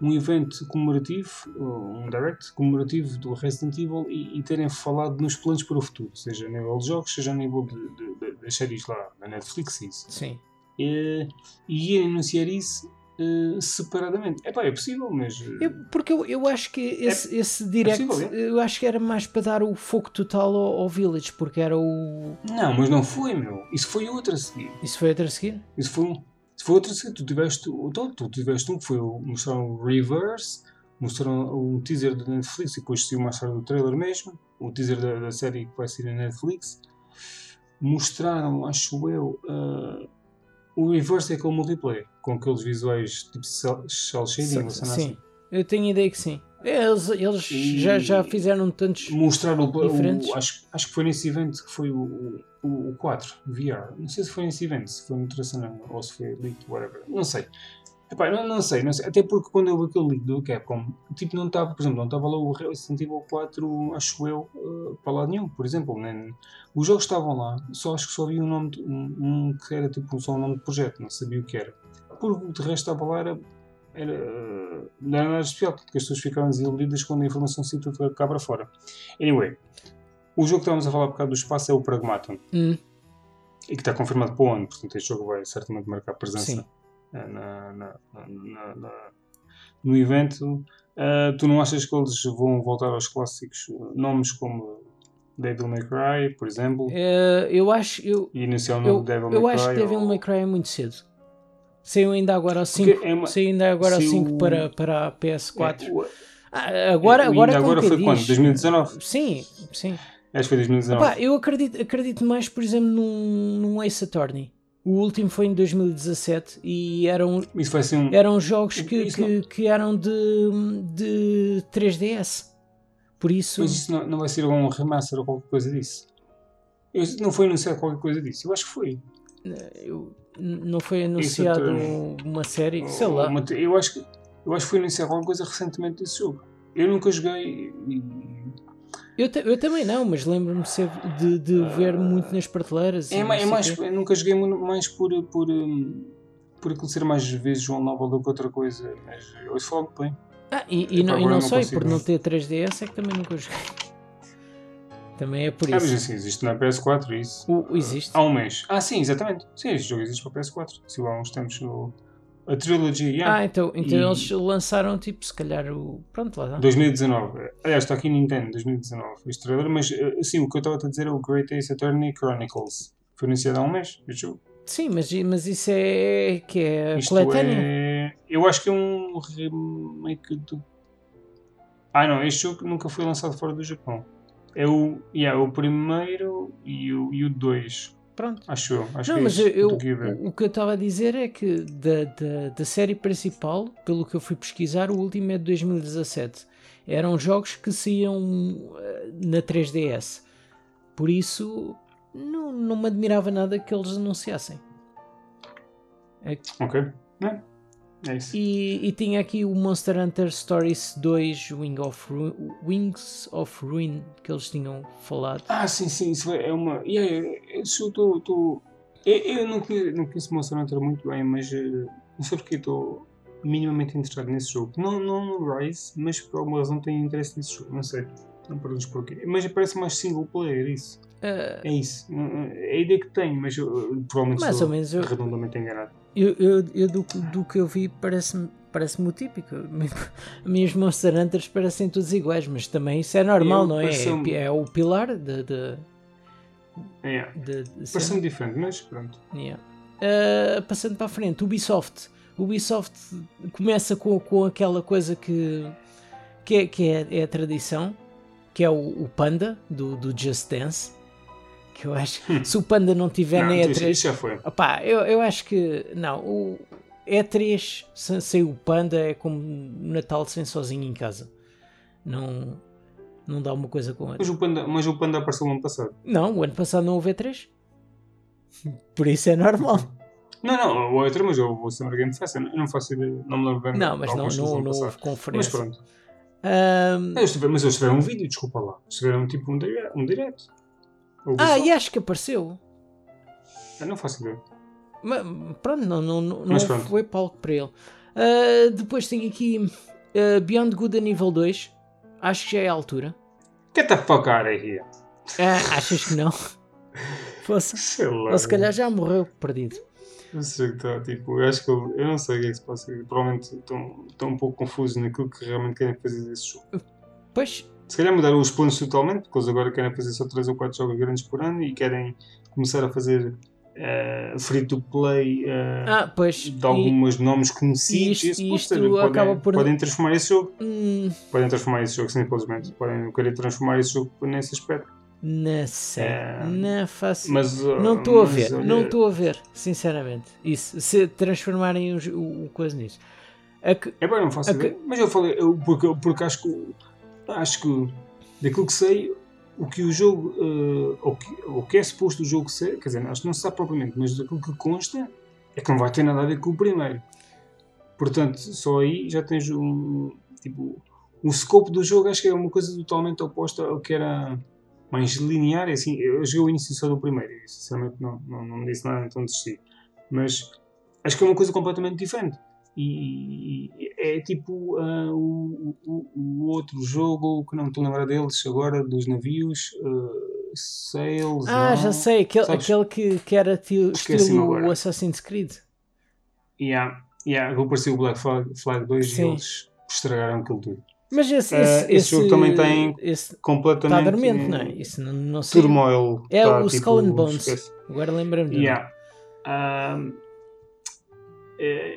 um evento comemorativo, um direct comemorativo do Resident Evil e, e, terem falado nos planos para o futuro, seja a nível de jogos, seja a nível de, de, de, das séries lá na Netflix. Isso. Sim. E, e irem anunciar isso Uh, separadamente. É pá, é possível, mas. Eu, porque eu, eu acho que esse, é, esse direct é possível, é? eu acho que era mais para dar o foco total ao, ao, Village, porque era o. Não, mas não foi, meu. Isso foi outra a seguir. Isso foi outra a seguir? Isso foi, isso foi seguir. Tu tiveste, então, tu tiveste um que foi mostraram o Reverse, mostraram um teaser da Netflix e depois saiu mais tarde o trailer mesmo. O teaser da, da série que vai sair na Netflix. Mostraram, acho eu. Uh, o Reverse é aquele multiplayer, com aqueles visuais tipo cel shading, sim, assim. eu tenho ideia que sim. Eles, eles já, já fizeram tantos mostraram o, diferentes. O, acho, acho que foi nesse evento que foi o, o, o 4 VR. Não sei se foi nesse evento, se foi no Traçanão ou se foi leaked, whatever. Não sei. Epá, não, não, sei, não sei, até porque quando eu vi aquele leak do Capcom, tipo, não estava, por exemplo, não estava lá o Resident Evil 4, acho eu, uh, para lá nenhum, por exemplo. Nem, os jogos estavam lá, só acho que só havia um nome, um, um, que era tipo só um nome de projeto, não sabia o que era. Porque de resto estava lá, era, era, não era nada especial, porque as pessoas ficaram desiludidas quando a informação se tudo cá para fora. Anyway, o jogo que estávamos a falar por causa do espaço é o Pragmaton. Hum. E que está confirmado para o ano, portanto este jogo vai certamente marcar presença. Sim na, na, na, no evento. Uh, tu não achas que eles vão voltar aos clássicos nomes como Devil May Cry, por exemplo? Uh, eu acho. Eu, e eu, Devil May eu Cry. Eu acho que Devil ou... May Cry é muito cedo. Saiu ainda agora ao 5, é uma... saiu ainda agora 5 o... para, para a PS4. É, ah, agora, agora, agora foi diz, quando? 2019? Sim, sim. Acho que foi 2019. Opa, eu acredito, acredito mais, por exemplo, num, num Ace Attorney. O último foi em 2017 e eram, assim um... eram jogos que, que, que, eram de, de 3DS. Por isso. Mas isso não, não vai ser algum remaster ou qualquer coisa disso? Eu, não foi anunciado qualquer coisa disso? Eu acho que foi. Eu, não foi anunciado uma série? Sei lá. Uma, eu, acho que, eu acho que foi anunciado alguma coisa recentemente desse jogo. Eu nunca joguei e eu, eu também não, mas lembro-me de, de ver muito nas prateleiras. É, é mais, eu nunca joguei mais por, por, hum, por ser mais vezes João Novel do que outra coisa, mas eu falar bem. Ah, e, e não, e não, sei, consigo, por não ter 3DS é que também nunca joguei. Também é por isso. Ah, mas assim, existe na PS4 isso. O, existe? Há um mês. Ah, sim, exatamente. Sim, este jogo existe para PS4. Se há uns tempos no, a trilogia. Yeah. Ah, então, então e... eles lançaram tipo, se calhar o. Pronto, lá. 2019. Aliás, está aqui Nintendo, 2019, este trailer, mas assim, o que eu estava a dizer é o Great Ace Attorney Chronicles. Foi anunciado há um mês, este Sim, mas, mas isso é. que é Isto coletâneo? É... Eu acho que é um remake do. Ah, não, este jogo nunca foi lançado fora do Japão. É o, yeah, o primeiro e o 2. E o dois. Pronto. Acho eu. Acho não, que mas é eu, o que eu estava a dizer é que da, da, da, série principal, pelo que eu fui pesquisar, o último é de 2017. Eram jogos que saíam eh, na 3DS. Por isso, não, não me admirava nada que eles anunciassem. É... Ok. É. É isso. E, e tinha aqui o Monster Hunter Stories 2 Wing of Wings of Ruin que eles tinham falado. Ah, sim, sim, isso é uma. Yeah, isso eu estou. Eu, eu não, conheço, não conheço Monster Hunter muito bem, mas uh, não sei porque estou. minimamente interessado nesse jogo. Não, não no Rise, mas por alguma razão tenho interesse nesse jogo. Não sei. Não perguntes porquê. Mas parece mais single player, isso. Ah, É isso. É a ideia que tenho, mas eu, eu provavelmente Mais sou ou menos, eu- redondamente enganado. eu, eu, eu do, do que eu vi parece-me parece-me o típico. Minhas Monster Hunters parecem todos iguais, mas também isso é normal, não é? É, é o pilar de. de, É. de, de Parece-me diferente, mas pronto. Yeah. Uh, passando para a frente, Ubisoft. Ubisoft começa com, com aquela coisa que, que, é, que é, é a tradição, que é o, o Panda do, do Just Dance. Que eu acho se o Panda não tiver Não, na então isso- E3. isso já foi. Opá, eu, eu acho que não. O E3 sem, sem o Panda é como Natal sem sozinho em casa. Não, não dá uma coisa com a outra. Mas o Panda, mas o Panda apareceu no ano passado. Não, o ano passado não houve E3. Por isso é normal. Não, não, o outro, mas eu vou sempre Game Fest. Eu não faço ideia, não me lembro bem. Não, mas não, não, não houve passado. Mas conferência. pronto. Ahm, Eles tiveram- mas eles tiveram um vídeo, desculpa lá. Eles tiveram tipo um, dire- um direct. Ah, e acho que apareceu. Eu não faço ideia. Mas, pronto, não, não, não, não pronto. foi palco para ele. Ah, depois tem aqui ah, Beyond Good a nível 2. Acho que já é a altura. Get the fuck out of here. Ah, achas que não? Fosse. Sei lá. Ou se calhar já morreu perdido. Esse jogo está tipo. Eu acho que eu, eu não sei o que é que se passa. Provavelmente estão, estão um pouco confusos naquilo que realmente querem fazer desse jogo. Pois, Se calhar mudaram os planos totalmente, porque eles agora querem fazer só 3 ou 4 jogos grandes por ano e querem começar a fazer eh, free to play eh, ah, pois. de alguns nomes conhecidos. isto- e pode isto ser, podem, acaba por- podem transformar esse jogo. Hum, Podem transformar esse jogo simplesmente. Podem querer transformar esse jogo nesse aspecto. não sei. É, Não faço. Mas, uh, Não estou a ver, olha, não estou a ver, sinceramente. Isso, se transformarem os- o, o coisa nisso. A que- É bem, não faço Ok. ideia. Mas eu falei, eu, porque, porque acho que acho que daquilo que sei, o que o jogo, eh, o, que, o que é suposto o jogo ser, quer dizer, acho que não se sabe propriamente, mas daquilo que consta é que não vai ter nada a ver com o primeiro. Portanto, só aí já tens um tipo o scope do jogo acho que é uma coisa totalmente oposta ao que era mais linear, assim, eu joguei o início só do primeiro e sinceramente não, não, não me disse nada, então desisti. Mas acho que é uma coisa completamente diferente. E, e é tipo ah, o, o, o outro jogo que não me estou a lembrar deles agora, dos navios, ah, Sails. Ah, não? já sei, aquele, Sabes? aquele que, que era tio- estilo agora. o Assassin's Creed. Yeah, yeah, vou aparecer o Black Flag, Flag 2 e Sim. eles estragaram aquilo tudo. Mas esse, Ah, esse, esse jogo também tem esse Completamente. está dormente, não é? Isso não, não sei. Turmoil. É tá, o tipo, Skull and Bones. esquece. Agora lembra-me. Yeah. Um,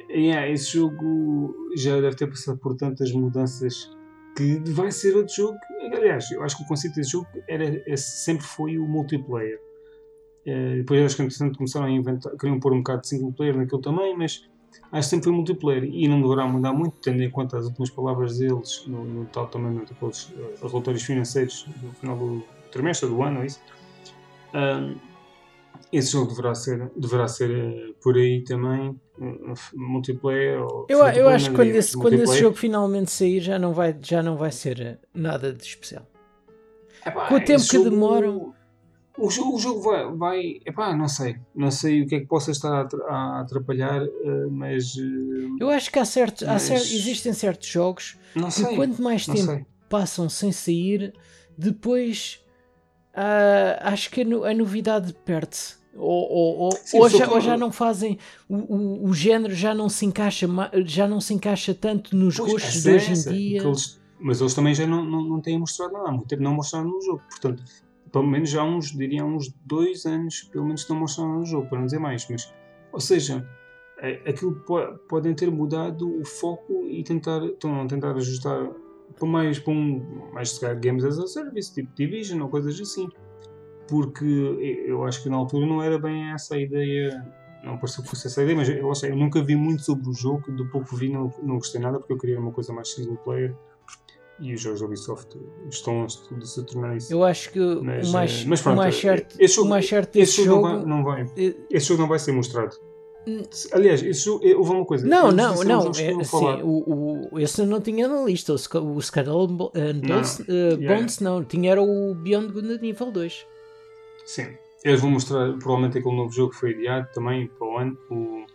é, yeah, esse jogo já deve ter passado por tantas mudanças que vai ser outro jogo. Aliás, eu acho que o conceito desse jogo era, esse sempre foi o multiplayer. Eh, depois acho que entretanto começaram a inventar, queriam pôr um bocado de single player naquele também, mas acho que sempre foi multiplayer e não deverá mudar muito, tendo em conta as últimas palavras deles no, no tal também no, daqueles eh, relatórios financeiros do final do trimestre do ano, é isso. Um, esse jogo deverá ser, deverá ser eh, por aí também, multiplayer. Ou Eu, eu acho que quando esse, quando esse jogo finalmente sair já não vai, já não vai ser eh, nada de especial. Epá, com o tempo que demoram- O jogo, o jogo vai, vai. Epá, não sei. Não sei o que é que possa estar a a atrapalhar, eh, mas. Eu acho que há certos, há Mas- cer- existem certos jogos Não que sei. quanto mais tempo sei. passam sem sair, depois ah, acho que a, no- a novidade perde-se. Ou, ou, ou, Sim, ou já, ou já não fazem o, o, o género já não se encaixa já não se encaixa tanto nos Pois, gostos de é hoje essa, em dia. eles- mas eles também já não, não, não têm mostrado nada. Há muito tempo não mostraram no jogo. Portanto, pelo menos já há uns, diria, uns dois anos, pelo menos, não mostraram no jogo, para não dizer mais. Mas, ou seja, é- aquilo po- podem ter mudado o foco e tentar, estão a tentar ajustar para mais, para um, mais se calhar, games as a service, tipo Division ou coisas assim. Porque eu acho que na altura não era bem essa a ideia não pareceu que fosse essa a ideia, mas eu, está, eu nunca vi muito sobre o jogo, do pouco vi não, não gostei nada porque eu queria uma coisa mais single player e os jogos da Ubisoft estão a se tornar isso. Eu acho que Mas, o mais, eh, mas o pronto, mais certo, esse jogo- o mais certo esse jogo, jogo. Não, vai, não vai- eh, esse jogo não vai ser mostrado. Aliás, jogo, eh, houve uma coisa. Não, não, não. É, assim, o, o, esse eu não tinha na lista. O, o Skull and Bo- and Não. Bones, eh, Yeah. Bones não. Tinha era o Beyond Good nível 2. Sim. Eles vão mostrar provavelmente aquele novo jogo que foi adiado também para o ano, o,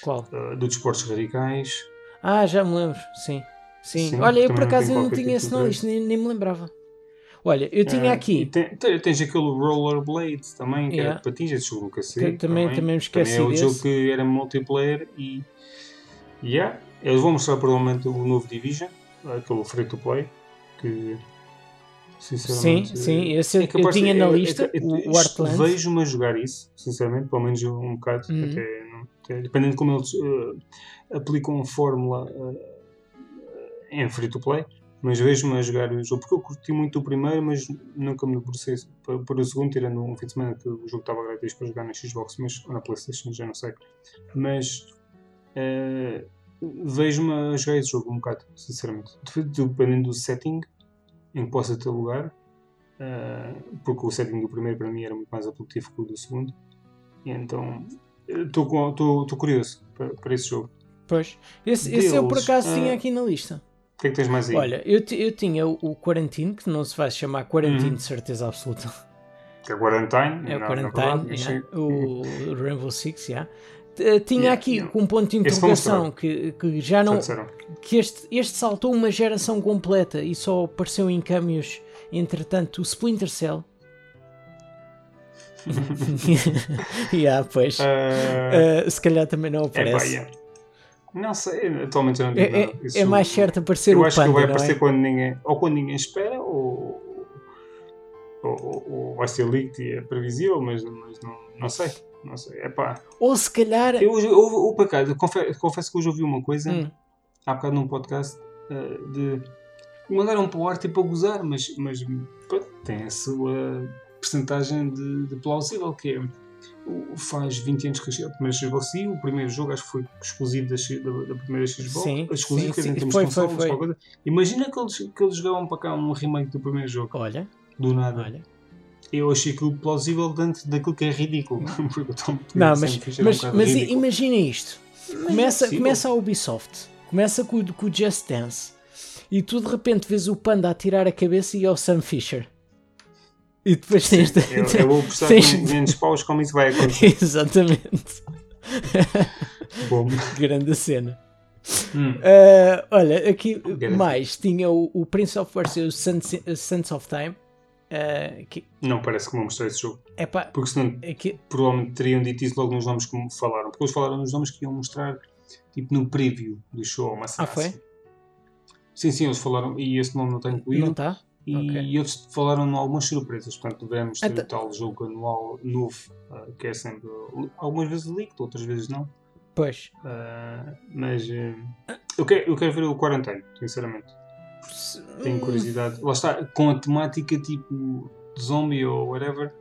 Qual? uh, do Desportos Radicais. Ah, já me lembro, sim. Sim. Sim, Olha, eu por acaso eu não tinha tipo esse na lista, nem, nem me lembrava. Olha, eu tinha Ah, aqui. tem- tem- tens aquele Rollerblade também, que Yeah. era de patins, esse jogo nunca sei. Que também- também me esqueci Também é outro jogo desse. que era multiplayer e. Yeah. Eles vão mostrar provavelmente o novo Division, aquele free to play, que. Sim, Sinceramente. sim, esse eu, é eu de- tinha na é- é- lista, é- o, o Artland. Vejo-me a jogar isso, sinceramente, pelo menos um bocado, Uhum. até, até- dependendo de como eles eh, aplicam a fórmula eh, em free to play, mas vejo-me a jogar o jogo, porque eu curti muito o primeiro, mas nunca me debrucei para, o segundo, tirando um fim de semana que o jogo estava grátis para jogar na Xbox, mas ou na Playstation, já não sei. Mas eh, vejo-me a jogar esse jogo um bocado, sinceramente. Dep- Dependendo do setting em que possa ter lugar, eh, porque o setting do primeiro para mim era muito mais apelativo que o do segundo, e então estou curioso para, para esse jogo. Pois. Esse, esse eu por acaso ah, tinha aqui na lista. O que é que tens mais aí? Olha, eu, eu tinha o, o Quarantine, que não se vai chamar Quarantine Uhum. de certeza absoluta. que é o Quarantine. É o não, Quarantine, yeah. sim. o Rainbow Six, yeah. T- Tinha Yeah, aqui yeah. um ponto de interrogação que, que já Já não. que este, este saltou uma geração completa e só apareceu em câmbios, entretanto, o Splinter Cell. yeah, pois. Ah, Uh, se calhar também não é pá, aparece. yeah. Não sei, atualmente eu não digo É, nada. é, Isso- é mais certo aparecer Eu o acho que panda, ele vai aparecer é? quando ninguém, ou quando ninguém espera, ou, ou, ou- ou vai ser leaked e é previsível, mas, mas não, não sei. Não sei. É pá. Ou se calhar. Eu, eu, eu, por acaso, confesso, confesso que hoje ouvi uma coisa, Hum, há bocado num podcast, eh, de. Mandaram para o ar tipo a gozar, mas, mas pronto, tem a sua percentagem de, de plausível, que é. O- Faz 20 anos que chegou a primeira Xbox e o primeiro jogo acho que foi exclusivo da, da, da primeira Xbox. Sim, exclusivo, sim, sim. em Foi, foi, consoles, foi. coisa. Imagina que eles, que eles jogavam para cá um remake do primeiro jogo, olha, do nada. olha. Eu achei aquilo plausível dentro daquilo que é ridículo. O Não, mas, era um mas, mas imagina isto. Mas é Começa, começa a Ubisoft, começa com, o- com o Just Dance e tu de repente vês o panda a tirar a cabeça e é o Sam Fisher. E depois tens de... Eu, eu vou prestar tens- menos paus como isso vai acontecer. Exatamente. Bom. Grande cena. Hum. Ah, olha, aqui Grande. mais tinha o, o Prince of Persia, o Sands, of Time. ah, que, Não parece que vão mostrar esse jogo. epá, Porque senão aqui, provavelmente teriam dito isso logo nos nomes que me falaram. Porque eles falaram nos nomes que iam mostrar tipo no preview do show. Uma Ah, foi? assim. Sim, sim, eles falaram. E esse nome não está incluído. não está? E Ok. eles falaram em algumas surpresas. Portanto, devemos ter Então- o tal jogo anual novo, ah, que é sempre algumas vezes leaked, outras vezes não. Pois. Ah, mas ah, eu, quero, eu quero ver o Quarantine, sinceramente. Tenho curiosidade. Lá está, com a temática tipo de zombie ou whatever,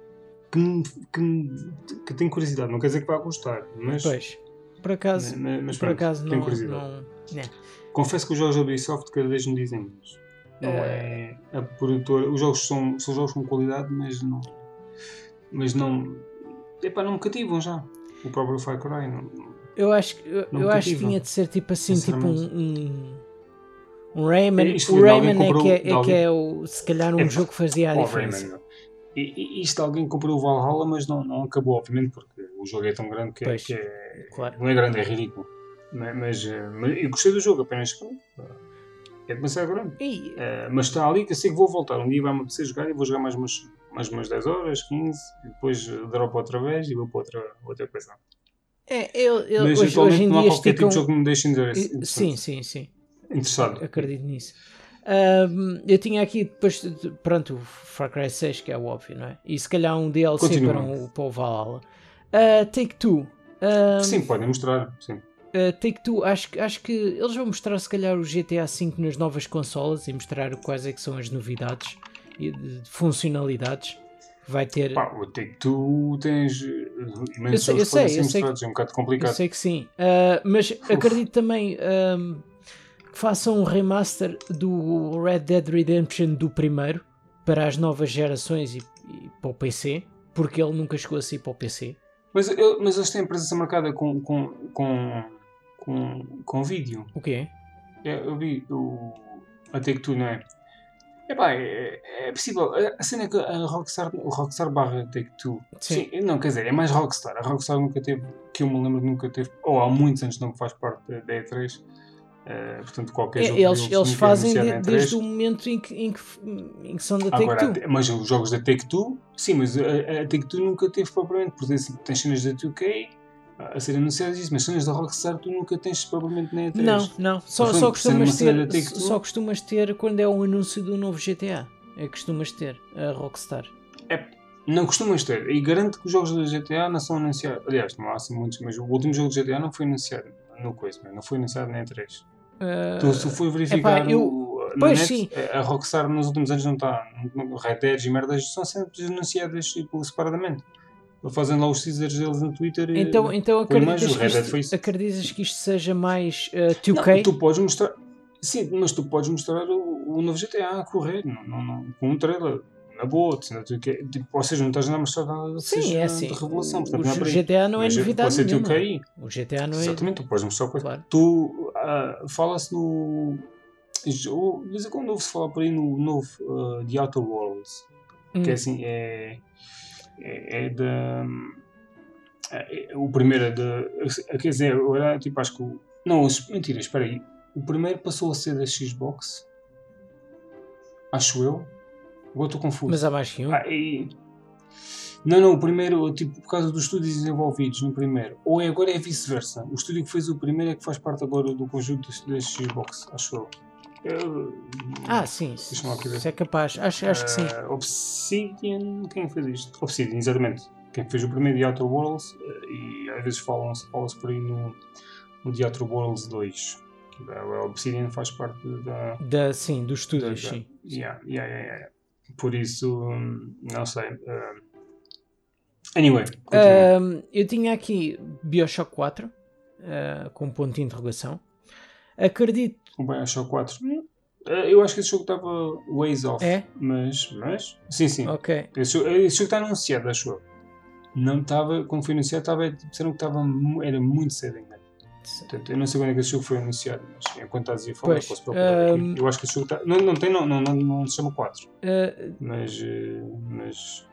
que, que, que tenho curiosidade. Não quer dizer que vá gostar, mas, Pois. Por acaso, mas, mas por pronto, acaso tenho não, curiosidade. não, né. Confesso que os jogos da Ubisoft cada vez me dizem menos. Não é a produtora. Os jogos são, são jogos com qualidade, mas não. Mas não. Epá, não me cativam já. O próprio Far Cry. Não, Eu acho, que- eu, eu acho que tinha de ser tipo assim, tipo um, um, um Rayman. Isto O Rayman é que é, é, que é o, se calhar um É, jogo que fazia a Oh, diferença. Rayman. E, isto alguém comprou o Valhalla, mas não, não acabou, obviamente, porque o jogo é tão grande que, é- Pois. que é. Claro. Não é grande, é ridículo. Mas, mas, eh, mas eu gostei do jogo, apenas que é demasiado grande. E, Eh, mas está ali que eu sei que vou voltar. Um dia vai-me apetecer jogar e vou jogar mais umas, mais umas 10 horas, 15, e depois dropo outra vez e vou para outra, outra coisa. é, eu, eu, mas hoje, atualmente hoje em não há qualquer tipo de jogo que me deixe interessante. Sim, sim, sim. interessado. Acredito nisso. Ahm, eu tinha aqui depois, de- de- pronto, o Far Cry 6, que é o óbvio, não é? E se calhar um DLC para, um, para o Valhalla. Ah, Take Two. Ahm, Sim, podem mostrar. Sim. Uh, Take Two, acho, que- acho que eles vão mostrar se calhar o GTA V nas novas consolas e mostrar quais é que são as novidades e de, de funcionalidades que vai ter. Pá, o Take Two tens eh, Eu imensos sei- eu que podem sei, eu sei mostrados. É um bocado Eu complicado. sei que sim, Uh, mas acredito também um, que façam um remaster do Red Dead Redemption do primeiro para as novas gerações e, e para o PC, porque ele nunca chegou a sair para o PC. Mas, eu- mas eles têm presença marcada com, com, com, com, com vídeo. O quê? Eu, eu vi o, a Take Two, não é? Epá, é, é possível. A cena é que a Rockstar, o Rockstar barra Take Two. Sim. Não, quer dizer, é mais Rockstar. A Rockstar nunca teve, que eu me lembro, nunca teve, ou há muitos anos não faz parte da, da E3, Eh, portanto, qualquer É, jogo eles eles fazem de- desde o momento em que, em que, em que são da Agora, Take-Two. até- mas os jogos da Take-Two, sim, mas a, a Take-Two nunca teve propriamente, porque assim, tens cenas da 2K a serem anunciadas isso, mas cenas da Rockstar tu nunca tens propriamente nem a 3. Não, não. Só, Portanto, só, costumas ter, Take-Two- só costumas ter quando é um anúncio do novo GTA. É que costumas ter a Rockstar. Não costumas ter, e garanto que os jogos da GTA não são anunciados. Aliás, não há assim muitos, mas o último jogo de GTA não foi anunciado no coisa, não foi anunciado nem a 3. Ah, Tu, se for verificar epá, eu- o, pois net, sim. a Rockstar nos últimos anos não está. Red Dead e merdas são sempre anunciadas tipo, separadamente. Fazem lá os teasers deles no Twitter. e- então, então mais, acreditas, o que isto, acreditas que isto seja mais uh, Não, 2K? tu podes mostrar. Sim, mas tu podes mostrar o, o novo GTA a correr, não, não, não, com um trailer. Na boa, tu- que- tipo, ou seja, não estás a mostrar nada Sim, seja é assim. de revelação. O, Portanto, não é o por aí. GTA não é Mas novidade pode ser nenhuma. 2K. O GTA não é... Exatamente, tu podes mostrar coisa. Claro. Tu ah, fala-se no. De vez em quando ouve-se falar por aí no novo ah, The Outer Worlds. Hum. Que é assim, é. É, é da. é- é- o primeiro é de. Quer dizer, era tipo, acho que. o- Não, mentira, espera aí. O primeiro passou a ser da Xbox. Acho eu. Agora estou confuso. Mas há mais que um. Ah, e- Não, não, o primeiro, tipo, por causa dos estúdios desenvolvidos no primeiro. Ou é agora é vice-versa. O estúdio que fez o primeiro é que faz parte agora do conjunto da da Xbox, acho eu. Eu- Ah, sim. Isso é capaz. Acho, acho que sim. Ah, Obsidian, quem fez isto? Obsidian, exatamente. Quem fez o primeiro The Outer Worlds eh, e às vezes falam-se fala por aí no, no The Outer Worlds 2. Que é- A Obsidian faz parte da, Da, sim, dos estúdios, da- sim. Yeah, yeah, yeah, yeah. Por isso, hum, não sei. hum. anyway, eu tinha aqui Bioshock 4 ah, com ponto de interrogação. Acredito. O Bioshock 4. hum, eh, eu acho que esse jogo estava ways off. É? Mas, mas, sim, sim. Ok. Esse, jogo- esse jogo está anunciado, acho eu. Não estava, quando foi anunciado, estava, disseram que estava, era muito cedo ainda. Portanto, eu não sei quando é que esse jogo foi anunciado, mas enquanto estás a falar, posso procurar hum, aqui. Eu acho que esse jogo está. Não, não tem, não, não, não, não se chama 4, Ah, mas. eh, mas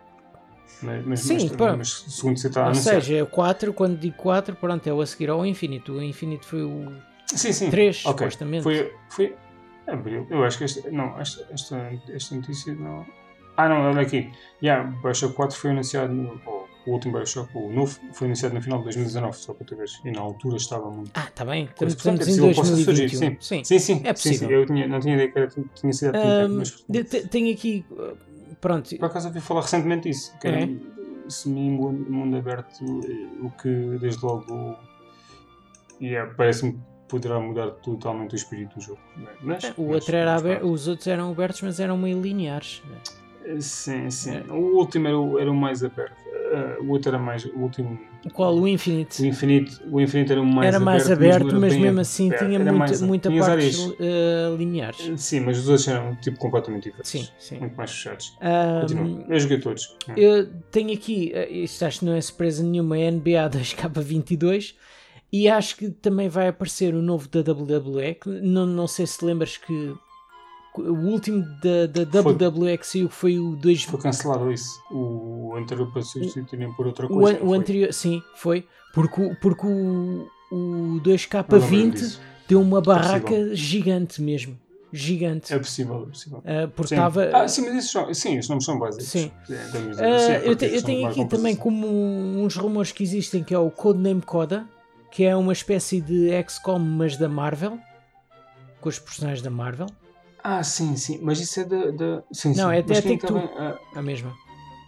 mas, mas, Sim, mas, pronto. mas segundo você está ou seja, é o 4, quando digo 4, pronto, é o a seguir ao Infinite. O Infinite foi o sim, sim. 3, Ok. supostamente. Foi, foi abril. Eu acho que esta, não, esta, esta, esta notícia não. Ah, não, olha aqui. Yeah, Bioshock 4 foi anunciado, no, ou o último Bioshock, o novo, foi anunciado no final de 2019, só para tu veres. E na altura estava muito. Ah, está bem. Estamos, portanto, é possível que possa surgir, 2021. sim. Sim. Sim, sim, É sim, possível. sim. Eu tinha, não tinha ideia que era, tinha sido há Ahm, mas tenho aqui. uh, Pronto. por acaso ouvi falar recentemente disso. Que É? semi-mundo mundo aberto, eh, o que desde logo yeah, parece-me poderá mudar totalmente o espírito do jogo. Mas, O mas- outro era mas aberto, os outros eram abertos, mas eram meio lineares. Sim, sim. É. O último era o, era o mais aberto. Eh, o outro era mais. O último. Qual? O O Infinite. O Infinito era o mais era aberto. mais aberto, mas, bem mesmo assim aberto. tinha Era muita, mais- muita tinha partes uh, lineares. Sim, mas os outros eram tipo completamente diferentes. Sim, sim. Muito mais fechados. Ahm, Continua. Eu joguei todos. eu tenho aqui, uh, isto acho que não é surpresa nenhuma, é NBA 2K22 e acho que também vai aparecer o novo da WWE. Não, não sei se lembras que o último da, da Foi. WWE que saiu foi o 2 Foi cancelado isso. O anterior para substituírem por outra O, coisa. o foi? anterior, sim, foi. Porque, o- porque o, o Não lembro 2K20 disso. deu uma barraca gigante mesmo. Gigante. É possível, é possível. Ah, porque Sim. estava. Ah, sim, mas são, sim, esses nomes são básicos. Sim. É. Ah, Sim, é eu, te- eu tenho aqui também como uns rumores que existem que é o Codename Coda, que é uma espécie de XCOM, mas da Marvel, com os personagens da Marvel, Ah, sim, sim. Mas isso é da. da... Sim, Não, sim. é Take-Two. estava- ah, a mesma.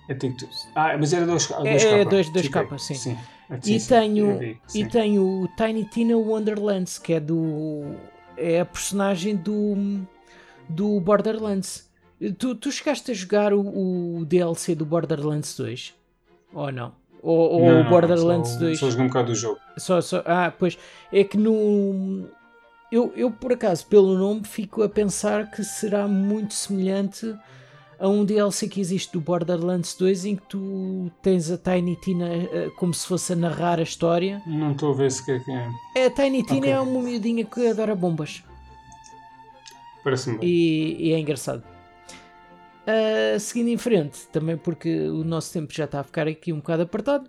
É Take-Two. Ah, mas era 2 É- é dois- dois K, sim. sim. Ah, e, sim, tenho, vi, sim. e tenho o Tiny Tina Wonderlands, que é do. é a personagem do. do Borderlands. Tu, tu chegaste a jogar o, o DLC do Borderlands 2? Ou não? Ou, ou Não, o Borderlands só, 2? Só joguei um bocado do jogo. Só, só, ah, pois. É que no. Eu, eu, por acaso, pelo nome, fico a pensar que será muito semelhante a um DLC que existe do Borderlands 2 em que tu tens a Tiny Tina eh, como se fosse a narrar a história. Não estou a ver sequer quem é. A Tiny Tina Ok. é uma miudinha que adora bombas Parece-me bem. e, e é engraçado. Ah, seguindo em frente, também porque o nosso tempo já está a ficar aqui um bocado apertado,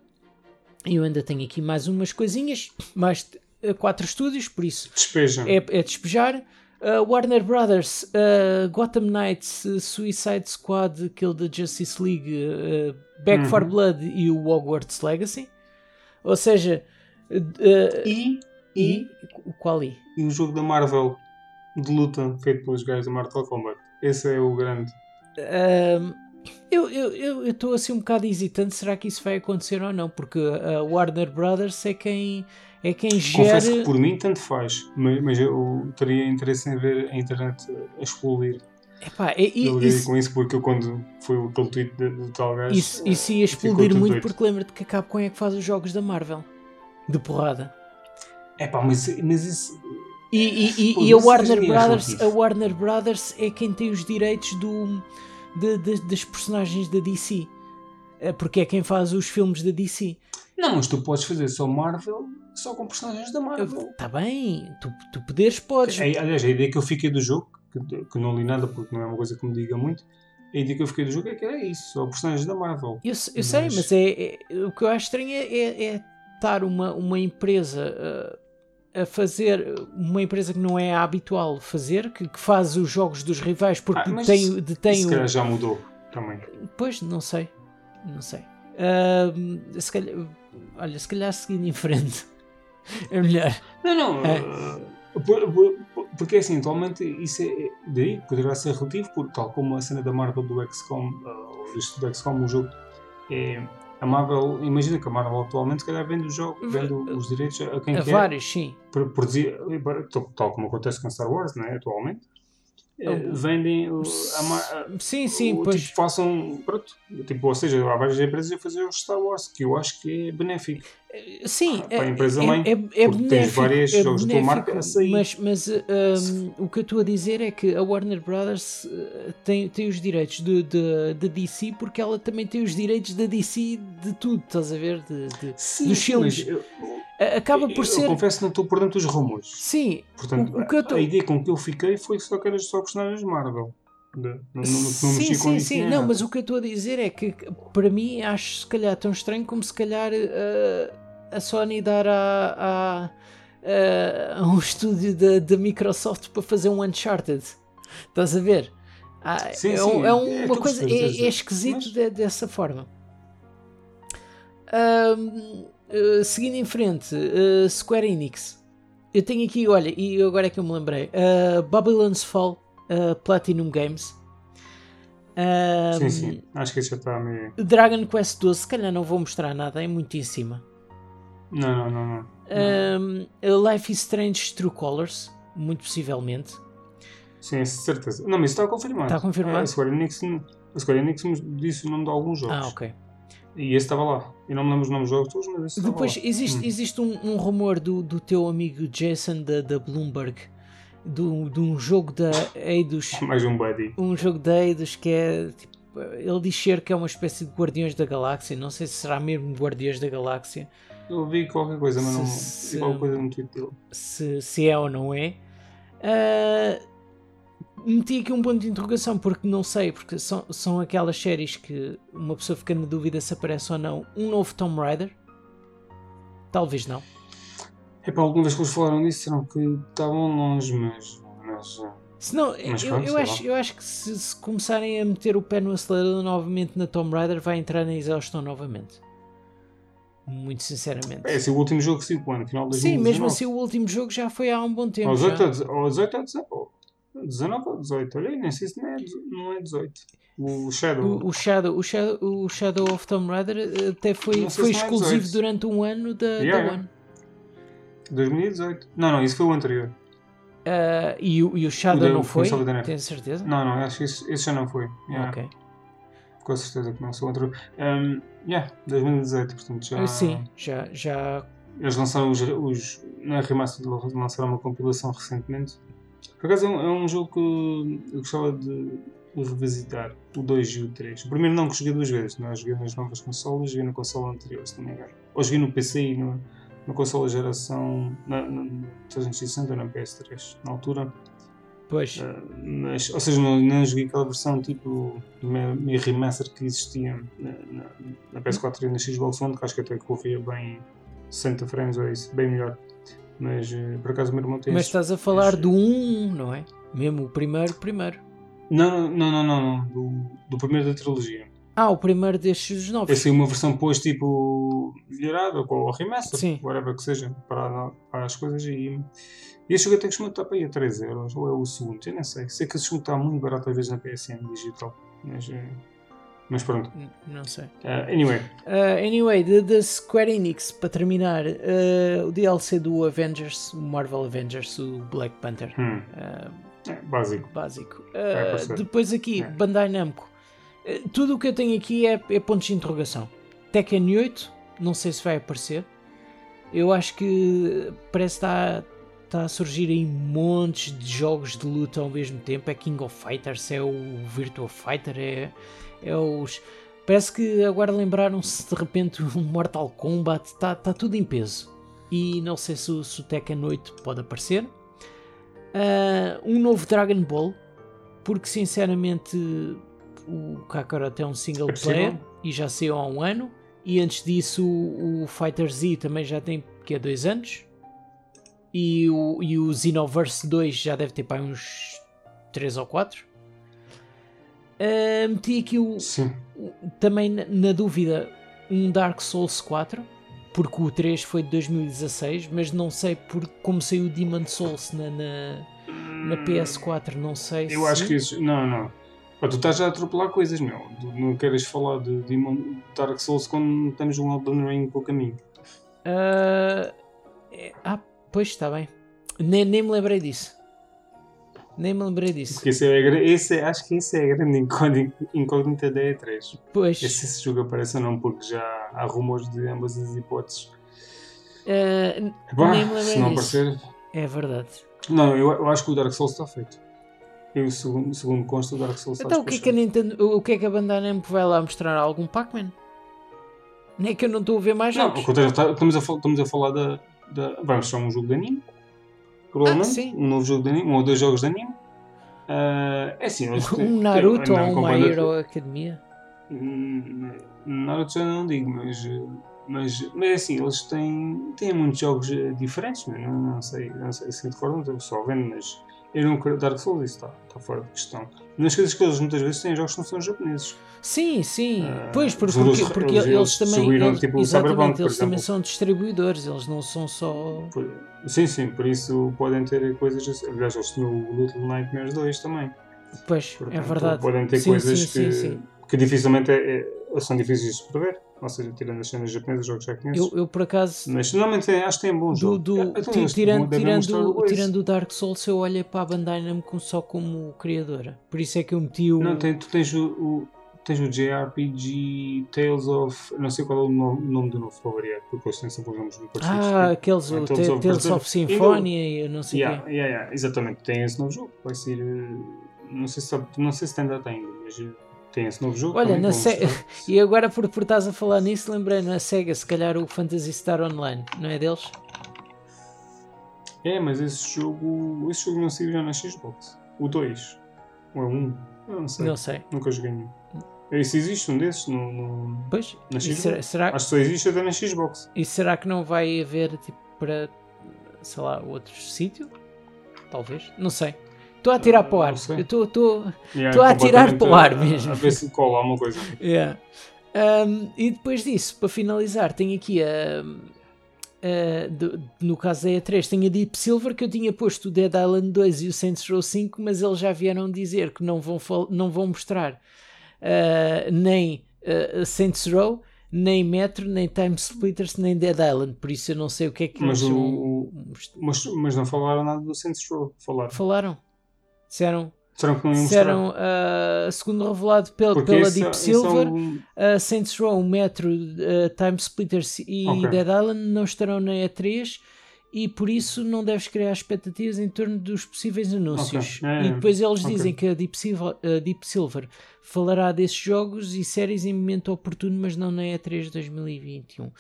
e eu ainda tenho aqui mais umas coisinhas, mais uh, quatro estúdios, por isso Despeja. é, é despejar. Uh, Warner Brothers, uh, Gotham Knights, uh, Suicide Squad, Kill the Justice League, uh, Back for Uhum. Blood e o Hogwarts Legacy. Ou seja, uh, E, e, e, o qual e? e o jogo da Marvel de luta feito pelos gajos da Mortal Kombat. Esse é o grande. Ahm, eu eu estou assim um bocado hesitante, será que isso vai acontecer ou não? Porque a Warner Brothers é quem, é quem Confesso gera. que por mim tanto faz, mas, mas eu teria interesse em ver a internet a explodir. Epá, é- e- Eu isso, com isso porque eu quando foi aquele tweet do tal gajo. isso, isso ia explodir muito doido. porque lembra-te que a Capcom é que faz os jogos da Marvel de porrada. É pá, mas, mas isso. E, e- e- Pô, e a Warner é Brothers, a Warner Brothers é quem tem os direitos do, de- de- das personagens da DC. É Porque é quem faz os filmes da DC. Não, mas tu podes fazer só Marvel só com personagens da Marvel. Está bem, tu, tu poderes, podes. É, aliás, a ideia que eu fiquei do jogo, que, que não li nada porque não é uma coisa que me diga muito, a ideia que eu fiquei do jogo é que era isso, só personagens da Marvel. Eu, eu sei, Mas- mas é, é- o que eu acho estranho é, é, é estar uma, uma empresa uh, a fazer, uma empresa que não é habitual fazer, que, que faz os jogos dos rivais porque Ah, tem, detém se o. calhar já mudou também. Pois, não sei. Não sei. Ahm, se calhar, olha, se calhar seguindo em frente é melhor. Não, não. É. uh, por- por- porque assim, atualmente isso é. Daí poderá ser relativo, porque tal como a cena da Marvel do XCOM, uh, do, do XCOM, o jogo é. A Marvel, imagina que a Marvel atualmente, se calhar, vende, o jogo, vende os direitos a quem A quer. vários, sim. produzir, tal, tal como acontece com Star Wars, né, atualmente. Eh, Oh. vendem o- a, a- Sim, sim, o, pois. tipo, façam, pronto, tipo, ou seja, há várias empresas a fazer os Star Wars, que eu acho que é benéfico. Sim, para a é, empresa é, mãe, é, é porque tens benéfico, vários é jogos da marca a sair. Mas, mas um, o que eu estou a dizer é que a Warner Brothers uh, tem, tem os direitos de, de, da DC porque ela também tem os direitos da DC de tudo, estás a ver? De, de- Sim, dos filmes. eu- Acaba eu, por eu ser. confesso que não estou por dentro dos rumores. Sim, Portanto, O- o que eu tô- a ideia com que eu fiquei foi só que eram só personagens Marvel. De- não, não, não sim, sim, sim. Não, mas o que eu estou a dizer é que para mim acho se calhar tão estranho como se calhar uh, a Sony dar a, a, a- a um estúdio da Microsoft para fazer um Uncharted. Estás a ver? Ah, Sim, é, sim, é é uma que coisa, é, é esquisito Mas- de- dessa forma. Uh, seguindo em frente, uh, Square Enix. Eu tenho aqui, olha, e agora é que eu me lembrei: uh, Babylon's Fall, Platinum Games. Sim, Ahm, sim. Acho que isso já está meio. Dragon Quest 12, se calhar não vou mostrar nada, é muito em cima. Não, não, não. não. Um, Life is Strange True Colors, muito possivelmente. Sim, certeza. Não, mas isso está confirmado. Está confirmado? A Square Enix, a Square Enix disse o nome de alguns jogos. Ah, ok. E esse estava lá. Eu não me lembro os nomes dos todos, mas esse Depois lá. existe, Hum. existe um, um rumor do, do teu amigo Jason da, da Bloomberg do, de um jogo da Eidos, Mais um buddy. um jogo da Eidos que é tipo, ele diz ser que é uma espécie de Guardiões da Galáxia, não sei se será mesmo Guardiões da Galáxia, Eu vi qualquer coisa, mas não. Se- qualquer coisa no tweet dele. se, se é ou não é. Ah, meti aqui um ponto de interrogação porque não sei, porque são, são aquelas séries que uma pessoa fica na dúvida se aparece ou não um novo Tomb Raider. Talvez não. É para alguma vez que eles falaram disso, disseram que estavam longe, mas. mas eh, Se não, Mas eu, pronto, eu acho, lá. eu acho que se, se começarem a meter o pé no acelerador novamente na Tomb Raider, vai entrar na exaustão novamente. Muito sinceramente. é, esse é o último jogo que saiu quando? Final de Sim, 2019. mesmo assim o último jogo já foi há um bom tempo. Ou já. 18 ou 18 ou 18 ou 19. 19 ou 18, olha aí, nem sei se não é, não é 18. O Shadow. O, o Shadow, o, Shadow, o Shadow of Tomb Raider eh, até foi, foi é exclusivo 18. durante um ano da, Yeah, da. One. 2018. Não, não, isso foi o anterior. Ah, e, o, e o Shadow O não foi? Tens certeza? Não, não, acho que esse, esse já não foi. Yeah, Ok. Com certeza que não sou o anterior. Um, yeah, 2018, portanto já. Ah, Sim, já, já Eles lançaram os. os na remaster lançaram uma compilação recentemente. Por acaso é um, é um jogo que eu gostava de revisitar. O 2 e o 3. O primeiro não que joguei duas vezes. Não, eu joguei nas novas consolas, joguei na consola anterior, se não me engano. Ou joguei no PC e no, na consola geração. Na, na 360 ou na PS3 na altura. Pois. Uh, mas, ou seja, não, não joguei aquela versão tipo meio remaster que existia na, na, na PS4 e na Xbox One, que acho que até corria bem 60 frames ou isso, bem melhor. Mas eh, por acaso o meu irmão tem Mas estás a falar do 1, não é? Mesmo o primeiro, primeiro. Não, não, não, não, não. Do, do primeiro da trilogia. Ah, o primeiro destes novos. Esse é uma versão depois tipo melhorada com o remaster, Sim. whatever que seja, para, as coisas e. E esse jogo até costuma estar para aí a 3 euros, ou é o segundo, eu nem sei. Sei que jogo está muito barato às vezes na PSN digital, mas, eh, mas pronto. Não sei. Eh, anyway, Uh, anyway, da Square Enix, para terminar, uh, o DLC do Avengers, o Marvel Avengers, o Black Panther. hum, Uh, é básico. básico. Uh, aparecer. depois aqui, É. Bandai Namco. Uh, tudo o que eu tenho aqui é, é pontos de interrogação. Tekken 8, não sei se vai aparecer. Eu acho que parece que está, está a surgir aí montes de jogos de luta ao mesmo tempo. É King of Fighters, é o Virtua Fighter, é, é os. Parece que agora lembraram-se de repente o Mortal Kombat, está está tudo em peso. E não sei se, o- se o Tekken 8 pode aparecer. Ah, um novo Dragon Ball, porque sinceramente o Kakarot é um single É player e já saiu há um ano. E antes disso o, o Fighter Z também já tem que é dois anos. E o, e o Xenoverse 2 já deve ter para uns 3 ou 4. Meti aqui o, Sim. também na, na dúvida um Dark Souls 4 porque o 3 foi de 2016 mas não sei por como saiu o Demon Souls na, na, na PS4 não sei Eu se... acho que isso. Não, não. Pá, tu estás a atropelar coisas, meu. Tu não queres falar de, de Dark Souls quando temos um Elden Ring pelo caminho. Ah, é- ah, pois está bem nem, nem me lembrei disso nem me lembrei disso Porque esse é, esse é- acho que esse é a grande incógnita, da E3. pois É se esse jogo aparece ou não, porque já há rumores de ambas as hipóteses. ah, Epá, Nem me lembrei se não disso. aparecer. é verdade Não, eu, eu acho que o Dark Souls está feito. Eu, segundo, segundo consta, o Dark Souls está então o que é que a. Nintendo o que é que a Bandai Namco vai lá mostrar algum Pac-Man nem é que eu não estou a ver mais Não, jogos tá- estamos, a, estamos a falar da, da. Vamos mostrar um jogo de anime. Provavelmente. Ah, sim. Um novo jogo de anime, um ou dois jogos de anime. Ah, é assim, um Naruto ou uma Hero Academia Hum, Naruto já não digo, mas, mas, mas é assim, eles têm, têm muitos jogos diferentes, não, não, sei, não sei se de cor, não estou só vendo, mas eu não quero Dark Souls, isso está, está fora de questão. Nas coisas que eles muitas vezes têm jogos que não são japoneses. Sim, sim. Ah, pois, por- os porque, eles- porque eles- eles, também. distribuíram, Eles, tipo, exatamente, eles também são distribuidores, eles não são só. Por- sim, sim, por isso podem ter coisas assim. Aliás, eles tinham o Little Nightmares 2 também. Pois, é Portanto, verdade. Podem ter Sim, coisas sim, que, sim. que dificilmente é- é- são difíceis de prever. Ou seja, tirando as cenas japonesas, jogos já conheço. Eu, eu por acaso. Mas normalmente é- acho que tem bons Do, jogos. do, então ti- tirando, mostrar tirando, tirando o Dark Souls, eu olhei para a Bandai Namco só como criadora. Por isso é que eu meti o. Não, tem- tu tens o, o- tens o JRPG Tales of. Não sei qual é o nome, nome do novo variar, porque eles têm sempre os nomes muito parecidos. ah, aqueles, É Tales of Tales of Symphonia e não sei o Yeah, quê. yeah, yeah, exatamente, tem esse novo jogo. Vai ser. eh, Não sei se, não sei se tem data ainda, mas eh, tem esse novo jogo. Olha, na Se-. E agora, por, por estás a falar nisso, lembrei na Sega, se calhar o Phantasy Star Online, não é deles? É, mas esse jogo. Esse jogo não saiu já na Xbox. O 2. Ou é o 1? Eu não sei. Não sei. Nunca joguei nenhum. Esse existe um desses no. no- Pois, Na Xbox? será, será, Acho que só existe até na Xbox. e será que não vai haver tipo para sei lá, outro sítio? Talvez, não sei. Estou a tirar Ah, para o ar. estou. Yeah, Tô a completamente para o ar mesmo. A ver se cola alguma coisa. Yeah. Um, e depois disso, para finalizar, tenho aqui a. no caso da E3, tenho a Deep Silver que eu tinha posto o Dead Island 2 e o Saints Row 5, mas eles já vieram dizer que não vão, não vão mostrar ah, nem ah, Saints Row, nem Metro, nem Time Splitters, nem Dead Island. Por isso eu não sei o que é que Mas eles o- Mas, mas não falaram nada do Saints Row. Falaram. falaram. Disseram, Disseram que não iam mostrar. disseram ah, segundo revelado pel- Porque pela esse- Deep esse é Silver. um- Uh, Saints Row, Metro, uh, Time Splitters e Ok. Dead Island não estarão na E3 e por isso não deves criar expectativas em torno dos possíveis anúncios. Ok. É, e depois eles ok. dizem que a Deep Silver, a Deep Silver falará desses jogos e séries em momento oportuno, mas não na E3 2021.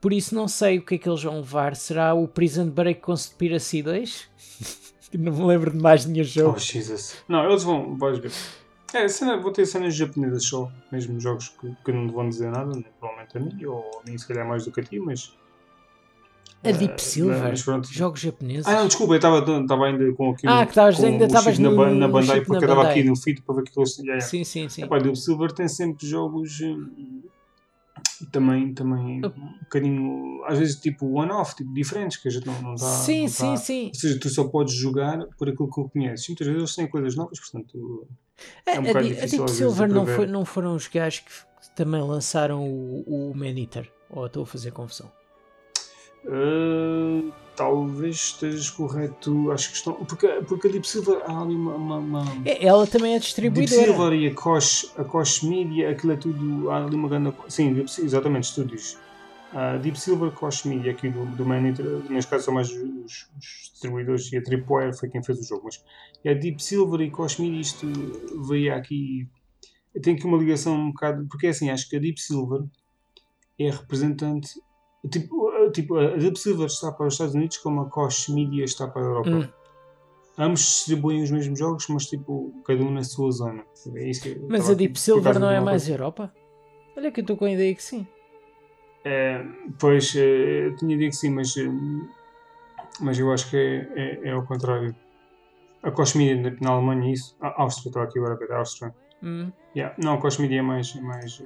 Por isso não sei o que é que eles vão levar. Será o Prison Break Conspiracy 2? Não me lembro de mais nenhum jogo. Oh, Jesus. Não, eles vão. Vais ver. É, cena, vou ter cenas japonesas só. Mesmo jogos que, que não vão dizer nada, né, provavelmente a mim, ou nem se calhar mais do que a ti, mas. A Deep Ah, Silver, mas pronto. jogos japoneses. Ah, não, desculpa, eu estava ainda com aqui Ah, o- que estavas- com ainda o estavas na, no- ba- na Bandai, porque eu estava aqui no feed para ver que eles. Yeah, yeah. Sim, sim, sim. Epá, a Deep Silver tem sempre jogos hum, também, também Ah. um bocadinho, às vezes tipo one-off, tipo, diferentes, que a gente não, não está. sim, não sim, tá- sim. Ou seja, tu só podes jogar por aquilo que conheces. Muitas vezes eles têm coisas novas, portanto. A, é um a bocado Di- a difícil Deep às vezes Silver não, foi, não foram os gajos que também lançaram o, o Man-Eater? Ou estou a fazer confusão? Uh, talvez estejas correto, acho que estão. Porque, porque a Deep Silver há ali uma. uma, uma... É, ela também é Deep distribuidora. Silver e a Koch, a Koch Media, aquilo é tudo. Há ali uma grande. Sim, Deep exatamente, estúdios. A Deep Silver, Koch Media, aqui do, do Manager, neste caso são mais os, os distribuidores e a Tripwire foi quem fez o jogo. Mas a Deep Silver e Koch Media, isto veio aqui. Tem aqui uma ligação um bocado. Porque é assim, acho que a Deep Silver é representante. Tipo, tipo, a Deep Silver está para os Estados Unidos como a Koch Media está para a Europa. Hum. Ambos distribuem os mesmos jogos, mas tipo, cada um na sua zona. É Mas a Deep por Silver não é mais. Europa? Olha que eu estou com a ideia que sim. É, pois, é, eu tinha dito que sim, mas, é, mas eu acho que é, é, é ao contrário. A Cosmedia na, na Alemanha, isso. A Áustria, estava aqui agora a ver, a Áustria. Hum. Yeah. Não, a Cosmedia é mais, é mais,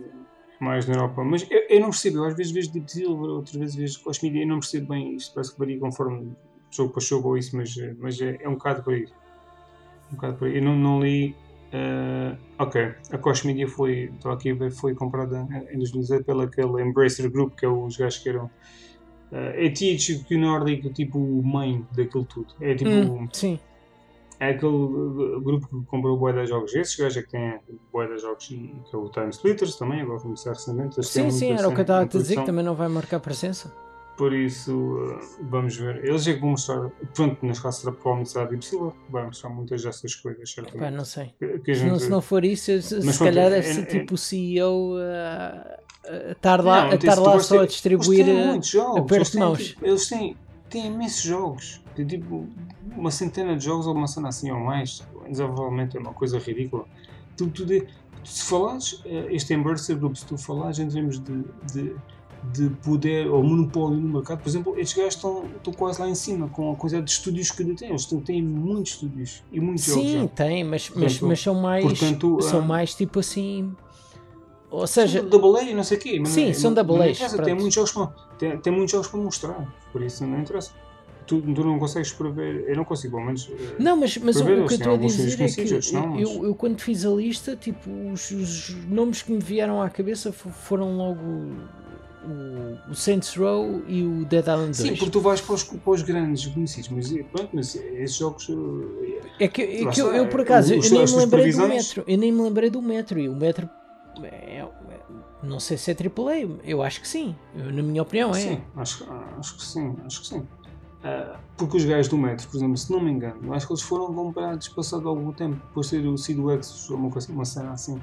mais na Europa. Mas eu, eu não percebo, eu às vezes vejo Deep Silver, outras vezes vejo Cosmedia, eu não percebo bem isto, parece que varia conforme jogo para jogo ou isso, mas, é- mas é, é um bocado por aí. Um bocado por aí. Eu não, não li. eh, ok, a Koch Media foi, estou aqui a ver, foi comprada em 2018 pela aquele Embracer Group, que é os gajos que eram. eh, é THQ Nordic, tipo o mãe daquilo tudo. É tipo. Hum, sim. É aquele uh, grupo que comprou bué de jogos. Esses gajos é que têm bué de jogos, que é o Time Splitters também, agora começar recentemente. Sim, sim, era o que eu estava a te dizer, que também não vai marcar presença. Por isso, uh, vamos ver. Eles é que vão mostrar, pronto, nas casos será provavelmente será Deep vai mostrar muitas dessas coisas, Pá, certamente. não sei. Que, que a Se não, gente- se não for isso, se, Mas se pronto, calhar é- deve ser é- tipo o CEO a a estar lá, Não, a estar lá vais só a distribuir. Eles têm eh, muitos jogos. de mãos. tipo, eles têm, têm imensos jogos. Tem tipo uma centena de jogos ou uma cena assim ou mais. Desenvolvimento é uma coisa ridícula. Tu, tu de- se falares, eh, este Embracer Group, se tu falares em termos de, de, de poder ou monopólio no mercado, por exemplo, estes gajos estão, estão quase lá em cima com a quantidade de estúdios que detêm. Eles têm, têm muitos estúdios e muitos jogos. Sim, tem, mas, mas, mas são mais. portanto, são ah, mais tipo assim. Ou seja, São double A e não sei o quê. mas Sim, não- são não- double pronto. Tem muitos, jogos para, tem, tem muitos jogos para mostrar, por isso não interessa. Tu, tu não consegues prever, eu não consigo, pelo menos. eh, Não, mas, mas o, Para ver, o que eu assim, estou a dizer é que não, eu, mas- eu quando fiz a lista, tipo, os, os nomes que me vieram à cabeça fo- foram logo o, o Saints Row e o Dead Island 2. Sim, porque tu vais para os, para os grandes conhecidos, mas eh, pronto, mas esses jogos. eh, É que, é que eu, eu, por acaso, os- eu nem me lembrei do metro. Eu nem me lembrei do metro. E o metro é, é- não sei se é AAA, eu acho que sim. Na minha opinião, é. Sim, acho, acho que sim, acho que sim. Ah, porque os gajos do Metro, por exemplo, se não me engano, acho que eles foram comprados passado algum tempo, depois de ter sido o Exos ou uma, coisa- uma cena assim.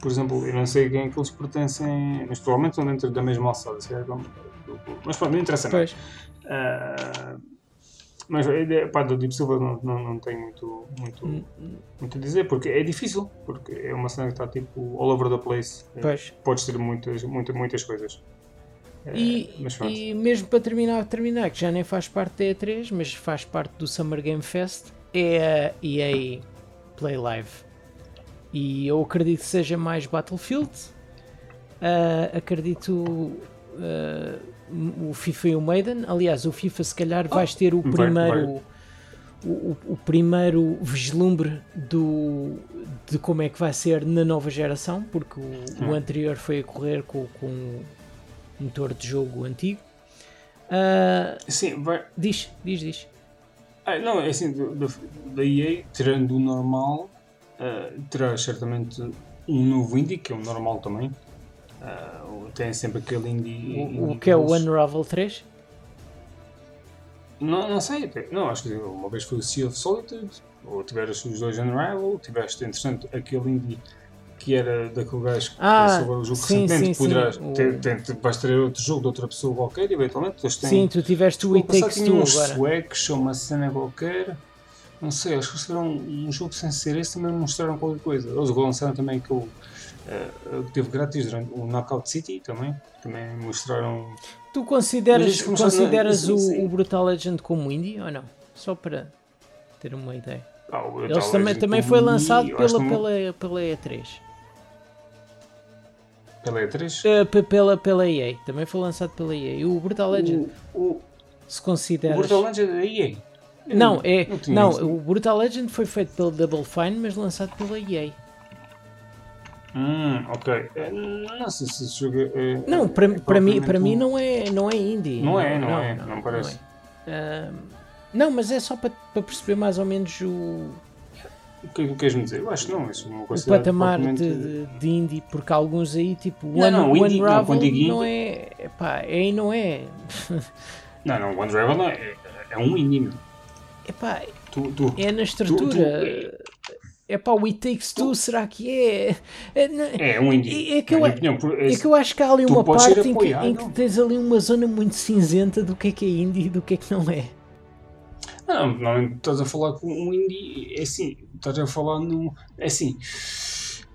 Por exemplo, eu não sei quem é que eles pertencem, mas provavelmente estão dentro da mesma alçada. se calhar, Mas pronto, não interessa nada. Ah, mas ideia pá, do Deep Silver não, não, não tem muito, muito, Hum, muito a dizer, porque é difícil, porque é uma cena que está tipo all over the place. Pois. Podes ter muitas, muitas, muitas coisas. E, pronto. e mesmo para terminar, terminar, que já nem faz parte da E3, mas faz parte do Summer Game Fest, é a EA Play Live. E eu acredito que seja mais Battlefield. Ah, acredito ah, o FIFA e o Maiden. Aliás, o FIFA se calhar vais ter o vai- primeiro. vai. O, o- o primeiro vislumbre do, de como é que vai ser na nova geração, porque o, o Ah. anterior foi a correr com, com motor de jogo antigo. Ah, Sim, vai, diz, diz, diz. Ah, não, é assim, da EA, tirando o normal, ah, terá certamente um novo indie, que é o normal também. O- tem sempre aquele indie. O, o indie que é o. Unravel 3? Não, não sei, não, acho que uma vez foi o Sea of Solitude, ou tiveste os dois Unravel, tiveste, entretanto, aquele indie que era daquele gajo que Ah, lançou agora o jogo sim, recentemente, sim, poderás sim, ter, ter- vais ter outro jogo de outra pessoa qualquer, eventualmente, eles têm... Sim, tu tiveste o It Takes Two uns agora. suecos ou uma cena qualquer. Não sei, acho que eles fizeram um jogo sem ser esse também mostraram qualquer coisa. Eles lançaram também aquele Uh, teve grátis durante o Knockout City também. Também mostraram. Tu consideras, consideras o, o Brutal Legend como indie ou não? Só para ter uma ideia. O Eles Brutal também, também foi lançado pela, pela, pela E3. Pela E3. Eh, pe- pela, pela EA. Também foi lançado pela EA. O Brutal Legend, O, o, se o consideras. Brutal Legend é da EA. Eu Não, é, não não, o Brutal Legend foi feito pelo Double Fine, mas lançado pela EA. Hum, ok. Eh, Não sei se esse jogo é. Não, é para, para mim, para mim não é, não é indie. Não é, não é, não parece. é. Ahm, não, mas é só para, para perceber mais ou menos o, O que, o que queres-me dizer? Eu acho que não. Isso não o considero patamar de, de, indie, porque alguns aí, tipo, Não, One, não, One indie- não, Ravel não indie- é. Epá, é e não é. Não, não, o One Rebel não é, é, é um indie. Epá, Tu, tu, é na estrutura. Epá, o It Takes Two, será que é? É, não- é um indie. É- é que eu- opinião, É que eu acho que há ali Tu uma parte em que, em que tens ali uma zona muito cinzenta do que é que é indie e do que é que não é. Não, normalmente estás a falar com um indie, é assim, estás a falar num. É assim.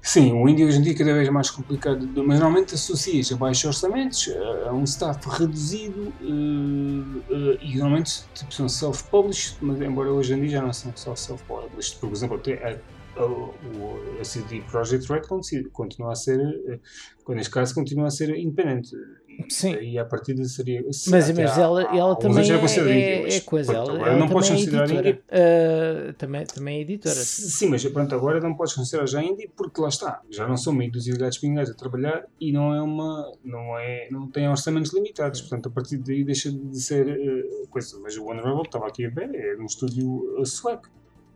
Sim, o indie hoje em dia é cada vez mais complicado, mas normalmente associas a baixos orçamentos, a- um staff reduzido eh, eh, e normalmente tipo, são self-published, mas embora hoje em dia já não são só self-published. Por exemplo, até a, CD Projekt Red continua- continua a ser, eh, neste caso, continua a ser independente. Sim. E a partida seria. Mas, mas há- ela, ela também é, é, é coisa. pronto, Ela, ela não podes é considerar editora. indie Ah, também, também é editora. Sim, mas pronto, agora não podes considerar já indie porque lá está, já não são meio dos gatos pingados a trabalhar e não é uma, não é, não tem orçamentos limitados, portanto a partir daí deixa de ser eh, coisa, mas o One Rebel estava aqui a ver, é um estúdio eh, sueco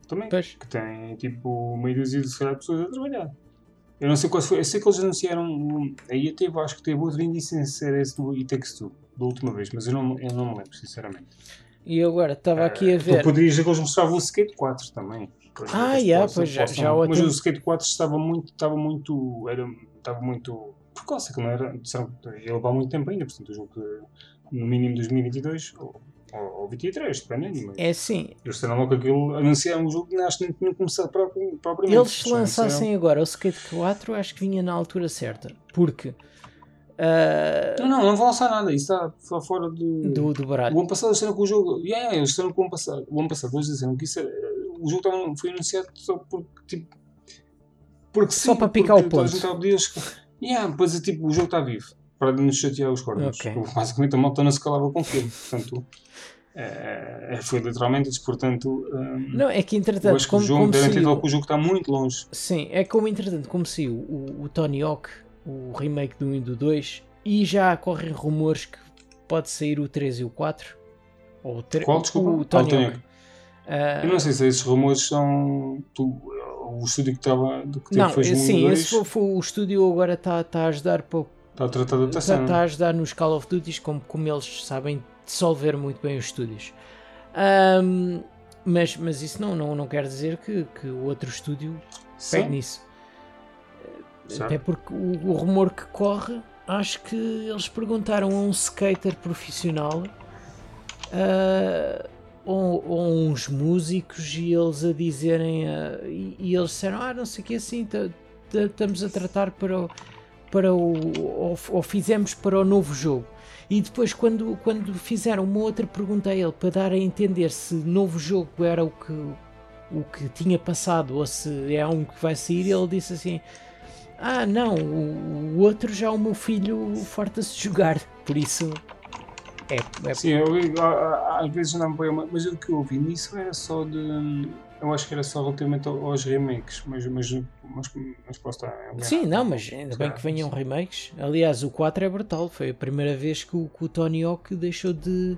também, Pois. que tem tipo meio dúzia de pessoas a trabalhar. Eu não sei qual foi, eu sei que eles anunciaram, um, aí teve, acho que teve outro índice sem ser esse do It Takes Two, da última vez, mas eu não, eu não me lembro, sinceramente. E eu agora estava aqui a Tu ver. poderias dizer que eles mostravam o Skate 4 também. Ah, yeah, pois já- possam- já o Mas o Skate 4 estava muito, estava muito, era, estava muito precoce, que não era, disseram que ia levar muito tempo ainda, portanto o jogo no mínimo 2022 ou, ou 23, dependendo, mas É assim, eles disseram logo aquilo, anunciaram o jogo que acho que nem tinham começado propriamente. propriamente. eles se Já lançassem agora o Skate 4, acho que vinha na altura certa. Porque ah, Não, não, não vão lançar nada, isso está fora do... do, do baralho. O ano passado eles disseram que o jogo. Yeah, eles disseram que o ano passado. O ano passado eles disseram que isso era, o jogo estava- foi anunciado só porque tipo. Porque Só sim, para picar porque o ponto. pedir eles- Yeah, depois é tipo, o jogo está vivo. Para nos chatear os cornos. Ok. Basicamente a malta não se calava com aquilo. Portanto, eh, foi literalmente isso. Portanto, hum, Não, é que entretanto, acho que o como, jogo saiu, dado que o jogo está muito longe. sim, é como entretanto, como saiu o, o Tony Hawk, o remake do 1 e do 2, e já correm rumores que pode sair o 3 e o 4. Ou o, tre- Qual, desculpa? o Ah, Tony o Tony Hawk. Ah, Eu não sei se esses rumores são. O estúdio que estava. Que não, e sim, esse foi, foi o estúdio agora está tá a ajudar para Está adaptação. a ajudar nos Call of Duty como, como eles sabem dissolver muito bem os estúdios. Ahm, mas, mas isso não, não, não quer dizer que, que o outro estúdio pegue Sim. nisso. Certo. Até porque o, o rumor que corre, acho que eles perguntaram a um skater profissional ah, ou, ou uns músicos e eles a dizerem ah, e, e eles disseram, ah não sei o que assim, ta- ta- estamos a tratar para o, para o ou, ou fizemos para o novo jogo. E depois quando, quando fizeram uma outra pergunta a ele para dar a entender se novo jogo era o que, o que tinha passado ou se é um que vai sair, ele disse assim ah, não, o, o outro já o meu filho farta-se de jogar, por isso é, é Sim, eu, às vezes não põe uma- mas o que eu ouvi nisso era só de. Eu acho que era só relativamente ao- aos remakes, mas, mas, mas, mas posso estar. enganado. Sim, não, mas ainda bem que venham remakes. Aliás, o 4 é brutal. Foi a primeira vez que o, que o Tony Hawk deixou de,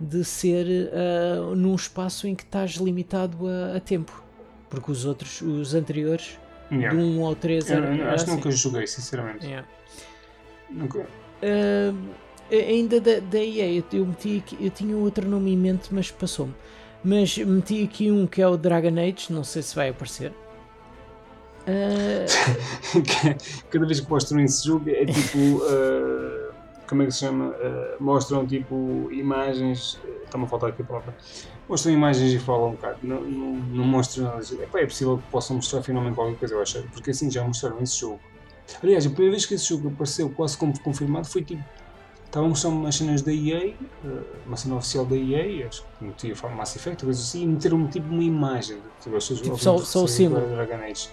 de ser ah, num espaço em que estás limitado a, a tempo. Porque os outros, os anteriores, Yeah. do 1 ao 3, Eu- era, era acho que assim. nunca joguei, sinceramente. Yeah. Nunca. Ah, ainda da, da EA, eu, meti eu tinha outro nome em mente, mas passou-me. Mas meti aqui um que é o Dragon Age, não sei se vai aparecer. Ah, Cada vez que mostram esse jogo é tipo. ah, como é que se chama? Ah, mostram tipo imagens. Está-me a faltar aqui a palavra. Mostram imagens e falam um bocado. Não, não, não mostram nada. Epá, é possível que possam mostrar finalmente qualquer coisa, eu acho. Porque assim já mostraram esse jogo. Aliás, a primeira vez que esse jogo apareceu quase como confirmado foi tipo. A mostrar umas cenas da EA, uma cena oficial da EA, acho que metia a Mass Effect, coisas assim, e meteram tipo uma imagem. Tipo, as Tipo, só- só o símbolo. Dragon Age.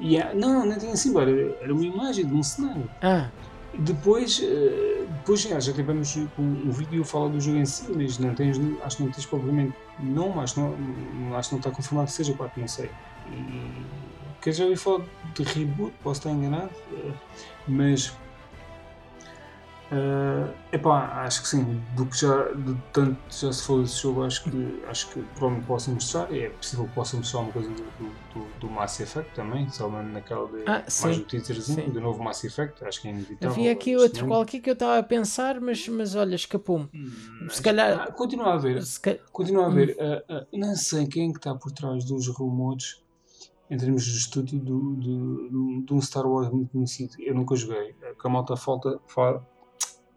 E, ah, não, não tinha símbolo, era, era uma imagem de um cenário. Ah, Depois, eh, depois já, já tivemos um, vídeo a falar do jogo em si, mas não tens, acho que não tens propriamente nome, acho não, não- acho que não está confirmado que seja 4, não sei. E, que já ouvi falar de reboot, posso estar enganado, eh, mas é epá, acho que sim, do que já, de tanto já se falou desse jogo, acho que, acho que provavelmente posso mostrar, é possível que possa mostrar uma coisa do, do, do, Mass Effect também, só naquela de Ah, mais sim. um teaserzinho Sim. do novo Mass Effect, acho que é inevitável. havia aqui outro ano. qualquer que eu estava a pensar, mas, mas olha, escapou-me. Hum, Se calhar- ah, continua a ver, Se ca- continua a Hum. ver. ah, ah, não sei quem é que está por trás dos rumores em termos de estúdio de um Star Wars muito conhecido. Eu nunca joguei. A que a malta falta, fa-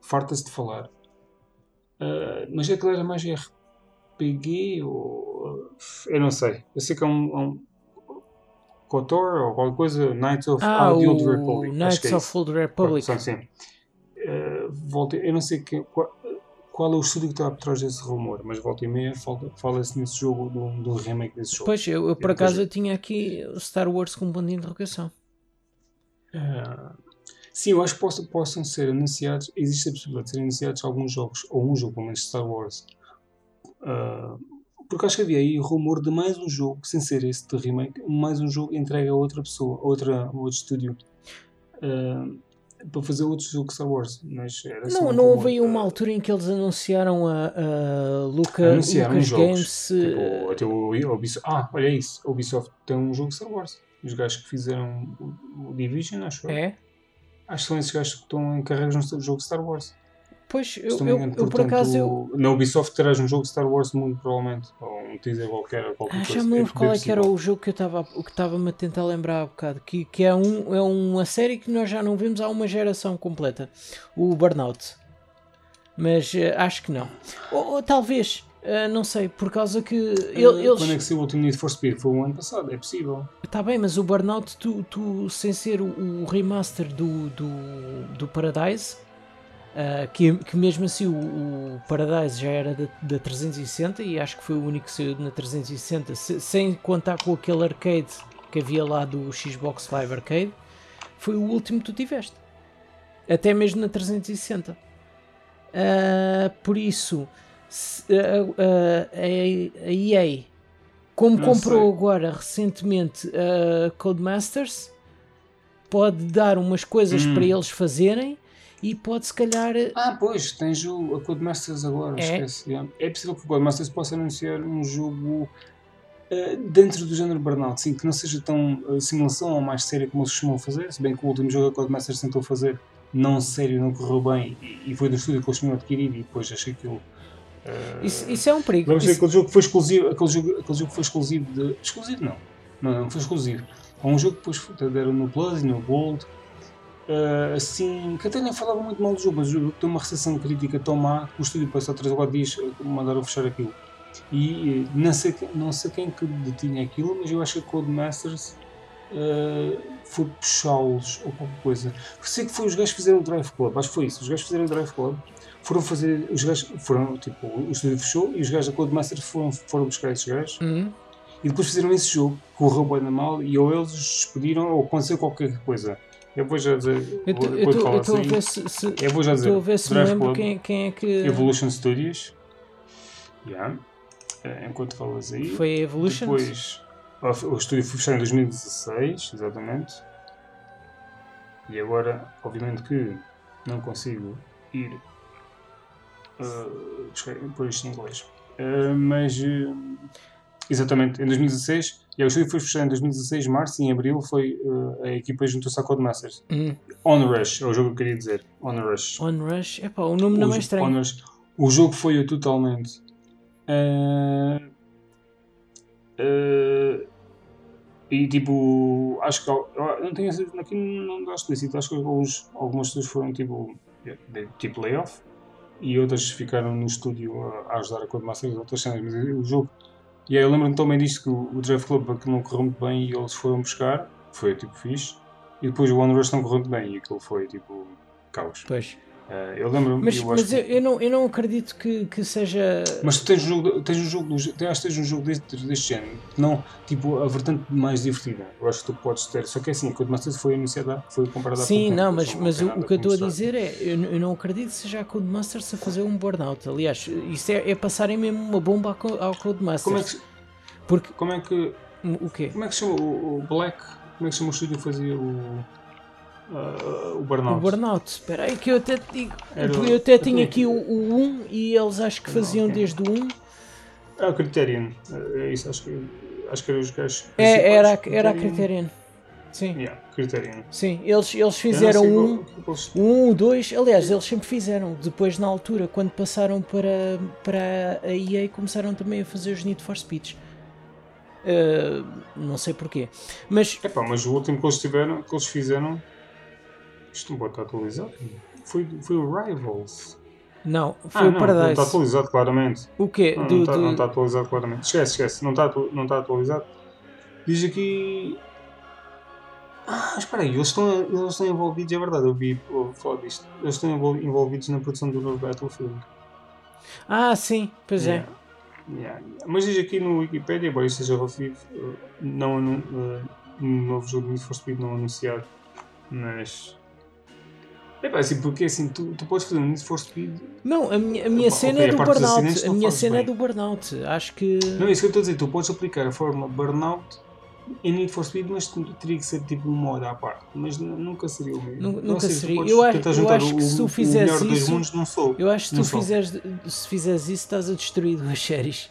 farta-se de falar. Ah, mas é que ele era mais RPG ou. Eu não sei. Eu sei que é um. é um KOTOR ou qualquer coisa, Knights of Ah, the Old Republic. Knights que é of isso. Old Republic. Pronto, sim. Eh, volta, eu não sei quem, qual, qual é o estúdio que está por trás desse rumor, mas volta e meia fala- fala-se nesse jogo, de um remake desse jogo. Pois, eu, eu por acaso eu tinha aqui Star Wars com um ponto de interrogação. Eh, sim, eu acho que possam, possam ser anunciados, existe a possibilidade de serem anunciados alguns jogos, ou um jogo, pelo menos Star Wars. Eh, porque acho que havia aí rumor de mais um jogo, sem ser esse de remake, mais um jogo entregue a outra pessoa, a outra, a outro estúdio. eh, para fazer outro jogo Star Wars, mas só Não, não houve aí uma altura em que eles anunciaram a, a Luca, anunciaram Lucas jogos. Games. eh, Tipo, até o Ubisoft. Ah, olha isso. A Ubisoft tem um jogo Star Wars. Os gajos que fizeram o, o Division, acho eu. É? Acho que são esses gajos que estão encarregados no jogo Star Wars. Pois, eu, eu, por acaso. Eu, Na Ubisoft terás um jogo Star Wars muito provavelmente. Ou um teaser qualquer, qualquer ah, já me lembro bem qual é que era o jogo que eu estava-me a tentar lembrar há bocado. Que, que é, um, é uma série que nós já não vimos há uma geração completa. O Burnout. Mas eh, acho que não. Ou, ou talvez. Eh, não sei, por causa que Ah, eles. Quando é que saiu o Ultimate Need for Speed? Foi o ano passado, é possível. Está bem, mas o Burnout, tu, tu sem ser o, o remaster do, do, do Paradise, ah, que, que mesmo assim o, o Paradise já era da, da 360 e acho que foi o único que saiu na 360, se- sem contar com aquele arcade que havia lá do Xbox Live Arcade, foi o último que tu tiveste. Até mesmo na 360. Ah, por isso, a, EA, como Não comprou sei. agora recentemente a Codemasters, pode dar umas coisas Hum. para eles fazerem e pode se calhar. Ah, pois, tens o, a Codemasters agora, É. esquece. É possível que o Codemasters possa anunciar um jogo eh, dentro do género Burnout, sim, que não seja tão eh, simulação ou mais séria como eles costumam fazer, se bem que o último jogo que a Codemasters tentou fazer não sério, não correu bem e, e foi do estúdio que eles tinham adquirido e depois achei aquilo. Eh, Isso, isso é um perigo. Vamos ver Isso- aquele jogo que foi exclusivo, aquele jogo, aquele jogo que foi exclusivo de. Exclusivo não. Não, não foi exclusivo. É um jogo que depois deram no Plus e no Gold. eh, assim, que até nem falava muito mal do jogo, mas o jogo tem uma recepção crítica tão má que o estúdio passou 3 ou 4 dias eh, mandaram fechar aquilo. E não sei, não sei quem que detinha aquilo, mas eu acho que a Codemasters eh, foi puxá-los ou qualquer coisa. Sei que foi os gajos que fizeram o Drive Club, acho que foi isso. Os gajos fizeram o Drive Club foram fazer. Os gajos foram, tipo, o estúdio fechou e os gajos da Codemasters foram, foram buscar esses gajos Uhum. e depois fizeram esse jogo, correu bem na mal e ou eles os despediram ou aconteceu qualquer coisa. Eu vou já dizer. Eu estou a assim. ver se, se- Eu vou já dizer. estou a ver se me lembro quem, quem é que Evolution Studios. Yeah. Eh, Enquanto falas aí. foi a Evolution. Depois, o o estúdio foi fechado em 2016, exatamente. E agora, obviamente que não consigo ir uh, buscar- pôr isto em inglês. Uh, mas, uh, exatamente, em 2016, e o estúdio foi fechado em 2016, março, e em abril foi uh, a equipa juntou-se à Codemasters. Uhum. On Rush, é o jogo que eu queria dizer. On Rush. On Rush. Epá, o nome não é estranho. On Rush. O jogo foi eu totalmente. eh, eh, e tipo, acho que eu não tenho certeza, aqui não dá explícito, acho que alguns, algumas pessoas foram tipo, de- tipo layoff e outras ficaram no estúdio a, ajudar a Codemasters e outras cenas, mas o jogo. E aí eu lembro-me também disto que o, Drive Club não correu muito bem e eles foram buscar, foi tipo fixe. e depois o One Rush não correu muito bem e aquilo foi tipo caos. Pois. Eh, eu lembro-me. Mas, eu mas que- eu, não, eu não acredito que, que seja. Mas tu tens um jogo, tens um jogo, tens, tens um jogo deste, deste género, não tipo a vertente mais divertida. Eu acho que tu podes ter. Só que é assim, a Codemasters foi anunciada, foi comparada Sim, não, mas, não mas o, o que eu estou a dizer é: eu, eu não acredito que seja a Codemasters a fazer um burnout. Aliás, isso é, é passarem mesmo uma bomba ao, Co- ao Codemasters. Como é que, Porque. como é que, O quê? como é que chama o, o Black? Como é que chama o estúdio que fazia o. ah, o Burnout? O Burnout. Espera aí que eu até digo. Eu até tinha aqui o, o 1 e eles acho que faziam ok. desde o 1. É o Criterion. É isso, acho que, acho que era os gajos. É, era, a- principais. era a Criterion. Sim, Yeah, Criterion. sim. Eles, eles fizeram um. qual- qual- O 1, o 2, aliás, eles sempre fizeram. Depois, na altura, quando passaram para, para a EA, começaram também a fazer os Need for Speeds. Uh, não sei porquê. Mas, Epá, mas o último que eles tiveram, que eles fizeram. Isto não pode estar atualizado. Foi, foi o Rivals. não, Ah, foi não, o não Paradise. está atualizado claramente. o quê? Não, Do- não, está, do- não atualizado claramente. Esquece, esquece. Não está, não está atualizado. Diz aqui. Ah, espera aí, eles estão, eles estão envolvidos, é verdade, eu vi falar disto. Eles estão envol- envolvidos na produção do novo Battlefield. Ah, sim, pois é. Yeah. Yeah, yeah. Mas diz aqui no Wikipedia, embora isto seja relativo, eh, não, eh, um novo jogo de Need for Speed não anunciado, mas. É pá, assim, porque assim, tu, tu podes fazer um Need for Speed. Não, a minha, a minha cena ok, é do Burnout. A não minha cena é bem. do Burnout. Acho que. Não é isso que eu estou a dizer, tu podes aplicar a fórmula Burnout em Need for Speed, mas teria que ser tipo um modo à parte. Mas nunca seria o mesmo. Nunca tu seria. Eu acho- eu acho que o, se tu fizeres isso- mundos num só. Eu acho que Não tu fizeres, se fizeres isso, estás a destruir duas séries.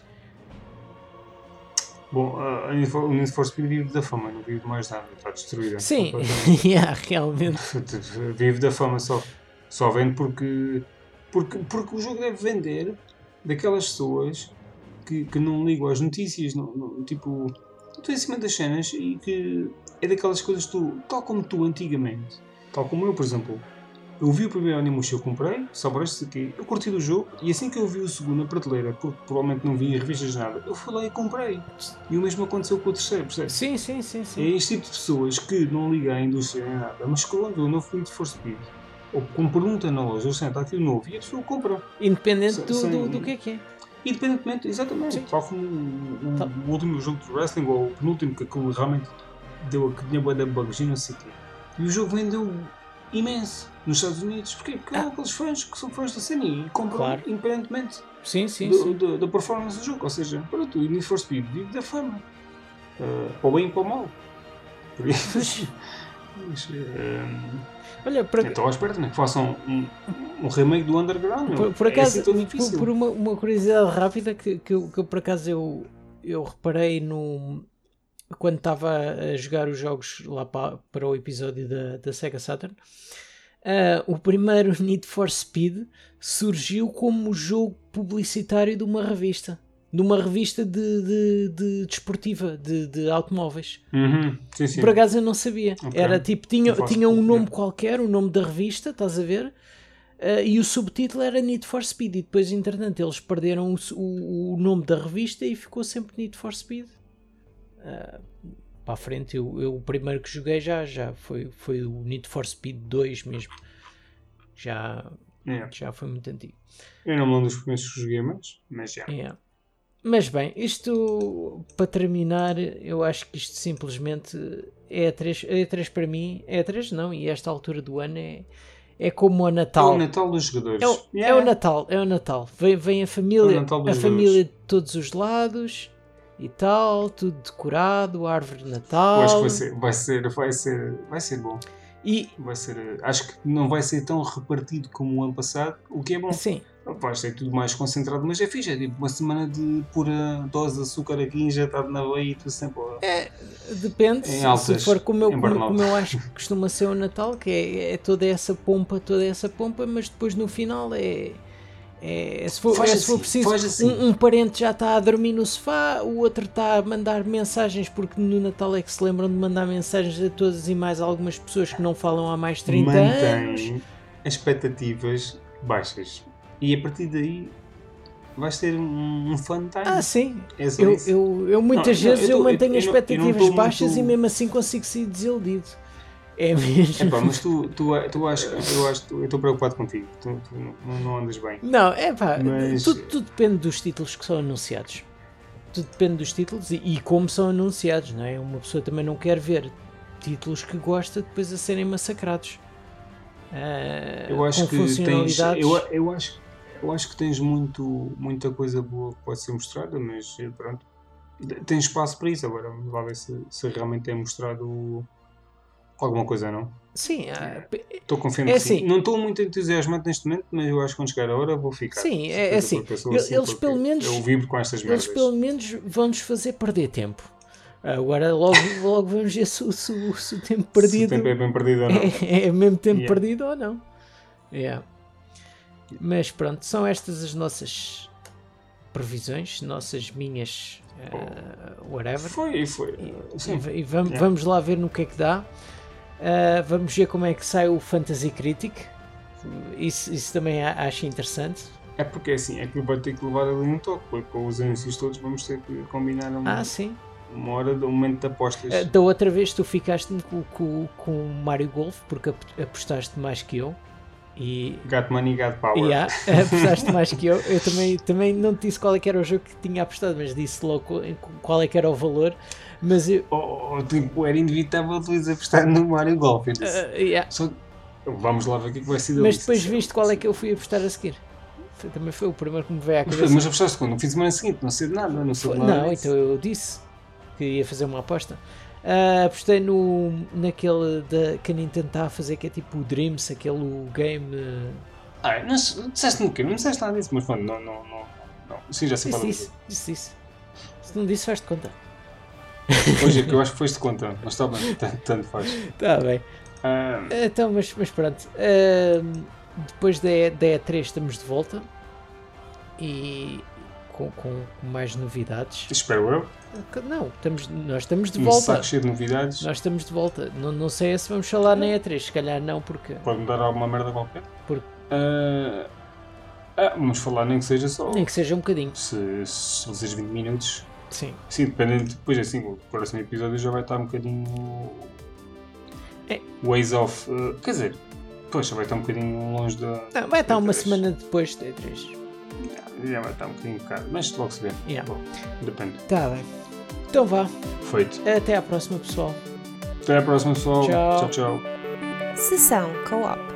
Bom, a- a Need for- o Speed vive da fama, não vive mais nada, está destruída. Sim, yeah, realmente. vive da fama só. Só vende porque, porque, porque o jogo deve vender daquelas pessoas que, que não ligam às notícias, não, não- tipo, estão em cima das cenas e que é daquelas coisas que tu, tal como tu antigamente, tal como eu, por exemplo, eu vi o primeiro Animus que eu comprei, só para este aqui, eu curti do jogo e assim que eu vi o segundo na prateleira, porque provavelmente não vi em revistas de nada, eu fui lá e comprei. E o mesmo aconteceu com o terceiro, percebes? Sim, sim, sim, É sim. este tipo de pessoas que não ligam à indústria nem nada, mas vão ver o novo Need for Speed, ou como pergunta na loja, ou está aqui o novo, e a pessoa compra. Independente Sem- do, sem- do, do que é que é. Independentemente, exatamente. Sim. Tal como o, Tá. o último jogo de wrestling, ou o penúltimo, que aquilo realmente deu a que tinha bué de bugs e não sei o quê. E o jogo vendeu imenso nos Estados Unidos. Porque há Ah. aqueles fãs que são fãs da cena e compram Claro. independentemente Sim, sim, do- sim. do- da performance do jogo. Ou seja, pronto, o Need for Speed vive da fama. Uh, para o bem e para o mal. Por isso. Mas, uh, Olha, por, Estou à espera também que façam um, um remake do Underground. por, por É acaso, assim tão por, por uma, uma curiosidade rápida que, que, eu, que eu, por acaso eu, eu reparei no quando estava a jogar os jogos lá para, para o episódio da, da Sega Saturn, ah, o primeiro Need for Speed surgiu como jogo publicitário de uma revista. De uma revista de, de, de desportiva, de, de automóveis. Uhum, Sim, sim. Por acaso eu não sabia. Ok. Era tipo, tinha, tinha um nome qualquer, o nome da revista, estás a ver? Ah, e o subtítulo era Need for Speed. E depois, entretanto, eles perderam o, o, o nome da revista e ficou sempre Need for Speed. Ah, para a frente, eu, eu o primeiro que joguei já, já foi, foi o Need for Speed 2 mesmo. Já, Yeah. já foi muito antigo. Eu não me lembro dos primeiros que joguei, mas, mas já. Yeah. Mas bem, isto para terminar, eu acho que isto simplesmente é a 3, é a 3 para mim, é a 3 não, e esta altura do ano é, é como o É Natal. o Natal dos jogadores. É o, é Yeah. o Natal, é o Natal. Vem, vem a É família, Natal a família de todos os lados e tal, tudo decorado, árvore de Natal. Eu acho que vai ser, vai ser, vai ser, vai ser bom. E Vai ser, acho que não vai ser tão repartido como o ano passado, o que é bom. sim, Vai ser tudo mais concentrado, mas é fixe. É tipo uma semana de pura dose de açúcar aqui injetado na veia e tudo sempre. É, depende, se- se altas, for como eu, como, como eu acho que costuma ser o Natal, que é, é toda essa pompa, toda essa pompa, mas depois no final é. É- se, for, é, se for assim, preciso, assim. um, um parente já está a dormir no sofá, o outro está a mandar mensagens, porque no Natal é que se lembram de mandar mensagens a todas e mais algumas pessoas que não falam há mais de 30 anos. Mantém as expectativas baixas. E a partir daí vais ter um, um fun time. Ah, sim. é Eu, eu, eu muitas Não, não, vezes eu eu, tô- mantenho eu não- não expectativas baixas muito- e mesmo assim consigo ser desiludido. É mesmo. É pá, mas tu, tu, tu acho, eu acho, eu estou preocupado contigo. Tu, tu não, não andas bem. Não, é pá, Mas- tudo, tudo depende dos títulos que são anunciados. Tudo depende dos títulos e, e como são anunciados, não é? Uma pessoa também não quer ver títulos que gosta depois a serem massacrados. Ah, Eu acho que tens. Eu, eu, acho, eu acho que tens muito, muita coisa boa que pode ser mostrada, mas eh, pronto. Tens espaço para isso agora. Vamos lá ver se, se realmente é mostrado alguma coisa não. Sim, p- Estou confiante É assim. Não estou muito entusiasmado neste momento, mas eu acho que quando chegar a hora vou ficar. Sim, é- é assim. Eles- porque pelo menos- Eu vibro com estas merdas. eles pelo menos vão-nos fazer perder tempo. Agora logo, logo vamos ver se, o- se se o tempo Se o perdido tempo é bem perdido ou não. é, é mesmo tempo Yeah. perdido ou não. Yeah. Mas pronto, são estas as nossas previsões, nossas minhas eh, whatever. Foi, foi. E, Sim. e vamos, Yeah. vamos lá ver no que é que dá. Uh, vamos ver como é que sai o Fantasy Critic. Isso, isso também acho interessante. É porque é assim, é que vai ter que levar ali um toque, porque com os anúncios todos vamos ter que combinar uma, Ah, sim. uma hora de um momento de apostas. Uh, da outra vez tu ficaste com, com, com o Mario Golf porque ap- apostaste mais que eu. E, Got money, got power. há, apostaste mais que eu. Eu também, também não te disse qual é que era o jogo que tinha apostado, mas disse logo qual- qual é que era o valor. Mas eu. Tipo, era inevitável tu ires apostar no Mario Golf. Disse, uh, yeah. só, vamos lá ver o que é vai ser Mas depois viste qual é que eu fui apostar a seguir. Também foi o primeiro que me veio à cabeça. mas apostaste quando? No fim de semana seguinte? Não sei de nada, não sei de nada. Não, então eu disse que ia fazer uma aposta. Ah, apostei no, naquele da, que a Nintendo está a fazer, que é tipo o Dreams, aquele game. eh, Ah, não, não disseste no quê? Não disseste nada disso, mas pronto, não, não, não. não. Sim, já sei Disse qual é o isso, disse isso. Se não disse, faz-te conta. Hoje é que eu acho que foste conta, mas está bem, tanto, faz. Está bem. Ah, Então, mas, mas pronto. Ah, depois da, da E3 estamos de volta e com, com mais novidades. espero eu. Não, estamos, nós estamos de Um volta. saco cheio de novidades. Nós estamos de volta. Não, não sei se vamos falar na E3, se calhar não, porque. Pode mudar alguma merda qualquer. Por- Ah, ah, vamos falar nem que seja só. Nem que seja um bocadinho. Se, se vocês 20 minutos. Sim. Sim, dependendo. Depois assim, o próximo episódio já vai estar um bocadinho. É. Ways off. ah, quer dizer, depois já vai estar um bocadinho longe da. Não, vai estar uma E3. semana depois da E3. Já vai estar um bocadinho caro, mas logo se vê. Yeah. Bom, depende. Tá bem. Então vá. Feito. Até à próxima, pessoal. Até à próxima, pessoal. Tchau. tchau. tchau. Sessão Co-op.